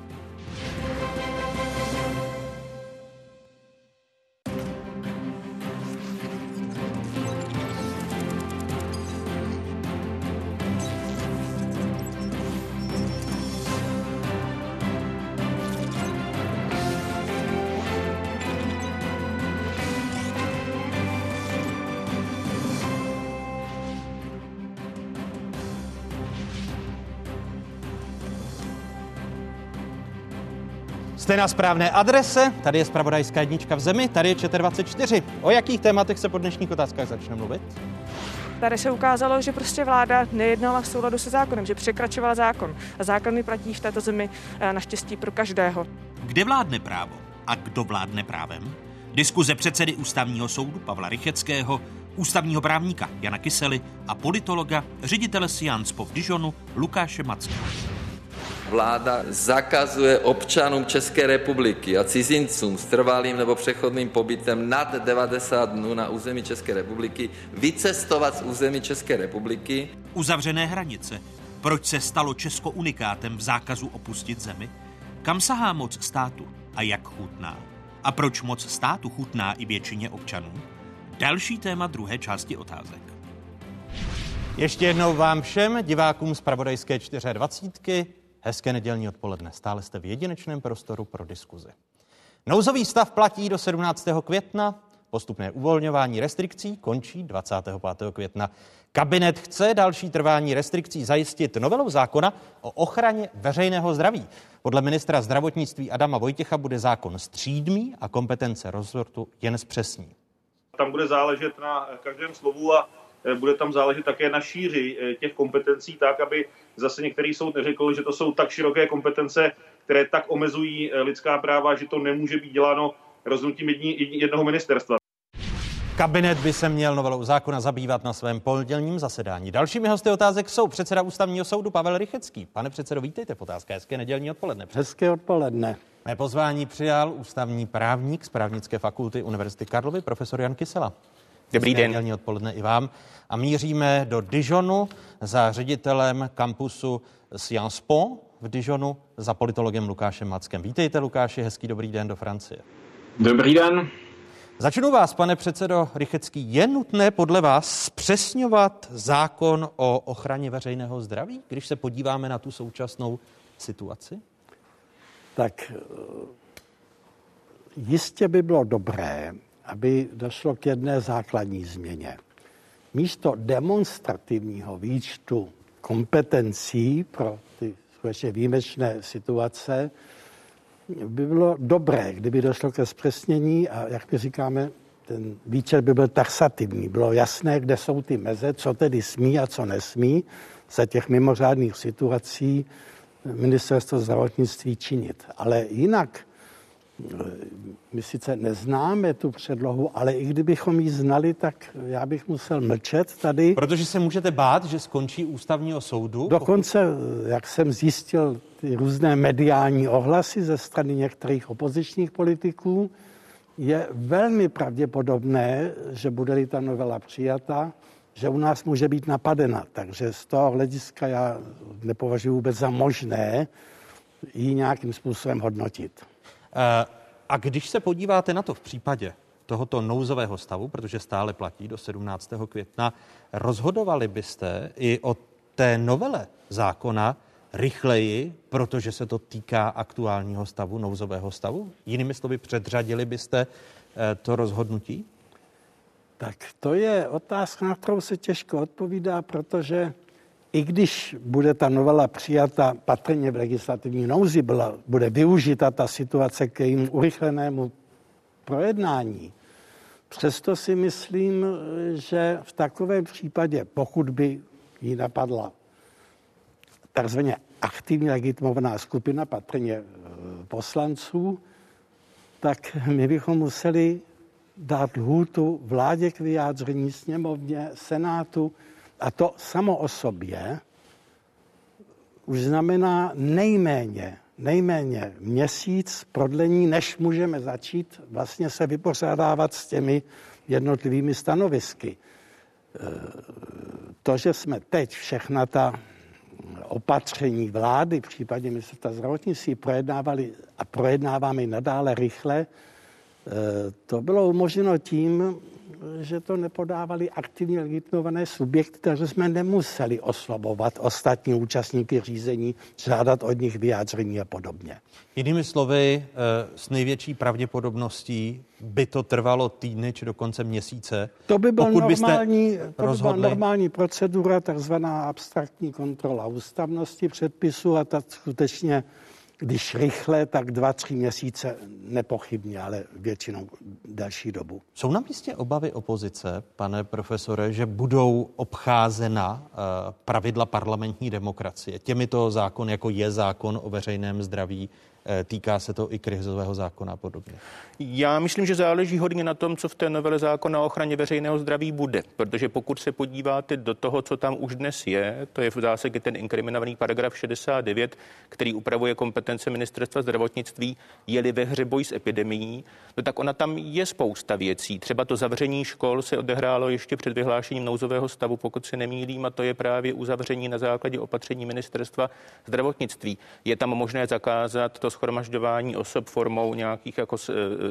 Jste na správné adrese, tady je spravodajská jednička v zemi, tady je ČT24. O jakých tématech se po dnešních otázkách začne mluvit? Tady se ukázalo, že prostě vláda nejednala v souladu se zákonem, že překračovala zákon. A zákony platí v této zemi eh, naštěstí pro každého. Kde vládne právo a kdo vládne právem? Diskuze předsedy ústavního soudu Pavla Rycheckého, ústavního právníka Jana Kysely a politologa, ředitele Science po Dijonu Lukáše Macka vláda zakazuje občanům České republiky a cizincům s trvalým nebo přechodným pobytem nad 90 dnů na území České republiky vycestovat z území České republiky. Uzavřené hranice. Proč se stalo Česko unikátem v zákazu opustit zemi? Kam sahá moc státu a jak chutná? A proč moc státu chutná i většině občanů? Další téma druhé části otázek. Ještě jednou vám všem divákům z Pravodajské 24. Hezké nedělní odpoledne. Stále jste v jedinečném prostoru pro diskuzi. Nouzový stav platí do 17. května. Postupné uvolňování restrikcí končí 25. května. Kabinet chce další trvání restrikcí zajistit novelou zákona o ochraně veřejného zdraví. Podle ministra zdravotnictví Adama Vojtěcha bude zákon střídmý a kompetence rozhodtu jen zpřesní. Tam bude záležet na každém slovu a bude tam záležet také na šíři e, těch kompetencí tak, aby zase některý soud neřekl, že to jsou tak široké kompetence, které tak omezují e, lidská práva, že to nemůže být děláno rozhodnutím jednoho ministerstva. Kabinet by se měl novelou zákona zabývat na svém pondělním zasedání. Dalšími hosty otázek jsou předseda ústavního soudu Pavel Rychecký. Pane předsedo, vítejte v otázce. Hezké nedělní odpoledne. Hezké odpoledne. Mé pozvání přijal ústavní právník z právnické fakulty Univerzity Karlovy, profesor Jan Kysela. Dobrý den. Nedělní odpoledne i vám. A míříme do Dijonu za ředitelem kampusu Sciences Po v Dijonu za politologem Lukášem Mackem. Vítejte, Lukáši, hezký dobrý den do Francie. Dobrý den. Začnu vás, pane předsedo Rychecký. Je nutné podle vás zpřesňovat zákon o ochraně veřejného zdraví, když se podíváme na tu současnou situaci? Tak eh, jistě by bylo dobré, aby došlo k jedné základní změně. Místo demonstrativního výčtu kompetencí pro ty skutečně výjimečné situace by bylo dobré, kdyby došlo ke zpřesnění a jak my říkáme, ten výčet by byl taxativní. Bylo jasné, kde jsou ty meze, co tedy smí a co nesmí za těch mimořádných situací ministerstvo zdravotnictví činit. Ale jinak my sice neznáme tu předlohu, ale i kdybychom ji znali, tak já bych musel mlčet tady. Protože se můžete bát, že skončí ústavního soudu? Dokonce, jak jsem zjistil, ty různé mediální ohlasy ze strany některých opozičních politiků, je velmi pravděpodobné, že bude-li ta novela přijata, že u nás může být napadena. Takže z toho hlediska já nepovažuji vůbec za možné ji nějakým způsobem hodnotit. Eh, a když se podíváte na to v případě tohoto nouzového stavu, protože stále platí do 17. května, rozhodovali byste i o té novele zákona rychleji, protože se to týká aktuálního stavu, nouzového stavu? Jinými slovy, předřadili byste eh, to rozhodnutí? Tak to je otázka, na kterou se těžko odpovídá, protože i když bude ta novela přijata patrně v legislativní nouzi, byla, bude využita ta situace k jejímu urychlenému projednání, přesto si myslím, že v takovém případě, pokud by ji napadla takzvaně aktivně legitimovaná skupina, patrně e, poslanců, tak my bychom museli dát lhůtu vládě k vyjádření sněmovně, senátu, a to samo o sobě už znamená nejméně, nejméně měsíc prodlení, než můžeme začít vlastně se vypořádávat s těmi jednotlivými stanovisky. E, to, že jsme teď všechna ta opatření vlády, v případě ministerstva zdravotnictví, projednávali a projednáváme nadále rychle, e, to bylo umožněno tím, že to nepodávali aktivně legitimované subjekty, takže jsme nemuseli oslabovat ostatní účastníky řízení, žádat od nich vyjádření a podobně. Jinými slovy, eh, s největší pravděpodobností by to trvalo týdny či dokonce měsíce. To by byl normální, to by byla normální procedura, takzvaná abstraktní kontrola ústavnosti předpisu a ta skutečně když rychle, tak dva, tři měsíce nepochybně, ale většinou další dobu. Jsou na místě obavy opozice, pane profesore, že budou obcházena uh, pravidla parlamentní demokracie těmito zákony, jako je zákon o veřejném zdraví, Eh, týká se to i krizového zákona a podobně. Já myslím, že záleží hodně na tom, co v té novele zákona o ochraně veřejného zdraví bude, protože pokud se podíváte do toho, co tam už dnes je, to je v zásadě ten inkriminovaný paragraf 69, který upravuje kompetence ministerstva zdravotnictví, je-li ve hře boj s epidemií, no tak ona tam je spousta věcí. Třeba to zavření škol se odehrálo ještě před vyhlášením nouzového stavu, pokud se nemýlím, a to je právě uzavření na základě opatření ministerstva zdravotnictví. Je tam možné zakázat to schromažďování osob formou nějakých jako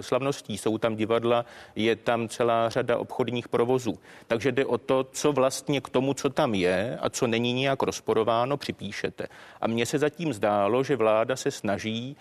slavností. Jsou tam divadla, je tam celá řada obchodních provozů. Takže jde o to, co vlastně k tomu, co tam je a co není nijak rozporováno, připíšete. A mně se zatím zdálo, že vláda se snaží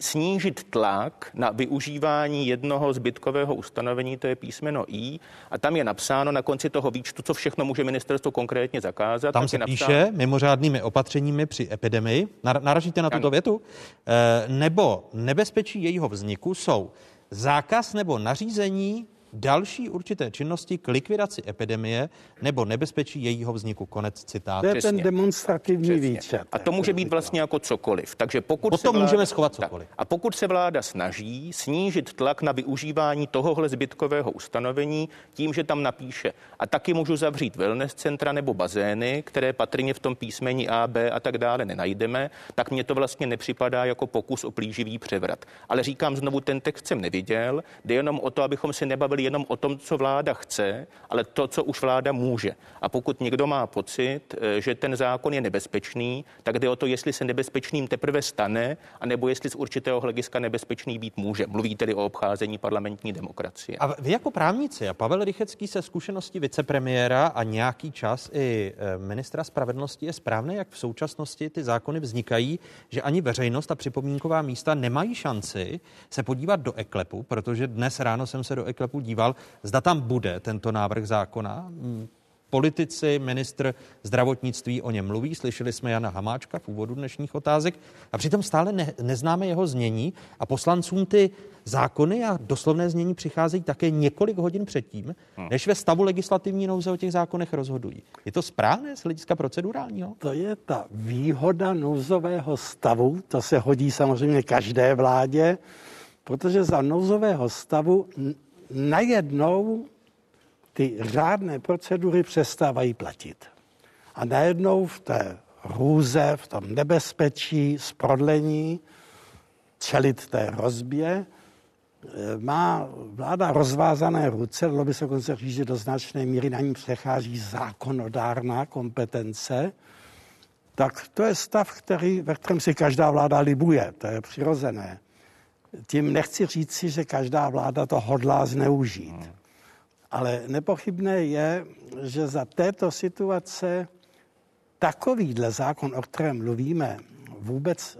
snížit tlak na využívání jednoho zbytkového ustanovení, to je písmeno I, a tam je napsáno na konci toho výčtu, co všechno může ministerstvo konkrétně zakázat. Tam se napsáno... píše mimořádnými opatřeními při epidemii, naražíte na tuto větu, e, nebo nebezpečí jejího vzniku jsou zákaz nebo nařízení další určité činnosti k likvidaci epidemie nebo nebezpečí jejího vzniku. Konec citátu. To je ten demonstrativní Přesně. výčet. A to může být vlastně jako cokoliv. Takže pokud Potom se vláda, můžeme schovat cokoliv. Tak, a pokud se vláda snaží snížit tlak na využívání tohohle zbytkového ustanovení tím, že tam napíše a taky můžu zavřít wellness centra nebo bazény, které patrně v tom písmení A, B a tak dále nenajdeme, tak mně to vlastně nepřipadá jako pokus o plíživý převrat. Ale říkám znovu, ten text jsem neviděl, jde jenom o to, abychom se nebavili jenom o tom, co vláda chce, ale to, co už vláda může. A pokud někdo má pocit, eh, že ten zákon je nebezpečný, tak jde o to, jestli se nebezpečným teprve stane, anebo jestli z určitého hlediska nebezpečný být může. Mluví tedy o obcházení parlamentní demokracie. A vy jako právníci a Pavel Rychecký se zkušenosti vicepremiéra a nějaký čas i eh, ministra spravedlnosti je správné, jak v současnosti ty zákony vznikají, že ani veřejnost a připomínková místa nemají šanci se podívat do eklepu, protože dnes ráno jsem se do eklepu díval díval, zda tam bude tento návrh zákona. Hmm, politici, ministr zdravotnictví o něm mluví, slyšeli jsme Jana Hamáčka v úvodu dnešních otázek a přitom stále ne, neznáme jeho znění a poslancům ty zákony a doslovné znění přicházejí také několik hodin předtím, hmm. než ve stavu legislativní nouze o těch zákonech rozhodují. Je to správné z hlediska procedurálního? To je ta výhoda nouzového stavu, to se hodí samozřejmě každé vládě, protože za nouzového stavu najednou ty řádné procedury přestávají platit. A najednou v té hrůze, v tom nebezpečí, prodlení, čelit té hrozbě, eh, má vláda rozvázané ruce, dalo by se dokonce říct, že do značné míry na ní přechází zákonodárná kompetence, tak to je stav, který, ve kterém si každá vláda libuje, to je přirozené. Tím nechci říci, že každá vláda to hodlá zneužít. Ale nepochybné je, že za této situace takovýhle zákon, o kterém mluvíme, vůbec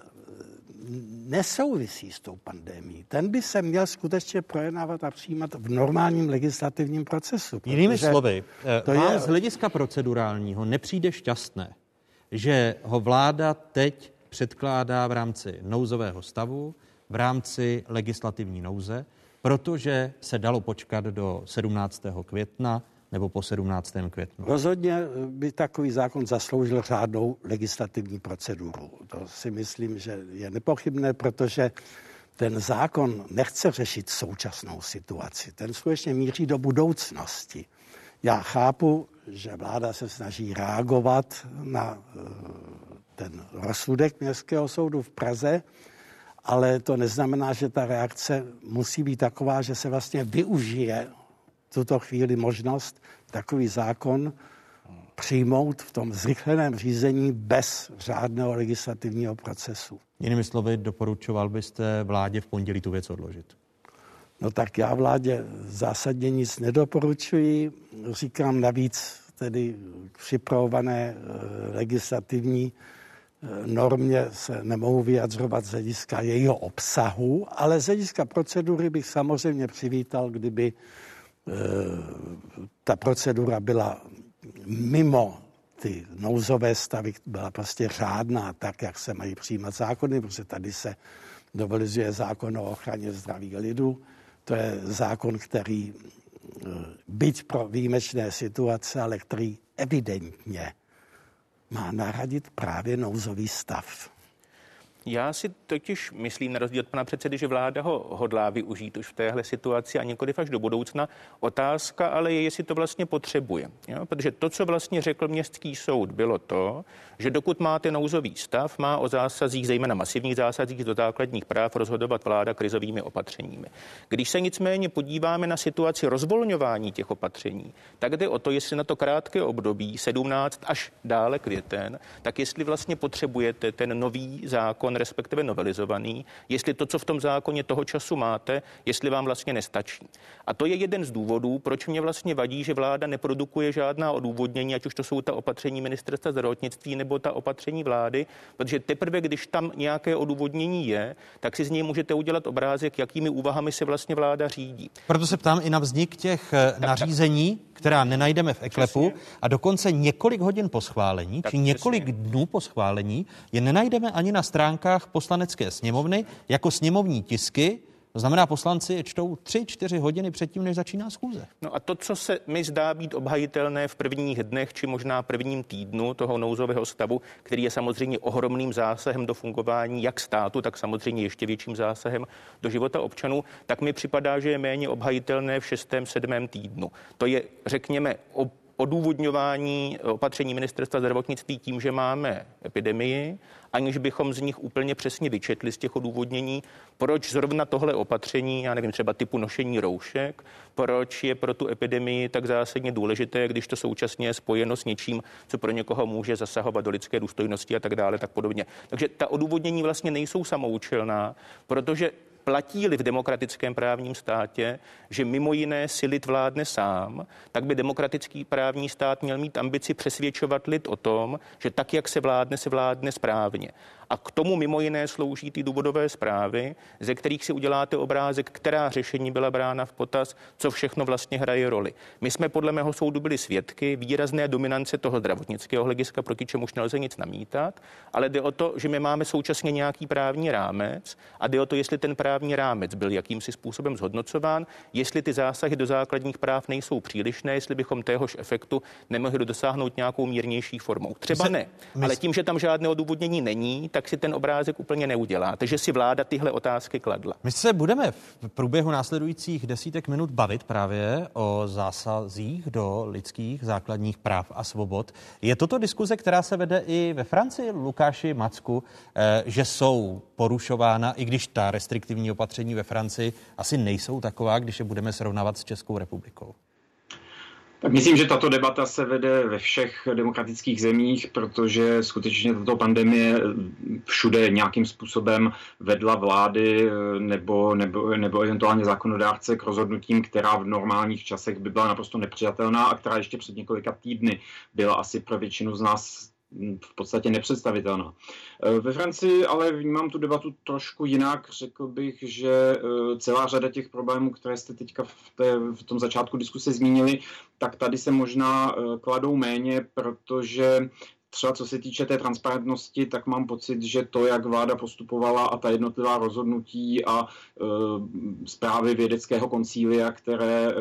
nesouvisí s tou pandemí. Ten by se měl skutečně projednávat a přijímat v normálním legislativním procesu. Jinými slovy, eh, to vám je... z hlediska procedurálního nepřijde šťastné, že ho vláda teď předkládá v rámci nouzového stavu, v rámci legislativní nouze, protože se dalo počkat do 17. května nebo po 17. květnu. Rozhodně by takový zákon zasloužil řádnou legislativní proceduru. To si myslím, že je nepochybné, protože ten zákon nechce řešit současnou situaci. Ten skutečně míří do budoucnosti. Já chápu, že vláda se snaží reagovat na eh, ten rozsudek Městského soudu v Praze, ale to neznamená, že ta reakce musí být taková, že se vlastně využije tuto chvíli možnost takový zákon přijmout v tom zrychleném řízení bez řádného legislativního procesu. Jinými slovy, doporučoval byste vládě v pondělí tu věc odložit? No tak já vládě zásadně nic nedoporučuji. Říkám navíc tedy připravované eh, legislativní normě se nemohu vyjadřovat z hlediska jejího obsahu, ale z hlediska procedury bych samozřejmě přivítal, kdyby e, ta procedura byla mimo ty nouzové stavy, byla prostě řádná, tak, jak se mají přijímat zákony, protože tady se novelizuje zákon o ochraně zdraví lidu. To je zákon, který e, byť pro výjimečné situace, ale který evidentně má nahradit právě nouzový stav. Já si totiž myslím, na rozdíl od pana předsedy, že vláda ho hodlá využít už v téhle situaci a nikoliv až do budoucna. Otázka ale je, jestli to vlastně potřebuje. Jo? Protože to, co vlastně řekl městský soud, bylo to, že dokud máte nouzový stav, má o zásazích, zejména masivních zásazích do základních práv, rozhodovat vláda krizovými opatřeními. Když se nicméně podíváme na situaci rozvolňování těch opatření, tak jde o to, jestli na to krátké období 17 až dále květen, tak jestli vlastně potřebujete ten nový zákon zákon, respektive novelizovaný, jestli to, co v tom zákoně toho času máte, jestli vám vlastně nestačí. A to je jeden z důvodů, proč mě vlastně vadí, že vláda neprodukuje žádná odůvodnění, ať už to jsou ta opatření ministerstva zdravotnictví nebo ta opatření vlády, protože teprve, když tam nějaké odůvodnění je, tak si z něj můžete udělat obrázek, jakými úvahami se vlastně vláda řídí. Proto se ptám i na vznik těch eh, nařízení, která nenajdeme v eklepu a dokonce několik hodin po schválení, či několik dnů po schválení, je nenajdeme ani na stránkách poslanecké sněmovny jako sněmovní tisky, to znamená, poslanci je čtou tři, čtyři hodiny předtím, než začíná schůze. No a to, co se mi zdá být obhajitelné v prvních dnech, či možná prvním týdnu toho nouzového stavu, který je samozřejmě ohromným zásahem do fungování jak státu, tak samozřejmě ještě větším zásahem do života občanů, tak mi připadá, že je méně obhajitelné v šestém, sedmém týdnu. To je, řekněme, odůvodňování opatření ministerstva zdravotnictví tím, že máme epidemii, aniž bychom z nich úplně přesně vyčetli z těch odůvodnění, proč zrovna tohle opatření, já nevím, třeba typu nošení roušek, proč je pro tu epidemii tak zásadně důležité, když to současně je spojeno s něčím, co pro někoho může zasahovat do lidské důstojnosti a tak dále, tak podobně. Takže ta odůvodnění vlastně nejsou samoučelná, protože platí-li v demokratickém právním státě, že mimo jiné si lid vládne sám, tak by demokratický právní stát měl mít ambici přesvědčovat lid o tom, že tak, jak se vládne, se vládne správně. A k tomu mimo jiné slouží ty důvodové zprávy, ze kterých si uděláte obrázek, která řešení byla brána v potaz, co všechno vlastně hraje roli. My jsme podle mého soudu byli svědky výrazné dominance toho zdravotnického hlediska, proti čemuž nelze nic namítat, ale jde o to, že my máme současně nějaký právní rámec a jde o to, jestli ten právní rámec byl jakýmsi způsobem zhodnocován, jestli ty zásahy do základních práv nejsou přílišné, jestli bychom téhož efektu nemohli dosáhnout nějakou mírnější formou. Třeba ne, ale tím, že tam žádné odůvodnění není, tak si ten obrázek úplně neudělá. Takže si vláda tyhle otázky kladla. My se budeme v průběhu následujících desítek minut bavit právě o zásazích do lidských základních práv a svobod. Je toto diskuze, která se vede i ve Francii, Lukáši Macku, eh, že jsou porušována, i když ta restriktivní opatření ve Francii asi nejsou taková, když je budeme srovnávat s Českou republikou? Tak myslím, že tato debata se vede ve všech demokratických zemích, protože skutečně tato pandemie všude nějakým způsobem vedla vlády nebo, nebo, nebo eventuálně zákonodárce k rozhodnutím, která v normálních časech by byla naprosto nepřijatelná a která ještě před několika týdny byla asi pro většinu z nás v podstatě nepředstavitelná. Eh, ve Francii ale vnímám tu debatu trošku jinak. Řekl bych, že eh, celá řada těch problémů, které jste teďka v, té, v tom začátku diskuse zmínili, tak tady se možná eh, kladou méně, protože třeba co se týče té transparentnosti, tak mám pocit, že to, jak vláda postupovala a ta jednotlivá rozhodnutí a e, zprávy vědeckého koncília, které e,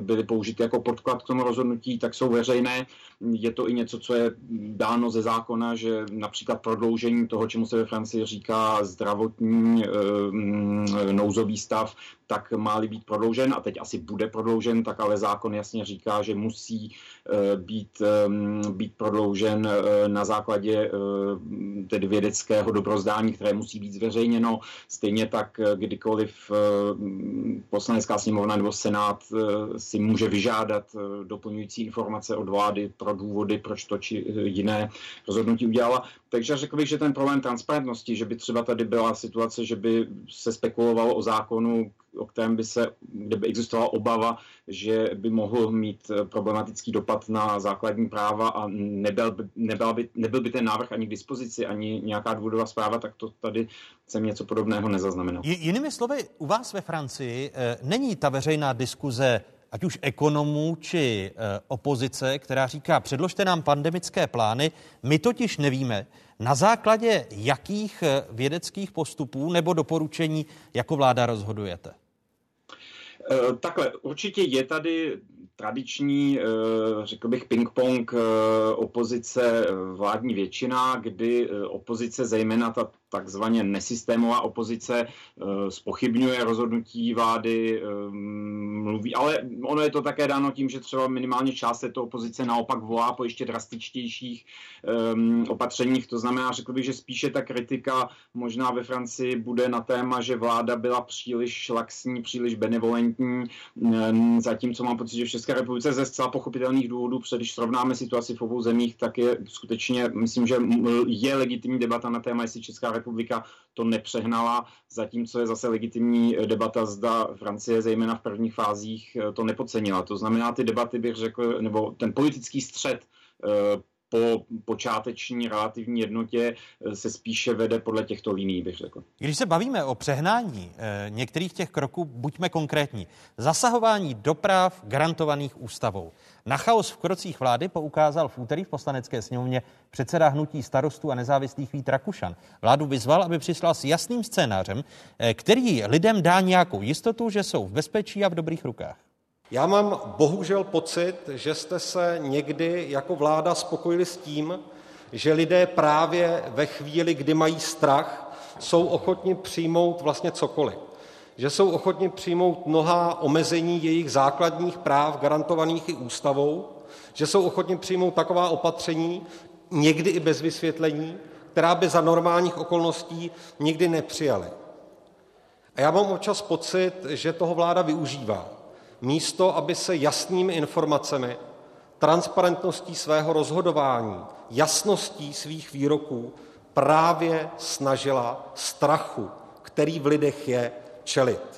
byly použity jako podklad k tomu rozhodnutí, tak jsou veřejné. Je to i něco, co je dáno ze zákona, že například prodloužení toho, čemu se ve Francii říká zdravotní e, nouzový stav, tak má-li být prodloužen, a teď asi bude prodloužen, tak ale zákon jasně říká, že musí být, e, být prodloužen e, na základě tedy vědeckého dobrozdání, které musí být zveřejněno. Stejně tak kdykoliv poslanecká sněmovna nebo senát si může vyžádat doplňující informace od vlády pro důvody, proč to či jiné rozhodnutí udělala. Takže řekl bych, že ten problém transparentnosti, že by třeba tady byla situace, že by se spekulovalo o zákonu, o kterém by se, kde by existovala obava, že by mohl mít problematický dopad na základní práva a nebyl by, nebyl by, nebyl by ten návrh ani k dispozici, ani nějaká důvodová zpráva, tak to tady jsem něco podobného nezaznamenal. Jinými slovy, u vás ve Francii e, není ta veřejná diskuze ať už ekonomů či e, opozice, která říká, předložte nám pandemické plány, my totiž nevíme, na základě jakých eh, vědeckých postupů nebo doporučení jako vláda rozhodujete? Eh, takhle, určitě je tady tradiční, eh, řekl bych, ping-pong opozice vládní většina, kdy opozice, zejména ta takzvaně nesystémová opozice spochybňuje rozhodnutí vlády, mluví, ale ono je to také dáno tím, že třeba minimálně část této opozice naopak volá po ještě drastičtějších um, opatřeních. To znamená, řekl bych, že spíše ta kritika možná ve Francii bude na téma, že vláda byla příliš laxní, příliš benevolentní, zatímco mám pocit, že v České republice ze zcela pochopitelných důvodů, když srovnáme situaci v obou zemích, tak je skutečně, myslím, že je legitimní debata na téma, jestli Česká republika to nepřehnala, zatímco je zase legitimní debata, zda Francie, zejména v prvních fázích, to nepodcenila. To znamená, ty debaty bych řekl, nebo ten politický střed po počáteční relativní jednotě eh, se spíše vede podle těchto líní, bych řekl. Když se bavíme o přehnání eh, některých těch kroků, buďme konkrétní. Zasahování doprav garantovaných ústavou. Na chaos v krocích vlády poukázal v úterý v poslanecké sněmovně předseda hnutí starostů a nezávislých Vít Rakušan. Vládu vyzval, aby přišla s jasným scénářem, eh, který lidem dá nějakou jistotu, že jsou v bezpečí a v dobrých rukách. Já mám bohužel pocit, že jste se někdy jako vláda spokojili s tím, že lidé právě ve chvíli, kdy mají strach, jsou ochotni přijmout vlastně cokoliv. Že jsou ochotni přijmout mnohá omezení jejich základních práv garantovaných i ústavou, že jsou ochotni přijmout taková opatření, někdy i bez vysvětlení, která by za normálních okolností nikdy nepřijali. A já mám občas pocit, že toho vláda využívá místo aby se jasnými informacemi, transparentností svého rozhodování, jasností svých výroků právě snažila strachu, který v lidech je, čelit.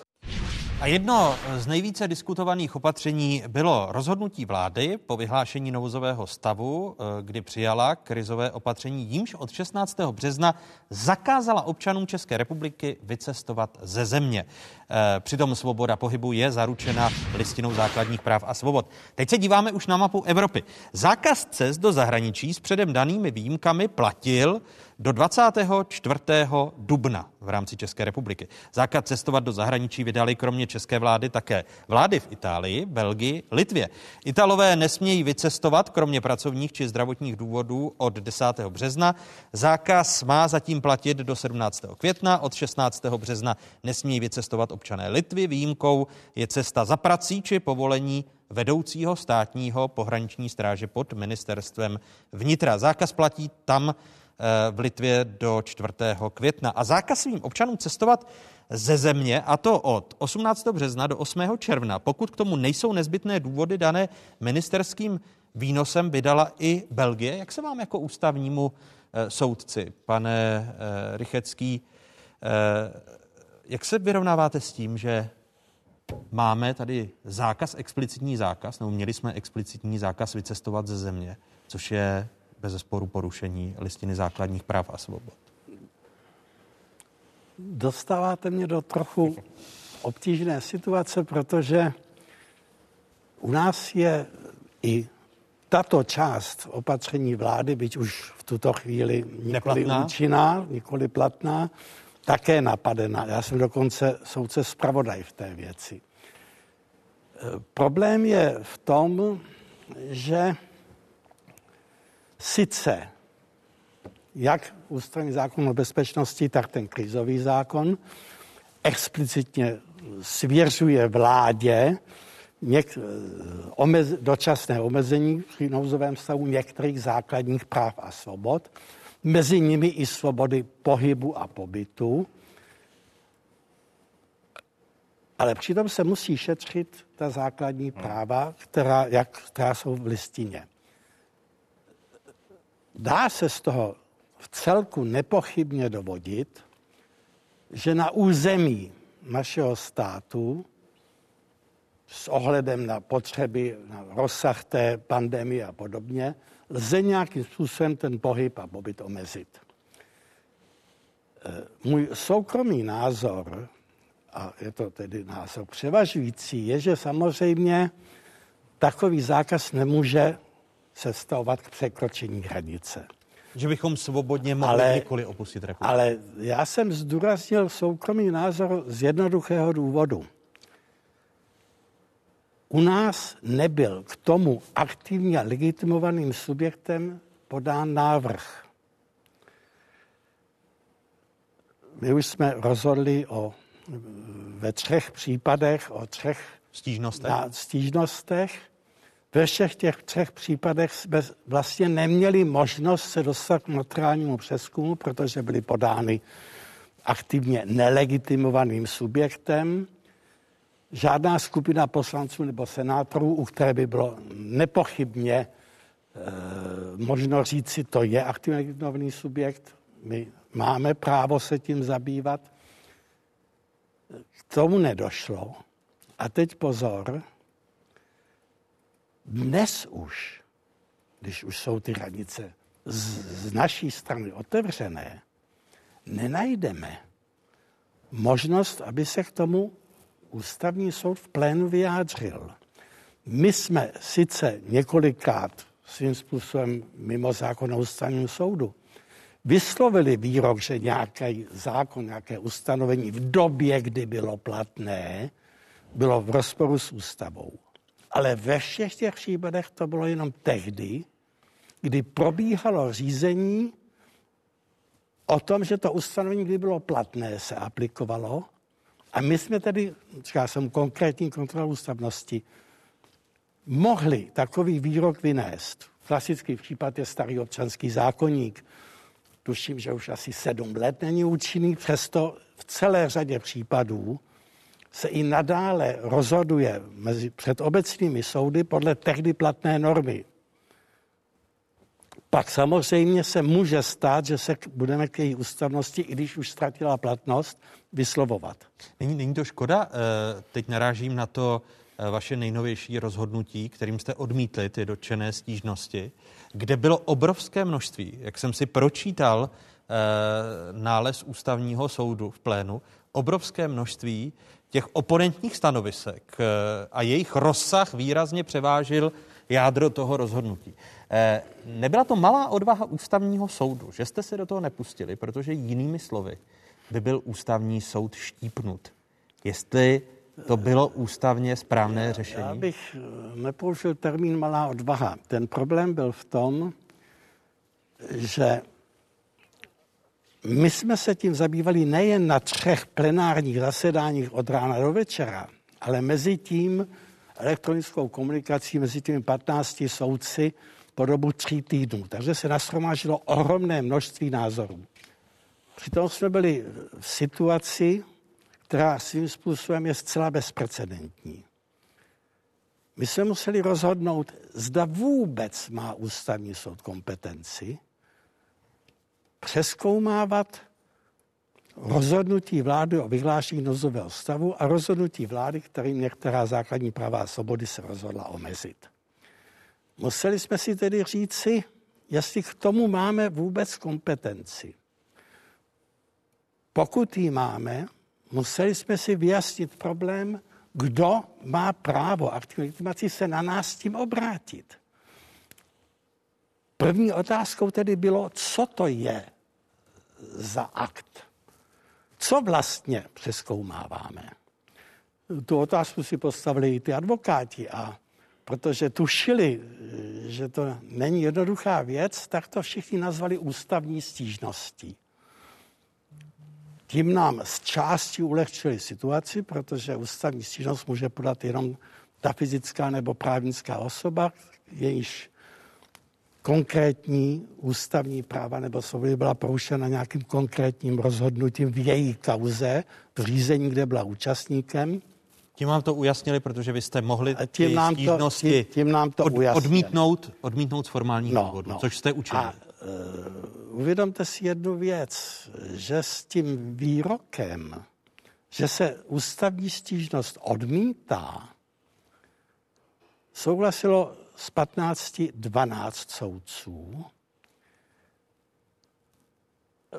A jedno z nejvíce diskutovaných opatření bylo rozhodnutí vlády po vyhlášení nouzového stavu, eh, kdy přijala krizové opatření, jímž od 16. března zakázala občanům České republiky vycestovat ze země. Eh, přitom svoboda pohybu je zaručena listinou základních práv a svobod. Teď se díváme už na mapu Evropy. Zákaz cest do zahraničí s předem danými výjimkami platil do 24. dubna v rámci České republiky. Zákaz cestovat do zahraničí vydali kromě české vlády také vlády v Itálii, Belgii, Litvě. Italové nesmějí vycestovat kromě pracovních či zdravotních důvodů od 10. března. Zákaz má zatím platit do 17. května. Od 16. března nesmějí vycestovat občané Litvy. Výjimkou je cesta za prací či povolení vedoucího státního pohraniční stráže pod ministerstvem vnitra. Zákaz platí tam v Litvě do 4. května. A zákaz svým občanům cestovat ze země, a to od 18. března do 8. června, pokud k tomu nejsou nezbytné důvody dané ministerským výnosem, vydala i Belgie. Jak se vám jako ústavnímu eh, soudci, pane eh, Rychecký, jak se vyrovnáváte s tím, že máme tady zákaz, explicitní zákaz, nebo měli jsme explicitní zákaz vycestovat ze země, což je bez sporu porušení listiny základních práv a svobod? Dostáváte mě do trochu obtížné situace, protože u nás je i tato část opatření vlády, byť už v tuto chvíli nikoli účinná, nikoli platná, také napadena. Já jsem dokonce soudce zpravodaj v té věci. E, problém je v tom, že sice jak ústavní zákon o bezpečnosti, tak ten krizový zákon explicitně svěřuje vládě něk, omez, dočasné omezení při nouzovém stavu některých základních práv a svobod, mezi nimi i svobody pohybu a pobytu, ale přitom se musí šetřit ta základní práva, která, jak, která jsou v listině. Dá se z toho v celku nepochybně dovodit, že na území našeho státu s ohledem na potřeby, na rozsah té pandemie a podobně, lze nějakým způsobem ten pohyb a pobyt omezit. Eh, můj soukromý názor, a je to tedy názor převažující, je, že samozřejmě takový zákaz nemůže se stavovat k překročení hranice. Že bychom svobodně mohli ale, kdykoliv opustit republiku. Ale já jsem zdůraznil soukromý názor z jednoduchého důvodu u nás nebyl k tomu aktivně legitimovaným subjektem podán návrh. My už jsme rozhodli o, ve třech případech o třech stížnostech. Na stížnostech. Ve všech těch třech případech jsme vlastně neměli možnost se dostat k notariálnímu přeskumu, protože byly podány aktivně nelegitimovaným subjektem. žádná skupina poslanců nebo senátorů, u které by bylo nepochybně e, možno říci, to je aktivní subjekt, my máme právo se tím zabývat. K tomu nedošlo. A teď pozor, dnes už, když už jsou ty hranice z, z naší strany otevřené, nenajdeme možnost, aby se k tomu ústavní soud v plénu vyjádřil. My jsme sice několikrát svým způsobem mimo zákon o ústavním soudu vyslovili výrok, že nějaký zákon, nějaké ustanovení v době, kdy bylo platné, bylo v rozporu s ústavou. Ale ve všech těch případech to bylo jenom tehdy, kdy probíhalo řízení o tom, že to ustanovení, kdy bylo platné, se aplikovalo. A my jsme tedy, říká jsem konkrétní kontrolu ústavnosti, mohli takový výrok vynést. Klasický případ je starý občanský zákonník. Tuším, že už asi sedm let není účinný, přesto v celé řadě případů se i nadále rozhoduje mezi, před obecnými soudy podle tehdy platné normy. Pak samozřejmě se může stát, že se budeme k její ústavnosti, i když už ztratila platnost, vyslovovat. Není, není to škoda? Eh, teď narážím na to eh, vaše nejnovější rozhodnutí, kterým jste odmítli ty dotčené stížnosti, kde bylo obrovské množství, jak jsem si pročítal eh, nález ústavního soudu v plénu, obrovské množství těch oponentních stanovisek a jejich rozsah výrazně převážil jádro toho rozhodnutí. Eh, nebyla to malá odvaha ústavního soudu, že jste se do toho nepustili, protože jinými slovy by byl ústavní soud štípnut. Jestli to bylo ústavně správné řešení? Já bych eh, nepoužil termín malá odvaha. Ten problém byl v tom, že my jsme se tím zabývali nejen na třech plenárních zasedáních od rána do večera, ale mezi tím elektronickou komunikací mezi těmi 15 soudci po dobu tří týdnů. Takže se nashromážilo ohromné množství názorů. Přitom jsme byli v situaci, která svým způsobem je zcela bezprecedentní. My jsme museli rozhodnout, zda vůbec má ústavní soud kompetenci přeskoumávat rozhodnutí vlády o vyhlášení nozového stavu a rozhodnutí vlády, kterým některá základní práva a svobody se rozhodla omezit. Museli jsme si tedy říci, jestli k tomu máme vůbec kompetenci. Pokud ji máme, museli jsme si vyjasnit problém, kdo má právo aktivní legitimaci se na nás tím obrátit. První otázkou tedy bylo, co to je za akt. Co vlastně přeskoumáváme? Tu otázku si postavili i ty advokáti a protože tušili, že to není jednoduchá věc, tak to všichni nazvali ústavní stížností. Tím nám z části ulehčili situaci, protože ústavní stížnost může podat jenom ta fyzická nebo právnická osoba, jejíž konkrétní ústavní práva nebo svobody byla porušena nějakým konkrétním rozhodnutím v její kauze, v řízení, kde byla účastníkem. Tím vám to ujasnili, protože vy jste mohli a tím nám to, tím, tím nám to od, odmítnout, odmítnout z formálních no, důvodů, no. což jste učinili. A uh, uvědomte si jednu věc, že s tím výrokem, že se ústavní stížnost odmítá, souhlasilo z 15 12 soudců.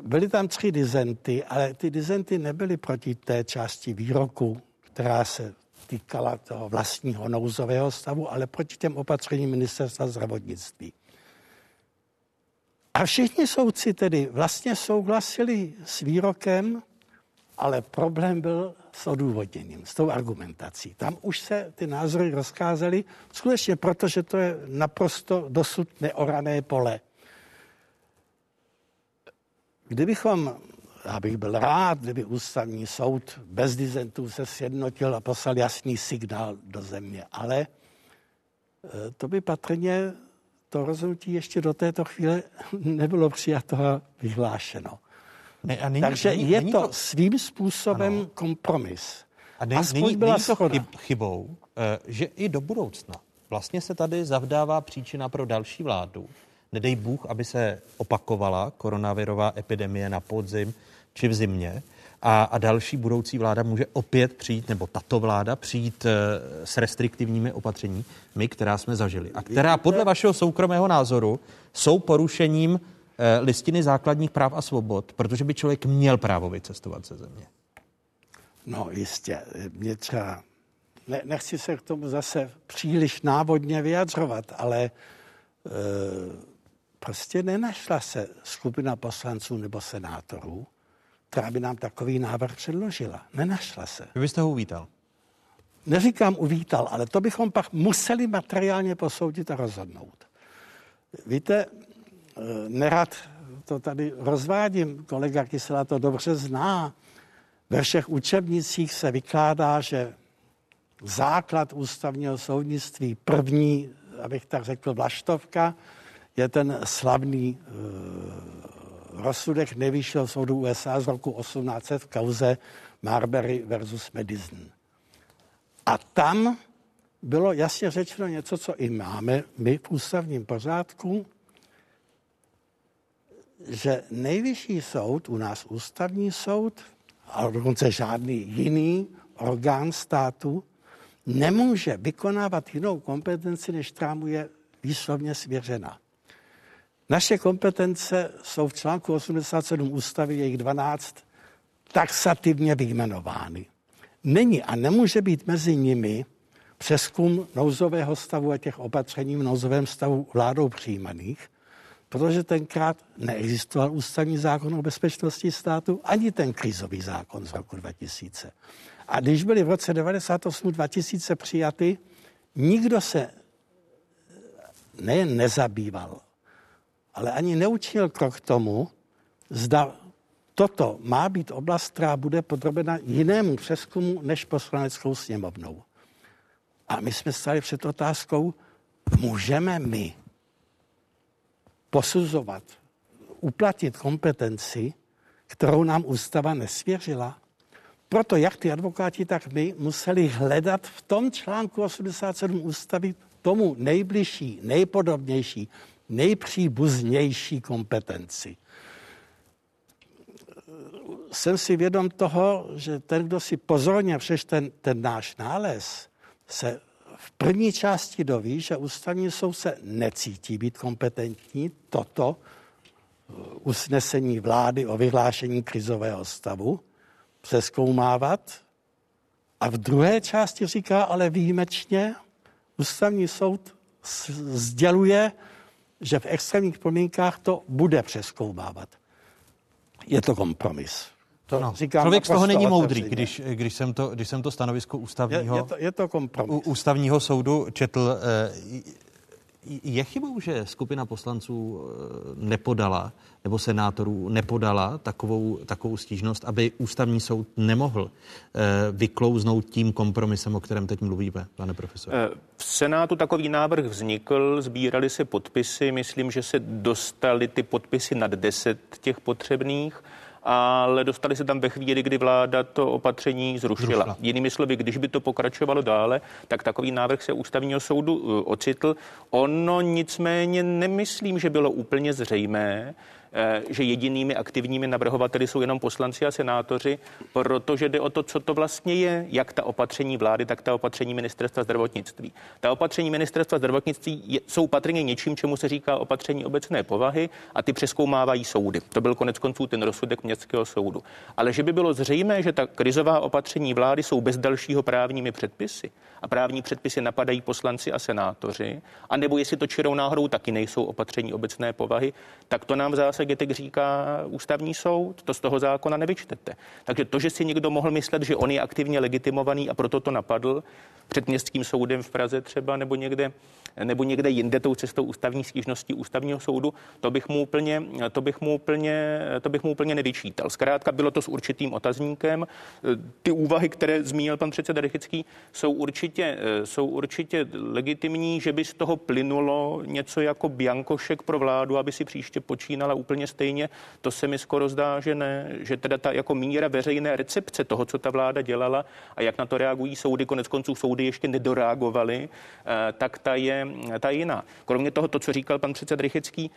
Byly tam tři dizenty, ale ty dizenty nebyly proti té části výroku, která se týkala toho vlastního nouzového stavu, ale proti těm opatřením ministerstva zdravotnictví. A všichni soudci tedy vlastně souhlasili s výrokem, ale problém byl s odůvodněním, s tou argumentací. Tam už se ty názory rozkázaly, skutečně protože to je naprosto dosud neorané pole. Kdybychom, já bych byl rád, kdyby ústavní soud bez dizentů se sjednotil a poslal jasný signál do země, ale e, to by patrně to rozhodnutí ještě do této chvíle nebylo přijato a vyhlášeno. Ne, a není, Takže není, je není to, to svým způsobem ano. kompromis. A ne, Aspoň není, byla není to schoda. chyb, chybou, eh, že i do budoucna vlastně se tady zavdává příčina pro další vládu. Nedej Bůh, aby se opakovala koronavirová epidemie na podzim či v zimě. A, a další budoucí vláda může opět přijít, nebo tato vláda přijít eh, s restriktivními opatřeními, my, která jsme zažili. A která podle vašeho soukromého názoru jsou porušením listiny základních práv a svobod, protože by člověk měl právo vycestovat ze země. No jistě, mě třeba, ne, nechci se k tomu zase příliš návodně vyjadřovat, ale e, prostě nenašla se skupina poslanců nebo senátorů, která by nám takový návrh předložila. Nenašla se. Vy byste ho uvítal? Neříkám uvítal, ale to bychom pak museli materiálně posoudit a rozhodnout. Víte, eh, nerad to tady rozvádím, kolega Kysela to dobře zná. Ve všech učebnicích se vykládá, že základ ústavního soudnictví, první, abych tak řekl, vlaštovka, je ten slavný e, rozsudek nejvyššího soudu USA z roku 1800 v kauze Marbury versus Madison. A tam bylo jasně řečeno něco, co i máme my v ústavním pořádku, že nejvyšší soud, u nás ústavní soud, a dokonce žádný jiný orgán státu, nemůže vykonávat jinou kompetenci, než která mu je výslovně svěřena. Naše kompetence jsou v článku 87 ústavy, jejich 12, taxativně vyjmenovány. Není a nemůže být mezi nimi přeskum nouzového stavu a těch opatření v nouzovém stavu vládou přijímaných, protože tenkrát neexistoval ústavní zákon o bezpečnosti státu ani ten krizový zákon z roku 2000. A když byly v roce 98-2000 přijaty, nikdo se nejen nezabýval, ale ani neučinil krok k tomu, zda toto má být oblast, která bude podrobena jinému přeskumu než poslaneckou sněmovnou. A my jsme stali před otázkou, můžeme my posuzovat, uplatit kompetenci, kterou nám ústava nesvěřila. Proto jak ty advokáti, tak my museli hledat v tom článku 87 ústavy tomu nejbližší, nejpodobnější, nejpříbuznější kompetenci. Jsem si vědom toho, že ten, kdo si pozorně přeš ten, ten náš nález, se v první části doví, že ústavní soud se necítí být kompetentní toto uh, usnesení vlády o vyhlášení krizového stavu přeskoumávat. A v druhé části říká, ale výjimečně ústavní soud sděluje, že v extrémních podmínkách to bude přeskoumávat. Je to kompromis. To no, říkám člověk z toho není moudrý, když, když, jsem to, když jsem to stanovisko ústavního, Je, je, to, je to kompromis. ústavního soudu četl. eh, Je chybou, že skupina poslanců eh, nepodala, nebo senátorů nepodala takovou, takovou stížnost, aby ústavní soud nemohl eh, vyklouznout tím kompromisem, o kterém teď mluvíme, pane profesore? Eh, V Senátu takový návrh vznikl, sbírali se podpisy, myslím, že se dostali ty podpisy nad 10 těch potřebných, ale dostali se tam ve chvíli, kdy vláda to opatření zrušila. Zrušila. Jinými slovy, když by to pokračovalo dále, tak takový návrh se ústavního soudu eh, ocitl. Ono nicméně nemyslím, že bylo úplně zřejmé, že jedinými aktivními navrhovateli jsou jenom poslanci a senátoři, protože jde o to, co to vlastně je, jak ta opatření vlády, tak ta opatření ministerstva zdravotnictví. Ta opatření ministerstva zdravotnictví je, jsou patrně něčím, čemu se říká opatření obecné povahy a ty přeskoumávají soudy. To byl konec konců ten rozsudek městského soudu. Ale že by bylo zřejmé, že ta krizová opatření vlády jsou bez dalšího právními předpisy a právní předpisy napadají poslanci a senátoři, a nebo jestli to čirou náhodou taky nejsou opatření obecné povahy, tak to nám zásadě teď říká ústavní soud, to z toho zákona nevyčtete. Takže to, že si někdo mohl myslet, že on je aktivně legitimovaný a proto to napadl, před městským soudem v Praze třeba nebo někde nebo někde jinde tou cestou ústavní stížnosti ústavního soudu, to bych mu úplně, to bych mu úplně, to bych mu úplně nevyčítal. Zkrátka bylo to s určitým otazníkem. Ty úvahy, které zmínil pan předseda Rychický, jsou určitě, jsou určitě legitimní, že by z toho plynulo něco jako biankošek pro vládu, aby si příště počínala úplně stejně. To se mi skoro zdá, že ne, že teda ta jako míra veřejné recepce toho, co ta vláda dělala a jak na to reagují soudy, konec konců soudy ještě nedoreagovaly, eh, tak ta je, ta je jiná. Kromě toho, to, co říkal pan předseda Rychecký,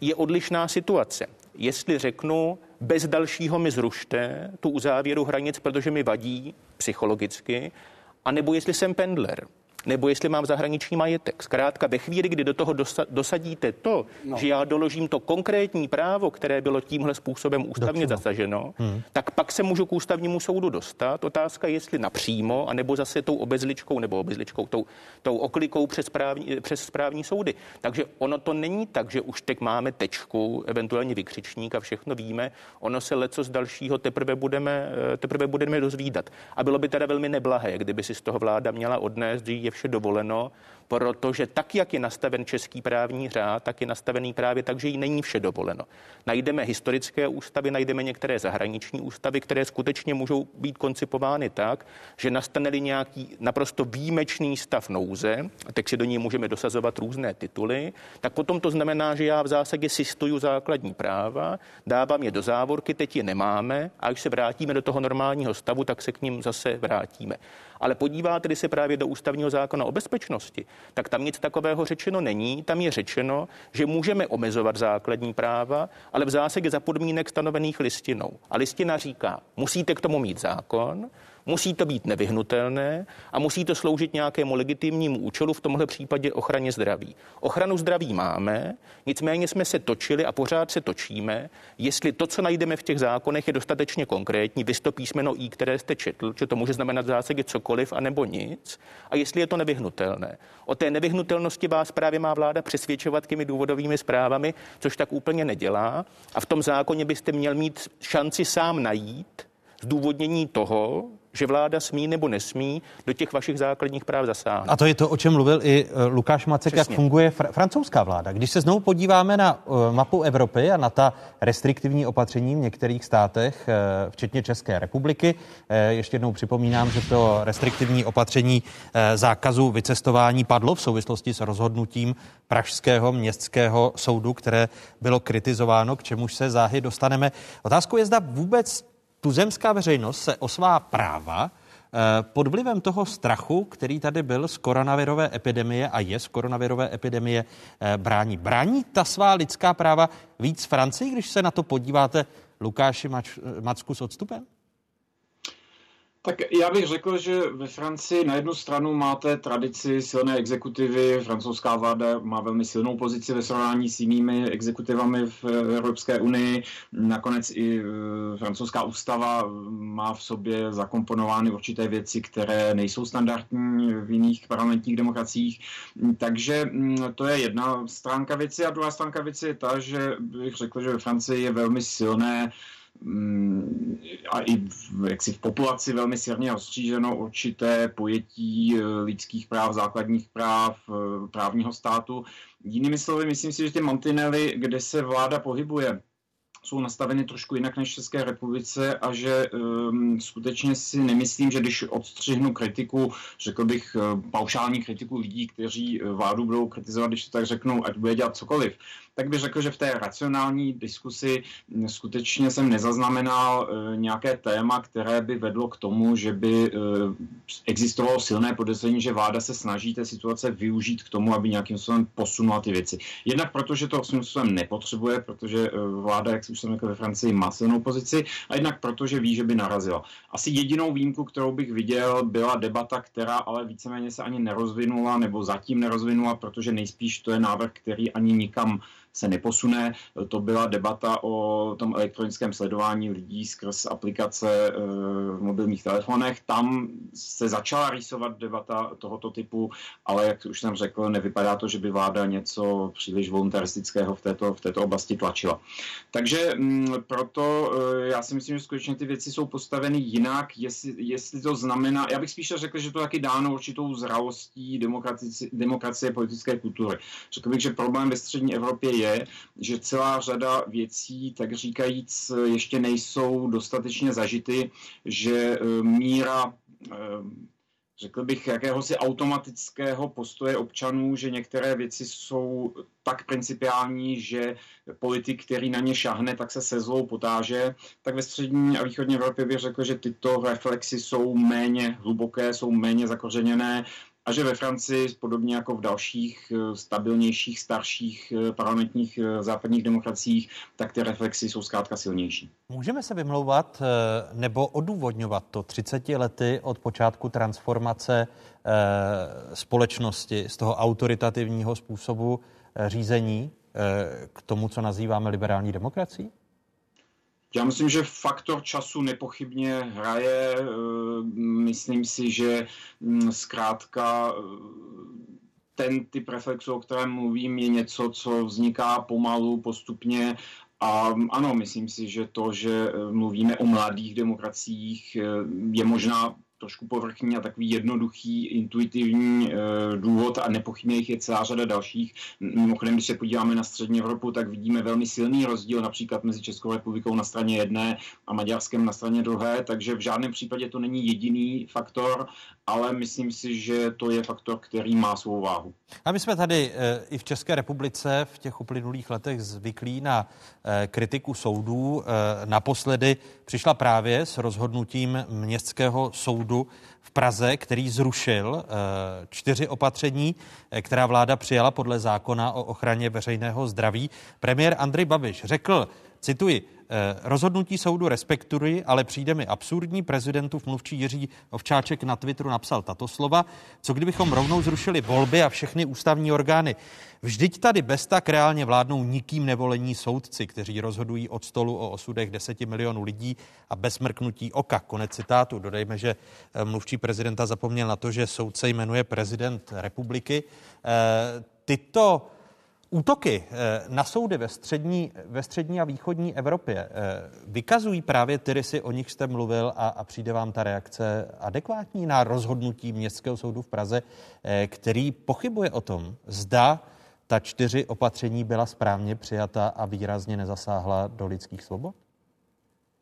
je odlišná situace. Jestli řeknu, bez dalšího mi zrušte tu uzávěru hranic, protože mi vadí psychologicky, anebo jestli jsem pendler, nebo jestli mám zahraniční majetek. Zkrátka ve chvíli, kdy do toho dosadíte to, no. že já doložím to konkrétní právo, které bylo tímhle způsobem ústavně Dobře. zasaženo, hmm. tak pak se můžu k ústavnímu soudu dostat. Otázka je, jestli napřímo, anebo zase tou obezličkou, nebo obezličkou, tou, tou oklikou přes správní, přes správní soudy. Takže ono to není tak, že už teď máme tečku, eventuálně vykřičník a všechno víme. Ono se leco z dalšího teprve budeme, teprve budeme dozvídat. A bylo by teda velmi neblahé, kdyby si z toho vláda měla odnést, že je vše dovoleno, protože tak, jak je nastaven český právní řád, tak je nastavený právě tak, že jí není vše dovoleno. Najdeme historické ústavy, najdeme některé zahraniční ústavy, které skutečně můžou být koncipovány tak, že nastane-li nějaký naprosto výjimečný stav nouze, a teď si do ní můžeme dosazovat různé tituly, tak potom to znamená, že já v zásadě sistuju základní práva, dávám je do závorky, teď je nemáme a až se vrátíme do toho normálního stavu, tak se k ním zase vrátíme. Ale podíváte se právě do ústavního zákona o bezpečnosti, tak tam nic takového řečeno není. Tam je řečeno, že můžeme omezovat základní práva, ale v zásadě za podmínek stanovených listinou. A listina říká, musíte k tomu mít zákon, Musí to být nevyhnutelné a musí to sloužit nějakému legitimnímu účelu, v tomhle případě ochraně zdraví. Ochranu zdraví máme, nicméně jsme se točili a pořád se točíme, jestli to, co najdeme v těch zákonech, je dostatečně konkrétní, vy písmeno I, které jste četl, že to může znamenat v zásadě cokoliv, anebo nic, a jestli je to nevyhnutelné. O té nevyhnutelnosti vás právě má vláda přesvědčovat těmi důvodovými zprávami, což tak úplně nedělá. A v tom zákoně byste měl mít šanci sám najít zdůvodnění toho, že vláda smí nebo nesmí do těch vašich základních práv zasáhnout. A to je to, o čem mluvil i eh, Lukáš Macek, Přesně. jak funguje fr- francouzská vláda. Když se znovu podíváme na uh, mapu Evropy a na ta restriktivní opatření v některých státech, uh, včetně České republiky, uh, ještě jednou připomínám, že to restriktivní opatření zákazu vycestování padlo v souvislosti s rozhodnutím Pražského městského soudu, které bylo kritizováno, k čemuž se záhy dostaneme. Otázkou je, zda vůbec tuzemská veřejnost se o svá práva eh, pod vlivem toho strachu, který tady byl z koronavirové epidemie a je z koronavirové epidemie, eh, brání. Brání ta svá lidská práva víc Francii, když se na to podíváte, Lukáši Mač, Macku s odstupem? Tak já bych řekl, že ve Francii na jednu stranu máte tradici silné exekutivy, francouzská vláda má velmi silnou pozici ve srovnání s jinými exekutivami v Evropské unii. Nakonec i e, francouzská ústava má v sobě zakomponovány určité věci, které nejsou standardní v jiných parlamentních demokraciích. Takže to je jedna stránka věci a druhá stránka věci je ta, že bych řekl, že ve Francii je velmi silné a i v, jaksi v populaci velmi silně ostříženo určité pojetí eh, lidských práv, základních práv, eh, právního státu. Jinými slovy, myslím si, že ty mantinely, kde se vláda pohybuje, jsou nastaveny trošku jinak než v České republice a že um, skutečně si nemyslím, že když odstřihnu kritiku, řekl bych uh, paušální kritiku lidí, kteří vládu budou kritizovat, když to tak řeknou, ať bude dělat cokoliv, tak bych řekl, že v té racionální diskusi skutečně jsem nezaznamenal eh, nějaké téma, které by vedlo k tomu, že by eh, existovalo silné podezření, že vláda se snaží té situace využít k tomu, aby nějakým způsobem posunula ty věci. Jednak proto, že to svým způsobem nepotřebuje, protože eh, vláda, jak už jsem řekl ve Francii, má silnou pozici, a jednak proto, že ví, že by narazila. Asi jedinou výjimku, kterou bych viděl, byla debata, která ale víceméně se ani nerozvinula, nebo zatím nerozvinula, protože nejspíš to je návrh, který ani nikam se neposune. To byla debata o tom elektronickém sledování lidí skrz aplikace v mobilních telefonech. Tam se začala rýsovat debata tohoto typu, ale jak už jsem řekl, nevypadá to, že by vláda něco příliš voluntaristického v této, v této oblasti tlačila. Takže m, mm, proto já si myslím, že skutečně ty věci jsou postaveny jinak, jestli, jestli to znamená, já bych spíše řekl, že to taky dáno určitou zralostí demokracie, demokracie politické kultury. Řekl bych, že problém ve střední Evropě je, že celá řada věcí, tak říkajíc, ještě nejsou dostatečně zažity, že eh, míra eh, řekl bych, jakéhosi automatického postoje občanů, že některé věci jsou tak principiální, že politik, který na ně šahne, tak se sezlou potáže, tak ve střední a východní Evropě bych řekl, že tyto reflexy jsou méně hluboké, jsou méně zakořeněné a že ve Francii, podobně jako v dalších eh, stabilnějších, starších eh, parlamentních eh, západních demokraciích, tak ty reflexy jsou zkrátka silnější. Můžeme se vymlouvat nebo odůvodňovat to 30 lety od počátku transformace společnosti z toho autoritativního způsobu řízení k tomu, co nazýváme liberální demokracií? Já myslím, že faktor času nepochybně hraje. Eh, myslím si, že mm, zkrátka eh, ten typ reflexu, o kterém mluvím, je něco, co vzniká pomalu, postupně a ano, myslím si, že to, že eh, mluvíme o mladých demokraciích, je možná trošku povrchní a takový jednoduchý, intuitivní e, důvod a nepochybně jich je celá řada dalších. Mimochodem, když se podíváme na střední Evropu, tak vidíme velmi silný rozdíl například mezi Českou republikou na straně jedné a Maďarskem na straně druhé, takže v žádném případě to není jediný faktor, ale myslím si, že to je faktor, který má svou váhu. A my jsme tady e, i v České republice v těch uplynulých letech zvyklí na e, kritiku soudů. E, naposledy přišla právě s rozhodnutím Městského soudu v Praze, který zrušil čtyři opatření, která vláda přijala podle zákona o ochraně veřejného zdraví. Premiér Andrej Babiš řekl, cituji, rozhodnutí soudu respektuji, ale přijde mi absurdní. Prezidentův mluvčí Jiří Ovčáček na Twitteru napsal tato slova. Co kdybychom rovnou zrušili volby a všechny ústavní orgány? Vždyť tady bez tak reálně vládnou nikým nevolení soudci, kteří rozhodují od stolu o osudech deseti milionů lidí a bez mrknutí oka. Konec citátu. Dodejme, že eh, mluvčí prezidenta zapomněl na to, že soudce jmenuje prezident republiky. Eh, tyto Útoky eh, na soudy ve střední, ve střední a východní Evropě eh, vykazují právě ty rysy, o nich jste mluvil a, a přijde vám ta reakce adekvátní na rozhodnutí Městského soudu v Praze, eh, který pochybuje o tom, zda ta čtyři opatření byla správně přijata a výrazně nezasáhla do lidských svobod?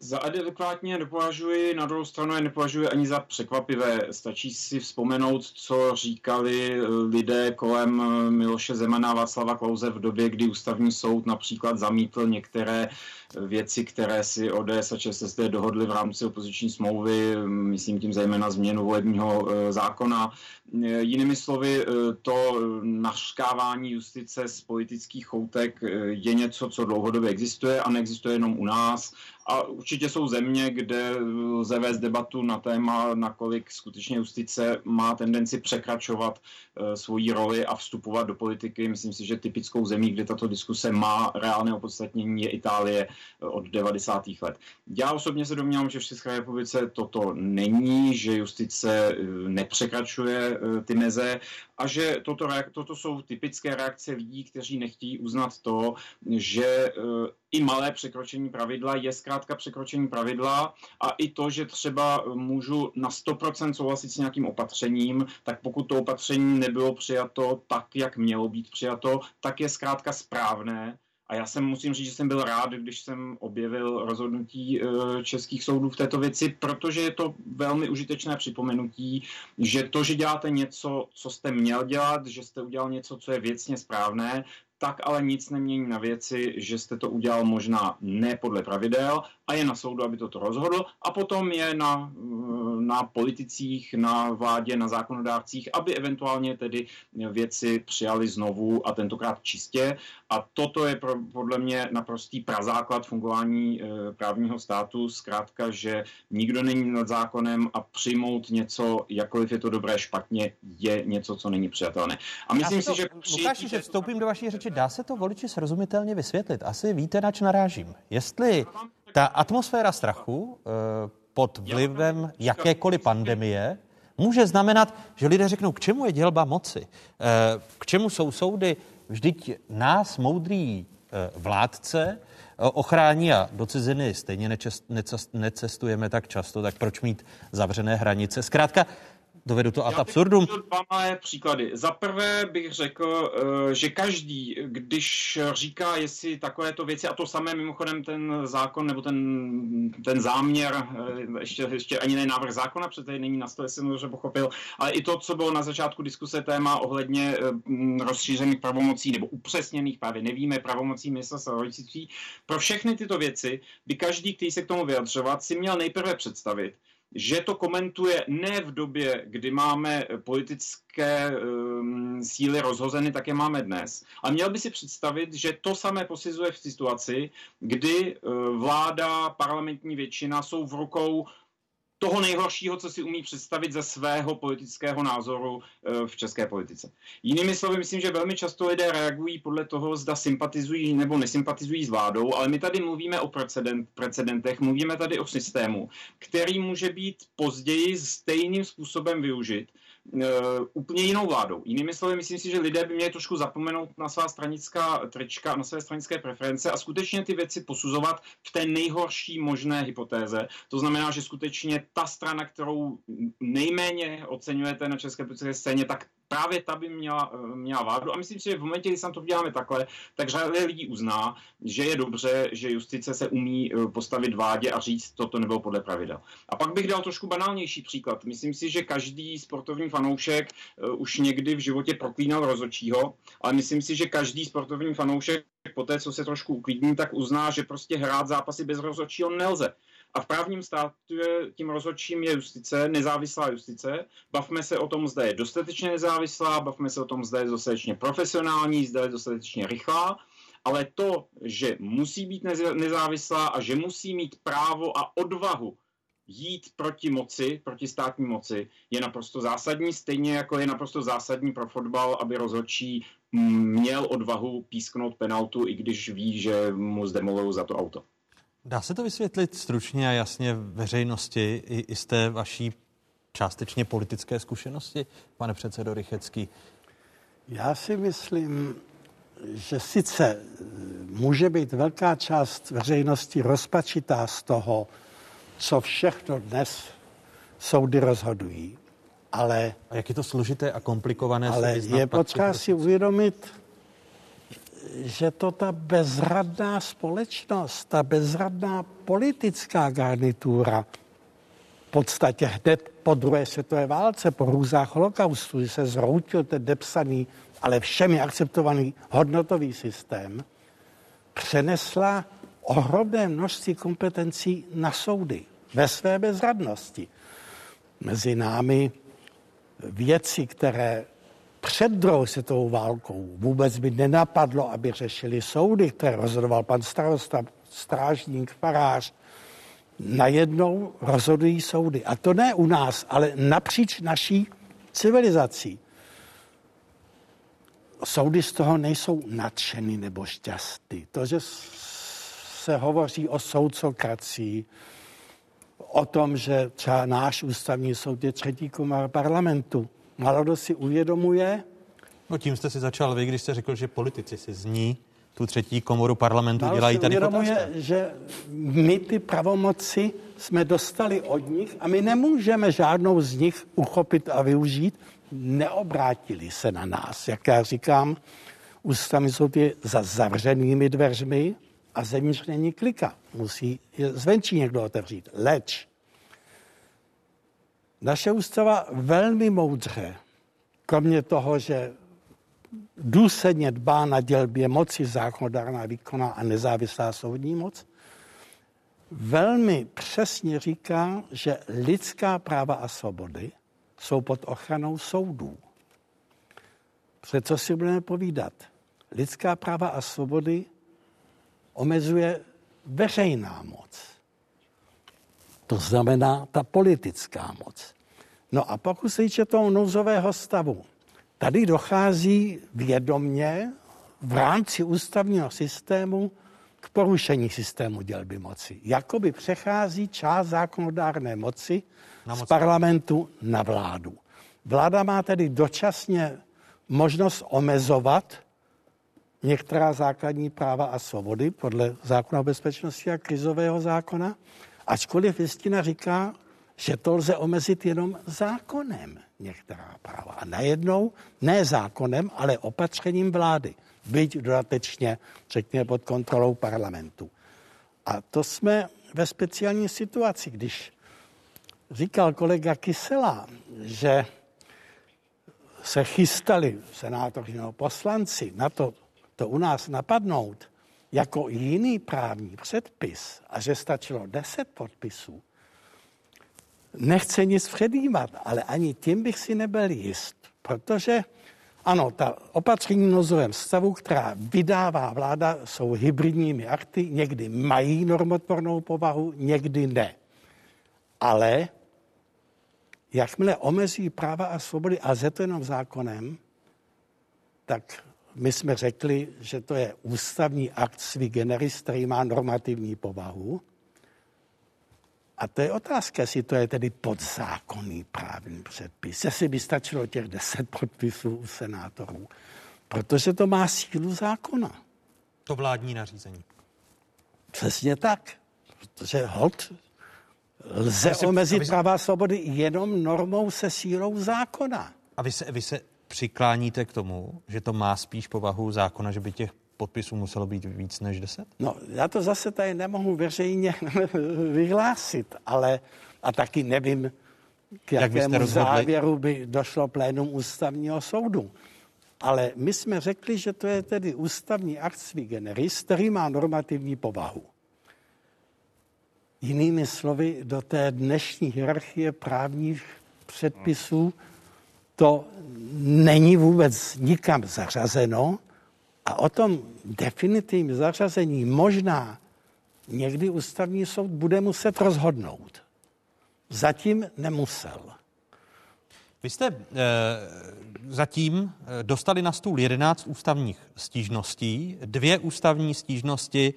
Za adekvátně nepovažuji, na druhou stranu je nepovažuji ani za překvapivé. Stačí si vzpomenout, co říkali eh, lidé kolem eh, Miloše Zemana a Václava Klauze v době, kdy ústavní soud například zamítl některé věci, které si ODS a ČSSD dohodly v rámci opoziční smlouvy, myslím tím zejména změnu volebního eh, zákona. Jinými slovy, to naškávání justice z politických choutek je něco, co dlouhodobě existuje a neexistuje jenom u nás. A určitě jsou země, kde lze vést debatu na téma, nakolik skutečně justice má tendenci překračovat uh, svoji roli a vstupovat do politiky. Myslím si, že typickou zemí, kde tato diskuse má reálné opodstatnění, je Itálie uh, od 90. let. Já osobně se domnívám, že v České republice toto není, že justice uh, nepřekračuje ty meze a že toto, toto jsou typické reakce lidí, kteří nechtějí uznat to, že i malé překročení pravidla je zkrátka překročení pravidla a i to, že třeba můžu na 100% souhlasit s nějakým opatřením, tak pokud to opatření nebylo přijato tak, jak mělo být přijato, tak je zkrátka správné. A já jsem musím říct, že jsem byl rád, když jsem objevil rozhodnutí eh, českých soudů v této věci, protože je to velmi užitečné připomenutí, že to, že děláte něco, co jste měl dělat, že jste udělal něco, co je věcně správné, tak ale nic nemění na věci, že jste to udělal možná ne podle pravidel a je na soudu, aby toto rozhodl a potom je na, na politicích, na vládě, na zákonodárcích, aby eventuálně tedy věci přijali znovu a tentokrát čistě. A toto je pro, podle mě naprostý prazáklad fungování e, právního státu, zkrátka, že nikdo není nad zákonem a přijmout něco, jakkoliv je to dobré, špatně, je něco, co není přijatelné. A myslím to, si, že... Lukáši, že vstoupím do vaší řeči Dá se to voliči srozumitelně vysvětlit? Asi víte, nač narážím. Jestli ta atmosféra strachu eh, pod vlivem jakékoliv pandemie může znamenat, že lidé řeknou, k čemu je dělba moci, eh, k čemu jsou soudy, vždyť nás, moudrý eh, vládce, ochrání a do ciziny stejně necestujeme tak často, tak proč mít zavřené hranice? Zkrátka, Dovedu to ad absurdum. Dva malé příklady. Za prvé bych řekl, eh, že každý, když říká, jestli takovéto věci, a to samé mimochodem ten zákon nebo ten, ten záměr, eh, ještě, ještě ani ne návrh zákona, protože tady není na stole, jsem dobře pochopil, ale i to, co bylo na začátku diskuse téma ohledně eh, rozšířených pravomocí nebo upřesněných právě nevíme pravomocí ministerstva zdravotnictví. Pro všechny tyto věci by každý, který se k tomu vyjadřovat, si měl nejprve představit, že to komentuje ne v době, kdy máme politické um, síly rozhozeny, tak je máme dnes. A měl by si představit, že to samé posizuje v situaci, kdy uh, vláda, parlamentní většina jsou v rukou toho nejhoršího, co si umí představit ze svého politického názoru eh, v české politice. Jinými slovy, myslím, že velmi často lidé reagují podle toho, zda sympatizují nebo nesympatizují s vládou, ale my tady mluvíme o precedent, precedentech, mluvíme tady o systému, který může být později stejným způsobem využit úplně jinou vládou. Jinými slovy, myslím si, že lidé by měli trošku zapomenout na svá stranická trička, na své stranické preference a skutečně ty věci posuzovat v té nejhorší možné hypotéze. To znamená, že skutečně ta strana, kterou nejméně oceňujete na české politické scéně, tak právě ta by měla, měla vládu. A myslím si, že v momentě, kdy se to děláme takhle, tak řada lidí uzná, že je dobře, že justice se umí eh, postavit vládě a říct, toto nebylo podle pravidel. A pak bych dal trošku banálnější příklad. Myslím si, že každý sportovní fanoušek eh, už někdy v životě proklínal rozočího, ale myslím si, že každý sportovní fanoušek po té, co se trošku uklidní, tak uzná, že prostě hrát zápasy bez rozočího nelze. A v právním státu tím rozhodčím je justice, nezávislá justice. Bavme se o tom, zda je dostatečně nezávislá, bavme se o tom, zda je dostatečně profesionální, zda je dostatečně rychlá. Ale to, že musí být nezávislá a že musí mít právo a odvahu jít proti moci, proti státní moci, je naprosto zásadní, stejně jako je naprosto zásadní pro fotbal, aby rozhodčí měl odvahu písknout penaltu, i když ví, že mu zdemolují za to auto. Dá se to vysvětlit stručně a jasně veřejnosti i, i z té vaší částečně politické zkušenosti, pane předsedo Rychecký? Já si myslím, že sice může být velká část veřejnosti rozpačitá z toho, co všechno dnes soudy rozhodují, ale... A jak je to složité a komplikované? Ale je potřeba si uvědomit, že to ta bezradná společnost, ta bezradná politická garnitura, v podstatě hned po druhé světové válce, po hrůzách holokaustu, že se zroutil ten depsaný, ale všemi akceptovaný hodnotový systém, přenesla ohromné množství kompetencí na soudy ve své bezradnosti. Mezi námi věci, které před druhou světovou válkou vůbec by nenapadlo, aby řešili soudy, které rozhodoval pan starosta, strážník, farář. Najednou rozhodují soudy. A to ne u nás, ale napříč naší civilizací. Soudy z toho nejsou nadšený nebo šťastný. To, že se hovoří o soudcokracii, o tom, že třeba náš ústavní soud je třetí komar parlamentu, Málo si uvědomuje. No tím jste si začal vy, když jste řekl, že politici si zní tu třetí komoru parlamentu Málo dělají tady uvědomuje, že my ty pravomoci jsme dostali od nich a my nemůžeme žádnou z nich uchopit a využít. Neobrátili se na nás, jak já říkám, ústavní soud je za zavřenými dveřmi a zevnitř není klika. Musí je zvenčí někdo otevřít. Leč naše ústava velmi moudře, kromě toho, že důsledně dbá na dělbě moci zákonodárná, výkonná a nezávislá soudní moc, velmi přesně říká, že lidská práva a svobody jsou pod ochranou soudů. Před co si budeme povídat? Lidská práva a svobody omezuje veřejná moc. To znamená ta politická moc. No a pokud se týče toho nouzového stavu, tady dochází vědomně v rámci ústavního systému k porušení systému dělby moci. Jakoby přechází část zákonodárné moci na moc. z parlamentu na vládu. Vláda má tedy dočasně možnost omezovat některá základní práva a svobody podle zákona o bezpečnosti a krizového zákona, ačkoliv listina říká, že to lze omezit jenom zákonem některá práva. A najednou ne zákonem, ale opatřením vlády, byť dodatečně, řekněme, pod kontrolou parlamentu. A to jsme ve speciální situaci, když říkal kolega Kysela, že se chystali senátoři nebo poslanci na to, to u nás napadnout jako jiný právní předpis a že stačilo 10 podpisů, nechce nic předjímat, ale ani tím bych si nebyl jist, protože ano, ta opatření nozovém stavu, která vydává vláda, jsou hybridními akty, někdy mají normotvornou povahu, někdy ne. Ale jakmile omezí práva a svobody, a jenom zákonem, tak my jsme řekli, že to je ústavní akt svý generis, který má normativní povahu. A to je otázka, jestli to je tedy podzákonný právní předpis. Jestli by stačilo těch deset podpisů u senátorů. Protože to má sílu zákona. To vládní nařízení. Přesně tak. Protože hod lze si, omezit si... práva a svobody jenom normou se sílou zákona. A vy se, vy se přikláníte k tomu, že to má spíš povahu zákona, že by těch podpisů muselo být víc než 10? No, já to zase tady nemohu veřejně vyhlásit, ale a taky nevím, k Jak jakému závěru by došlo plénum ústavního soudu. Ale my jsme řekli, že to je tedy ústavní akt svi generis, který má normativní povahu. Jinými slovy, do té dnešní hierarchie právních předpisů to není vůbec nikam zařazeno a o tom definitivním zařazení možná někdy ústavní soud bude muset rozhodnout. Zatím nemusel. Vy jste e, zatím eh, dostali na stůl 11 ústavních stížností. Dvě ústavní stížnosti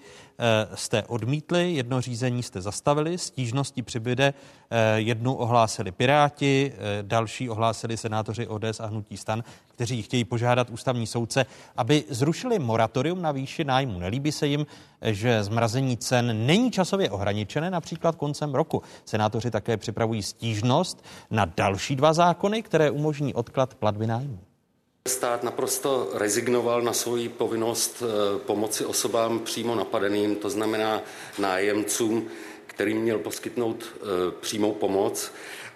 jste odmítli, jedno řízení jste zastavili, stížnosti přibyde, e, jednu ohlásili Piráti, e, další ohlásili senátoři ODS a Hnutí stan, kteří chtějí požádat ústavní soudce, aby zrušili moratorium na výši nájmu. Nelíbí se jim, že zmrazení cen není časově ohraničené, například koncem roku. Senátoři také připravují stížnost na další dva zákony, které umožní odklad platby nájmu. Stát naprosto rezignoval na svoji povinnost eh, pomoci osobám přímo napadeným, to znamená nájemcům, kterým měl poskytnout eh, přímou pomoc.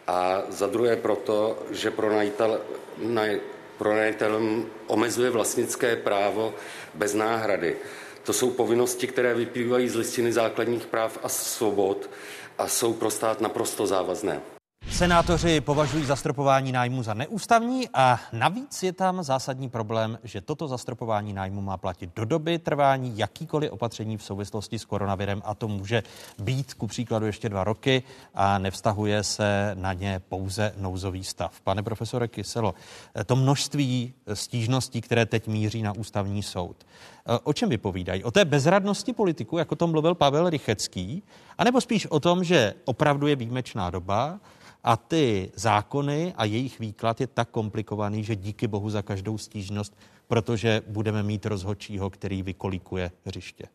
A za druhé proto, že pronajítel, pronajatelům omezuje vlastnické právo bez náhrady. To jsou povinnosti, které vyplývají z listiny základních práv a svobod a jsou pro stát naprosto závazné. Senátoři považují zastropování nájmu za neústavní a navíc je tam zásadní problém, že toto zastropování nájmu má platit do doby trvání jakýkoliv opatření v souvislosti s koronavirem a to může být ku příkladu ještě dva roky a nevztahuje se na ně pouze nouzový stav. Pane profesore Kyselo, to množství stížností, které teď míří na ústavní soud, o čem vypovídají? O té bezradnosti politiku, jako to mluvil Pavel Rychecký, anebo spíš o tom, že opravdu je výjimečná doba, a ty zákony a jejich výklad je tak komplikovaný, že díky bohu za každou stížnost, protože budeme mít rozhodčího, který vykolikuje hřiště.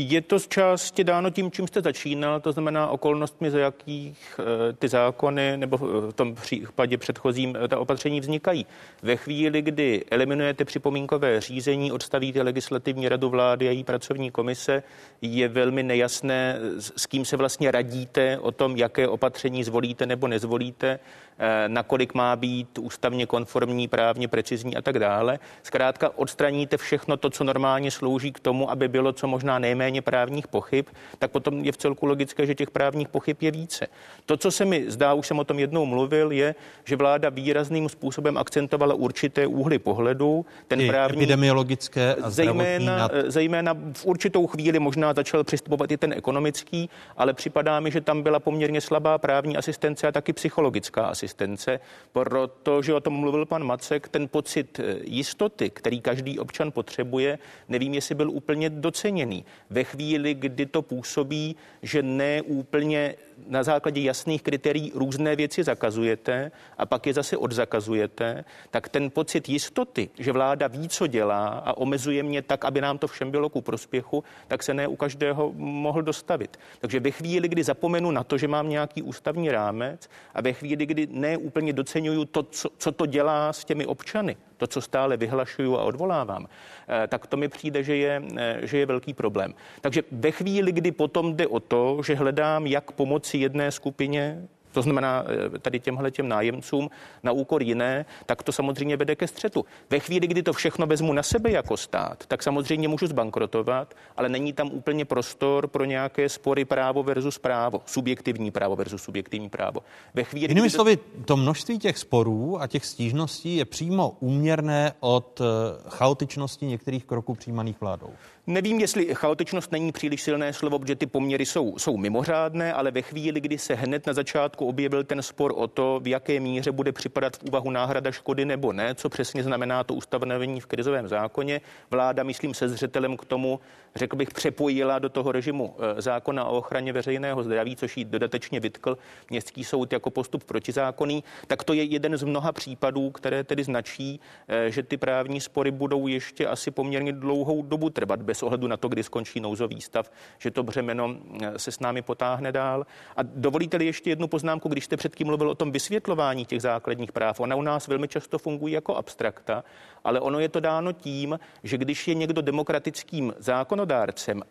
Je to z části dáno tím, čím jste začínal, to znamená okolnostmi, za jakých eh, ty zákony nebo v tom případě předchozím eh, ta opatření vznikají. Ve chvíli, kdy eliminujete připomínkové řízení, odstavíte legislativní radu vlády a její pracovní komise, je velmi nejasné, s kým se vlastně radíte o tom, jaké opatření zvolíte nebo nezvolíte. Eh, nakolik má být ústavně konformní, právně precizní a tak dále. Zkrátka odstraníte všechno to, co normálně slouží k tomu, aby bylo co možná nejméně právních pochyb, tak potom je v celku logické, že těch právních pochyb je více. To, co se mi zdá, už jsem o tom jednou mluvil, je, že vláda výrazným způsobem akcentovala určité úhly pohledu. Ten I právní, epidemiologické a zejména, nad... zejména v určitou chvíli možná začal přistupovat i ten ekonomický, ale připadá mi, že tam byla poměrně slabá právní asistence a taky psychologická asistence asistence, protože o tom mluvil pan Macek, ten pocit eh, jistoty, který každý občan potřebuje, nevím, jestli byl úplně doceněný. Ve chvíli, kdy to působí, že ne úplně na základě jasných kritérií různé věci zakazujete a pak je zase odzakazujete, tak ten pocit jistoty, že vláda ví, co dělá a omezuje mě tak, aby nám to všem bylo ku prospěchu, tak se ne u každého mohl dostavit. Takže ve chvíli, kdy zapomenu na to, že mám nějaký ústavní rámec a ve chvíli, kdy ne úplně docenuju to, co, co to dělá s těmi občany, to, co stále vyhlašuju a odvolávám, eh, tak to mi přijde, že je, eh, že je velký problém. Takže ve chvíli, kdy potom jde o to, že hledám, jak pomoci jedné skupině, to znamená eh, tady těmhle těm nájemcům na úkor jiné, tak to samozřejmě vede ke střetu. Ve chvíli, kdy to všechno vezmu na sebe jako stát, tak samozřejmě můžu zbankrotovat, ale není tam úplně prostor pro nějaké spory právo versus právo, subjektivní právo versus subjektivní právo. Ve chvíli, Jinými slovy, to... to množství těch sporů a těch stížností je přímo úměrné od eh, chaotičnosti některých kroků přijímaných vládou. Nevím, jestli chaotičnost není příliš silné slovo, protože ty poměry jsou, jsou mimořádné, ale ve chvíli, kdy se hned na začátku objevil ten spor o to, v jaké míře bude připadat v úvahu náhrada škody nebo ne, co přesně znamená to ustanovení v krizovém zákoně, vláda, myslím, se zřetelem k tomu, řekl bych, přepojila do toho režimu eh, zákona o ochraně veřejného zdraví, což jí dodatečně vytkl městský soud jako postup protizákonný, tak to je jeden z mnoha případů, které tedy značí, eh, že ty právní spory budou ještě asi poměrně dlouhou dobu trvat bez ohledu na to, kdy skončí nouzový stav, že to břemeno eh, se s námi potáhne dál. A dovolíte-li ještě jednu poznámku, když jste předtím mluvil o tom vysvětlování těch základních práv. Ona u nás velmi často fungují jako abstrakta, ale ono je to dáno tím, že když je někdo demokratickým zákonodárcem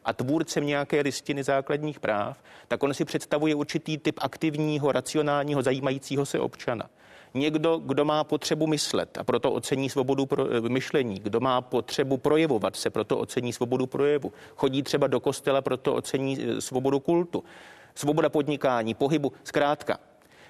a tvůrcem nějaké listiny základních práv, tak on si představuje určitý typ aktivního, racionálního, zajímajícího se občana. Někdo, kdo má potřebu myslet a proto ocení svobodu pro, eh, myšlení, kdo má potřebu projevovat se, proto ocení svobodu projevu, chodí třeba do kostela, proto ocení eh, svobodu kultu, svoboda podnikání, pohybu, zkrátka.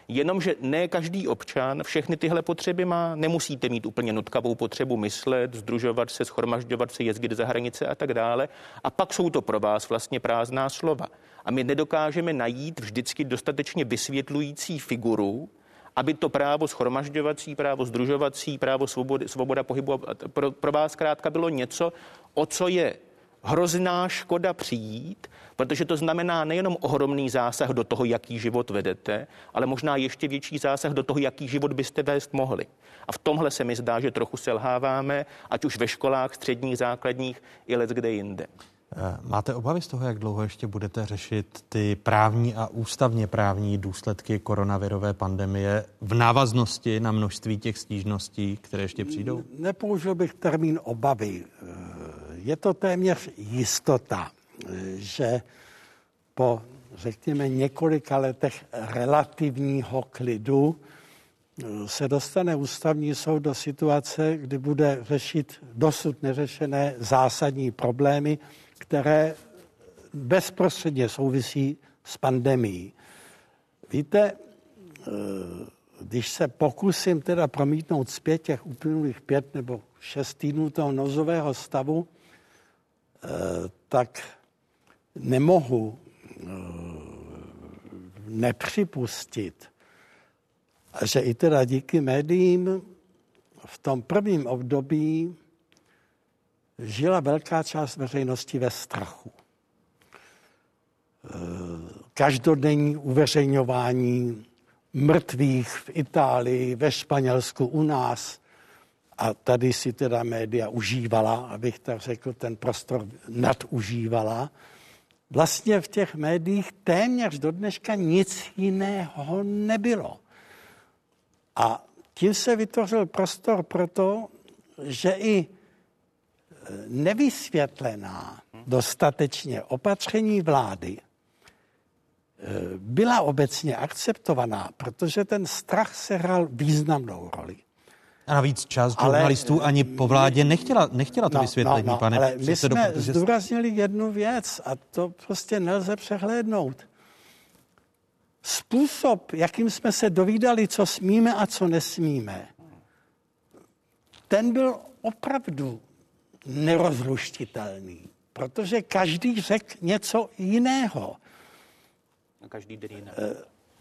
Jenomže ne každý občan všechny tyhle potřeby má. Nemusíte mít úplně nutkavou potřebu myslet, združovat se, schromažďovat se, jezdit za hranice a tak dále. A pak jsou to pro vás vlastně prázdná slova. A my nedokážeme najít vždycky dostatečně vysvětlující figuru, aby to právo schromažďovací, právo združovací, právo svobody, svoboda pohybu pro, pro vás zkrátka bylo něco, o co je hrozná škoda přijít, protože to znamená nejenom ohromný zásah do toho, jaký život vedete, ale možná ještě větší zásah do toho, jaký život byste vést mohli. A v tomhle se mi zdá, že trochu selháváme, ať už ve školách, středních, základních i let kde jinde. Eh, máte obavy z toho, jak dlouho ještě budete řešit ty právní a ústavně právní důsledky koronavirové pandemie v návaznosti na množství těch stížností, které ještě přijdou? Nepoužil bych termín obavy. Eh, je to téměř jistota, že po, řekněme, několika letech relativního klidu se dostane ústavní soud do situace, kdy bude řešit dosud neřešené zásadní problémy, které bezprostředně souvisí s pandemí. Víte, eh, když se pokusím teda promítnout zpět těch uplynulých pět nebo šest týdnů toho nozového stavu, eh, tak nemohu eh, nepřipustit, že i teda díky médiím v tom prvním období žila velká část veřejnosti ve strachu. E, každodenní uveřejňování mrtvých v Itálii, ve Španělsku, u nás. A tady si teda média užívala, abych tak řekl, ten prostor nadužívala. Vlastně v těch médiích téměř do dneška nic jiného nebylo. A tím se vytvořil prostor pro to, že i nevysvětlená dostatečně opatření vlády eh, byla obecně akceptovaná, protože ten strach se hrál významnou roli. A navíc část ale, žurnalistů ani po vládě nechtěla, nechtěla to no, vysvětlení, no, no, pane ale my jsme protože... zdůraznili jednu věc a to prostě nelze přehlédnout. Způsob, jakým jsme se dovídali, co smíme a co nesmíme, ten byl opravdu nerozluštitelný, protože každý řekl něco jiného. A každý den jiné. Eh,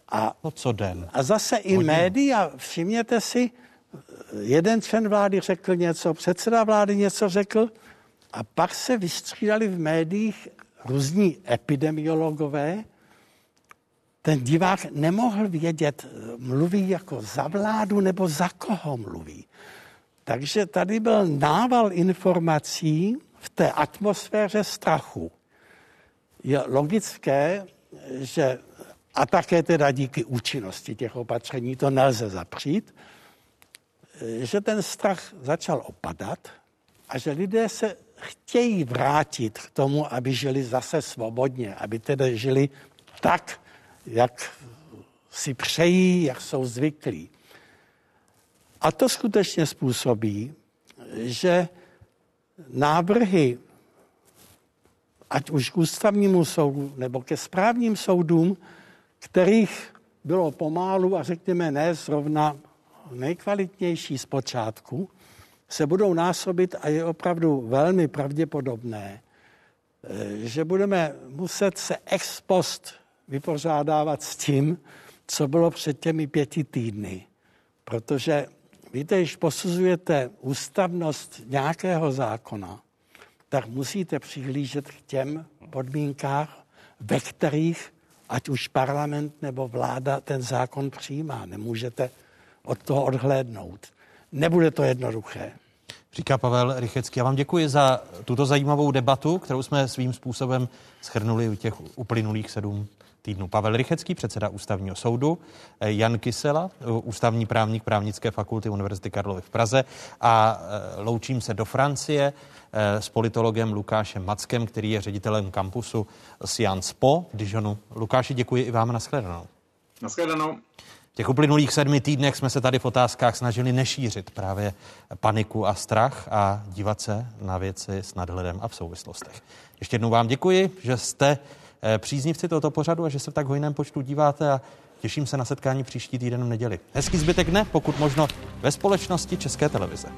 A, no co den? A zase i Hodinu. média, všimněte si, jeden člen vlády řekl něco, předseda vlády něco řekl a pak se vystřídali v médiích různí epidemiologové. Ten divák nemohl vědět, mluví jako za vládu nebo za koho mluví. Takže tady byl nával informací v té atmosféře strachu. Je logické, že a také teda díky účinnosti těch opatření to nelze zapřít, že ten strach začal opadat a že lidé se chtějí vrátit k tomu, aby žili zase svobodně, aby tedy žili tak, jak si přejí, jak jsou zvyklí. A to skutečně způsobí, že návrhy, ať už k ústavnímu soudu nebo ke správním soudům, kterých bylo pomálu a řekněme ne zrovna nejkvalitnější z počátku, se budou násobit a je opravdu velmi pravděpodobné, že budeme muset se ex post vypořádávat s tím, co bylo před těmi pěti týdny. Protože víte, když posuzujete ústavnost nějakého zákona, tak musíte přihlížet k těm podmínkách, ve kterých ať už parlament nebo vláda ten zákon přijímá. Nemůžete od toho odhlédnout. Nebude to jednoduché. Říká Pavel Rychecký. Já vám děkuji za tuto zajímavou debatu, kterou jsme svým způsobem schrnuli u těch uplynulých sedm týdnů. Pavel Rychecký, předseda ústavního soudu, Jan Kysela, ústavní právník právnické fakulty Univerzity Karlovy v Praze a e, loučím se do Francie e, s politologem Lukášem Mackem, který je ředitelem kampusu Sciences Po v Dijonu. Lukáši, děkuji i vám. Naschledanou. Naschledanou. Těch uplynulých sedmi týdnech jsme se tady v otázkách snažili nešířit právě paniku a strach a dívat se na věci s nadhledem a v souvislostech. Ještě jednou vám děkuji, že jste příznivci tohoto pořadu a že se v tak hojném počtu díváte a těším se na setkání příští týden v neděli. Hezký zbytek dne, pokud možno ve společnosti České televize.